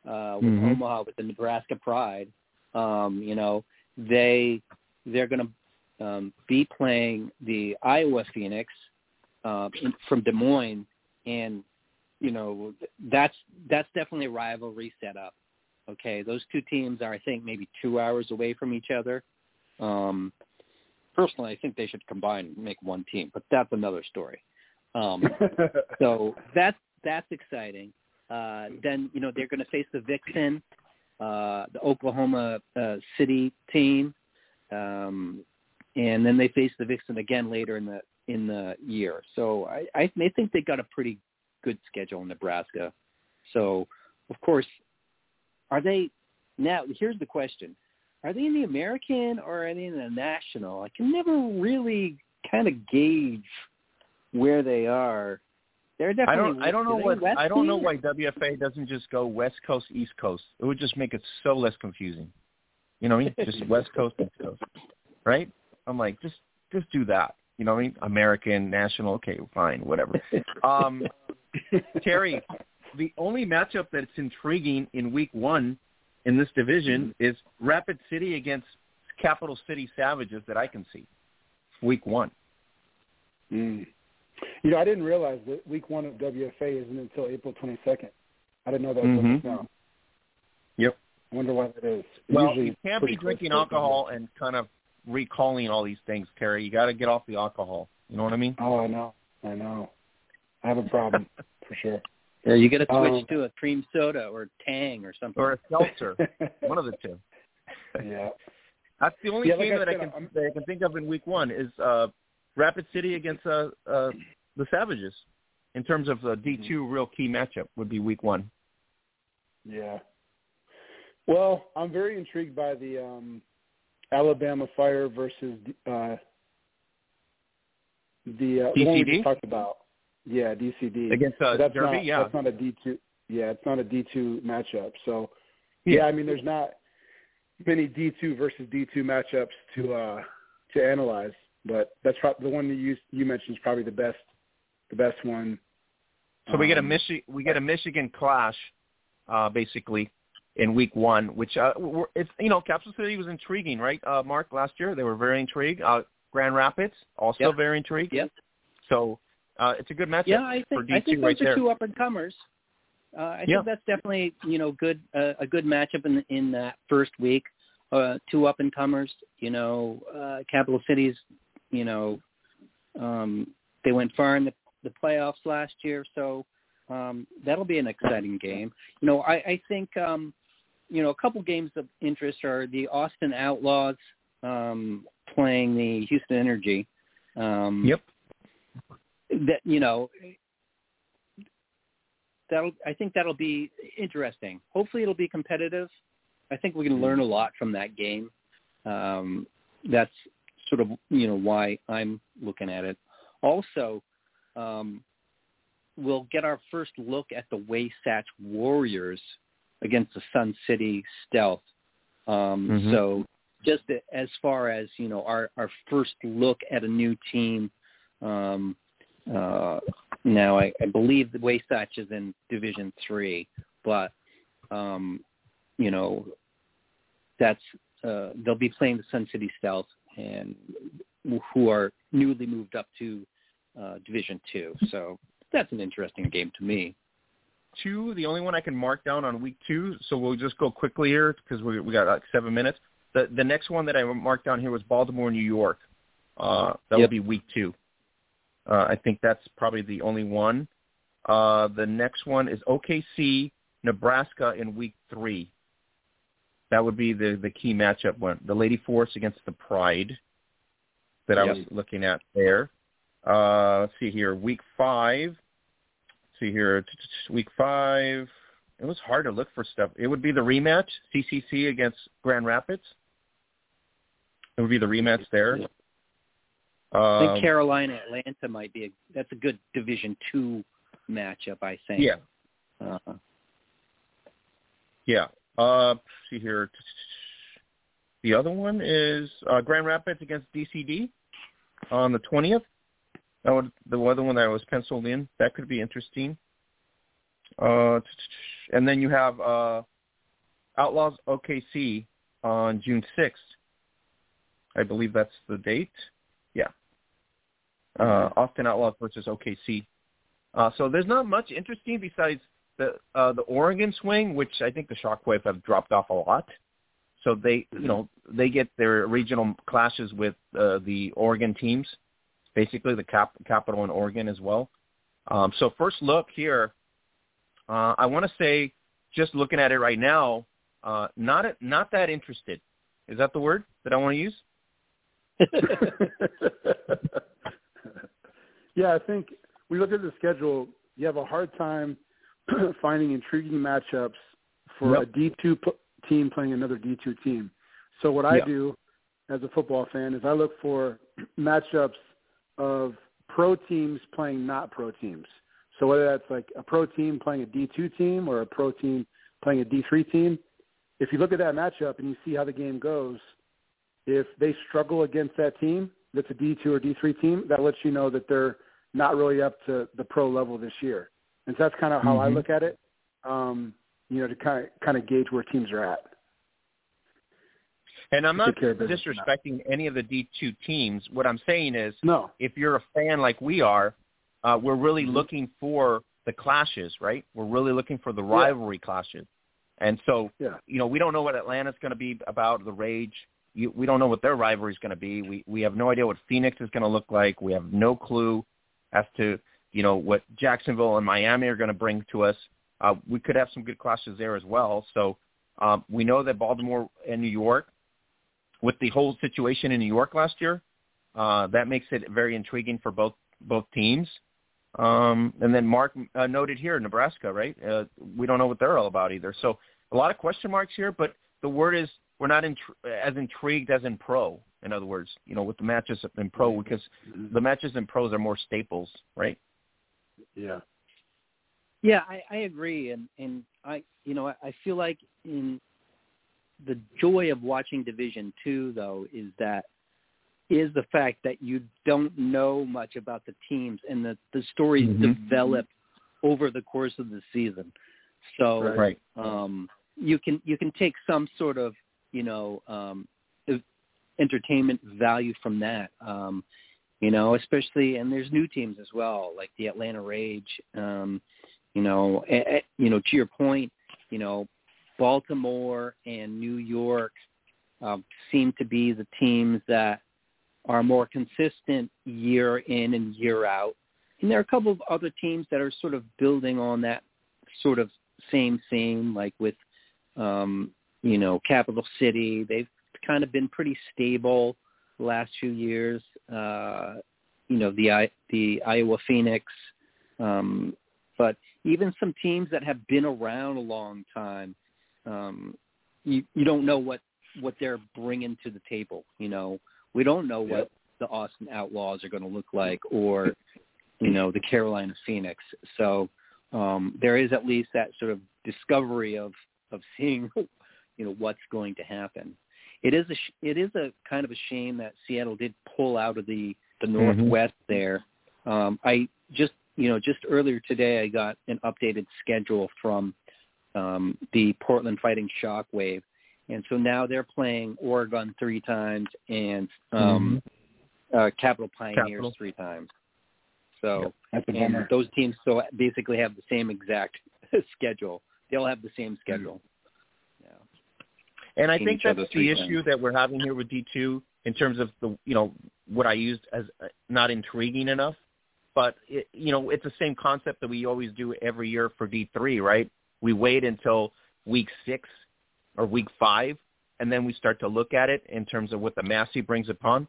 uh, with Mhm. Omaha with the Nebraska Pride. Um, you know, they they're gonna um, be playing the Iowa Phoenix uh, in, from Des Moines, and you know, that's that's definitely a rivalry set up. Okay, those two teams are, I think, maybe two hours away from each other. Um, personally, I think they should combine and make one team, but that's another story. Um, (laughs) so that's that's exciting. Uh, then you know they're going to face the Vixen, uh, the Oklahoma uh, City team, um, and then they face the Vixen again later in the in the year. So I, I may think they got a pretty good schedule in Nebraska. So of course, are they now? Here's the question: Are they in the American or are they in the National? I can never really kind of gauge where they are. They're definitely. I don't I don't know what West I don't know why WFA doesn't just go West Coast East Coast. It would just make it so less confusing. You know what I mean? Just West Coast East Coast. Right? I'm like just just do that. You know what I mean? American, national, okay, fine, whatever. (laughs) Um Terry, the only matchup that's intriguing in week 1 in this division is Rapid City against Capital City Savages that I can see. Week 1. Mm. You know, I didn't realize that week one of WFA isn't until April 22nd. I didn't know that was Mhm. now. Yep. I wonder why that is. Well, Usually you can't be drinking alcohol and kind of recalling all these things, Terry. You got to get off the alcohol. You know what I mean? Oh, I know. I know. I have a problem (laughs) for sure. Yeah, you got to switch Um, to a cream soda or Tang or something. Or a seltzer. (laughs) One of the two. yeah. That's the only Yeah, like game I that I said, can I'm- that I can think of in week one is uh, Rapid City against uh, uh, the Savages. In terms of the D two real key matchup would be week one. Yeah. Well, I'm very intrigued by the um, Alabama Fire versus uh, the uh, the one we just talked about. Yeah, DCD. Against uh, that's Derby, not, yeah. That's not a D two. Yeah, it's not a D two matchup. So Yeah. yeah. I mean, there's not many D two versus D two matchups to uh, to analyze, but that's prob- the one that you you mentioned is probably the best the best one. So we get a Um, Michi- we get a Michigan clash, uh, basically, in week one, which uh, were, it's you know Capital City was intriguing, right? Uh, Mark last year they were very intrigued. Uh, Grand Rapids also Yep. very intrigued. Yep. So uh, it's a good matchup Yeah, I for think D2 I think right those are there. two up and comers. Uh, I Yeah. think that's definitely you know good uh, a good matchup in in that first week. Uh, two up and comers. You know, uh, Capital Cities. You know, um, they went far in the, the playoffs last year, so um, that'll be an exciting game. You know, I, I think um, you know a couple games of interest are the Austin Outlaws um, playing the Houston Energy. Um, Yep. that you know that'll I think that'll be interesting. Hopefully it'll be competitive. I think we can learn a lot from that game. Um, that's sort of you know why I'm looking at it. Also, um, we'll get our first look at the Wasatch Warriors against the Sun City Stealth. Um, Mhm. So just as far as you know our our first look at a new team. Um, uh, now I, I believe the Wasatch is in Division Three, but um, you know that's uh, they'll be playing the Sun City Stealth, and who are newly moved up to uh, Division Two. So that's an interesting game to me. Two, the only one I can mark down on week two. So we'll just go quickly here because we we got like seven minutes. The the next one that I marked down here was Baltimore, New York. Uh, that will be week two. Uh, I think that's probably the only one. Uh, the next one is OKC, Nebraska in week three. That would be the the key matchup one. The Lady Force against the Pride that I Yep. was looking at there. Uh, let's see here, week five see here, week five. It was hard to look for stuff. It would be the rematch, CCC against Grand Rapids. It would be the rematch there. I think Um, Carolina Atlanta might be a that's a good Division Two matchup. I think. yeah, Uh, yeah. Uh, see here. The other one is uh, Grand Rapids against DCD on the twentieth. That would the other one that was penciled in. That could be interesting. Uh, and then you have uh, Outlaws OKC on June sixth. I believe that's the date. Yeah. Uh, Austin Outlaws versus OKC. Uh, so there's not much interesting besides the uh, the Oregon swing, which I think the Shockwave have dropped off a lot. So they, you know, they get their regional clashes with uh, the Oregon teams, basically the cap- capital in Oregon as well. Um, so first look here, uh, I want to say, just looking at it right now, uh, not not that interested. Is that the word that I want to use? (laughs) yeah, I think we look at the schedule. You have a hard time (clears throat) finding intriguing matchups for Yep. a D2 p- team playing another D2 team. So what I Yeah. do as a football fan is I look for (clears throat) matchups of pro teams playing not pro teams. So whether that's like a pro team playing a D2 team or a pro team playing a D3 team, if you look at that matchup and you see how the game goes, if they struggle against that team that's a D2 or D3 team, that lets you know that they're not really up to the pro level this year. And so that's kind of how I Mhm. look at it, um, you know, to kind of, kind of gauge where teams are at. And I'm not Take care of business or not. disrespecting any of the D2 teams. What I'm saying is, No. if you're a fan like we are, uh, we're really Mhm. looking for the clashes, right? We're really looking for the rivalry clashes. And so, Yeah. you know, we don't know what Atlanta's going to be about, the Rage. You, we don't know what their rivalry is going to be. We we have no idea what Phoenix is going to look like. We have no clue as to you know what Jacksonville and Miami are going to bring to us. Uh, we could have some good clashes there as well. So um, we know that Baltimore and New York, with the whole situation in New York last year, uh, that makes it very intriguing for both both teams. Um, and then Mark uh, noted here, Nebraska, right? Uh, we don't know what they're all about either. So a lot of question marks here, but the word is we're not intri- as intrigued as in pro. In other words, you know, with the matches in pro, because the matches in pros are more staples, right? Yeah. Yeah, I, I agree, and and I you know I, I feel like in the joy of watching Division Two though is that is the fact that you don't know much about the teams and that the stories Mhm. develop over the course of the season. So Right. um you can you can take some sort of you know um, entertainment value from that. Um, you know, especially and there's new teams as well, like the Atlanta Rage. Um, you know, a, you know, to your point, you know, Baltimore and New York um, seem to be the teams that are more consistent year in and year out. And there are a couple of other teams that are sort of building on that sort of same theme, like with, um, you know, Capital City. They've kind of been pretty stable the last few years. Uh, you know, the the Iowa Phoenix, um, but even some teams that have been around a long time, um, you you don't know what what they're bringing to the table. You know, we don't know what the Austin Outlaws are going to look like, or you know, the Carolina Phoenix. So um, there is at least that sort of discovery of of (laughs) seeing, you know, what's going to happen it is a it is a kind of a shame that Seattle did pull out of the the mm-hmm. Northwest mm-hmm. there. Um, I just you know just earlier today I got an updated schedule from um, the Portland Fighting Shockwave, and so now they're playing Oregon three times and um, mm-hmm. uh, Capital Pioneers Capital. three times. So yep. and those teams so basically have the same exact (laughs) schedule. They all have the same schedule. Mm-hmm. And I think that's the issue that we're having here with D2 in terms of the, you know, what I used as uh, not intriguing enough. But, it, you know, it's the same concept that we always do every year for D3, right? We wait until week six or week five, and then we start to look at it in terms of what the Massey brings upon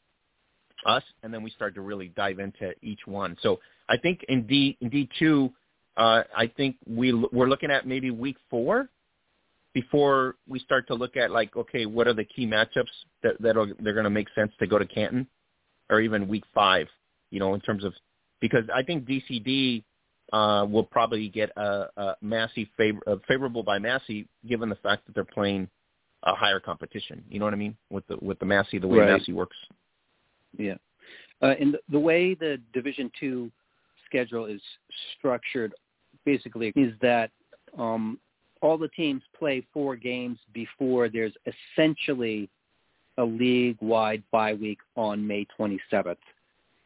us, and then we start to really dive into each one. So I think in D in D two, uh, I think we we're looking at maybe week four before we start to look at like, okay, what are the key matchups that that are they're going to make sense to go to Canton, or even Week Five, you know, in terms of because I think DCD uh, will probably get a, a Massey favor, uh, favorable by Massey given the fact that they're playing a higher competition. You know what I mean with the with the Massey the way right. Massey works. Yeah, uh, and the, the way the Division Two schedule is structured, basically, is that um, all the teams play four games before there's essentially a league-wide bye week on May 27th.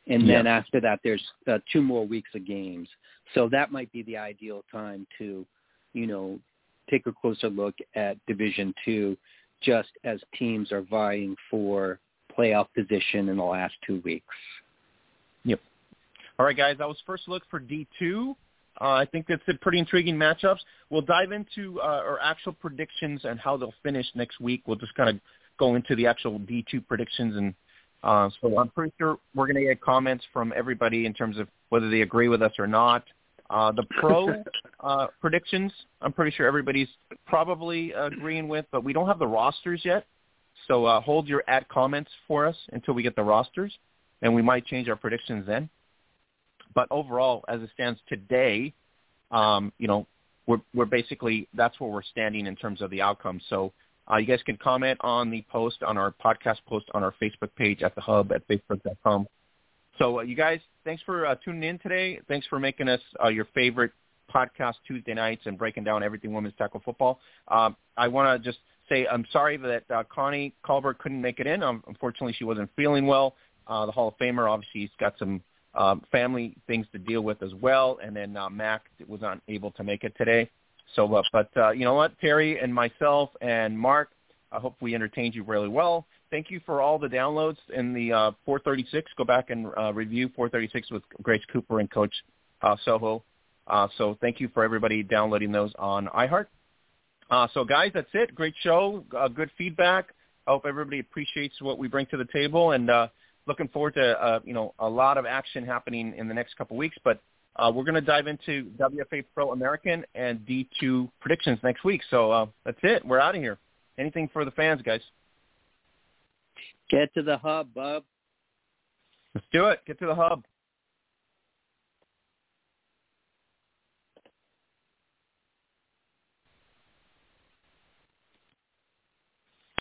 And then yeah. after that, there's uh, two more weeks of games. So that might be the ideal time to, you know, take a closer look at Division Two, just as teams are vying for playoff position in the last two weeks. Yep. All right, guys. That was first look for D2. Uh, I think that's a pretty intriguing matchups. We'll dive into uh, our actual predictions and how they'll finish next week. We'll just kind of go into the actual D2 predictions, and uh, so I'm pretty sure we're going to get comments from everybody in terms of whether they agree with us or not. Uh, the (laughs) pro uh, predictions, I'm pretty sure everybody's probably agreeing with, but we don't have the rosters yet. So uh, hold your ad comments for us until we get the rosters, and we might change our predictions then. But overall, as it stands today, um, you know, we're, we're basically that's where we're standing in terms of the outcome. So uh, you guys can comment on the post on our podcast post on our Facebook page at the hub at facebook.com. So uh, you guys, thanks for uh, tuning in today. Thanks for making us uh, your favorite podcast Tuesday nights and breaking down everything women's tackle football. Um, I want to just say I'm sorry that uh, Connie Carberg couldn't make it in. Um, unfortunately, she wasn't feeling well. Uh, the Hall of Famer obviously he's got some um, family things to deal with as well. And then uh, Mac was not able to make it today. So, uh, but uh, you know what, Terry and myself and Mark, I hope we entertained you really well. Thank you for all the downloads in the uh, 436. Go back and uh, review 436 with Grace Cooper and Coach uh, Soho. Uh, so thank you for everybody downloading those on iHeart. Uh, so guys, that's it. Great show. Uh, good feedback. I hope everybody appreciates what we bring to the table. And uh, looking forward to uh, you know a lot of action happening in the next couple weeks. But uh, we're going to dive into WFA Pro American and D2 predictions next week. So uh, that's it. We're out of here. Anything for the fans, guys? Get to the hub, bub. Let's do it. Get to the hub.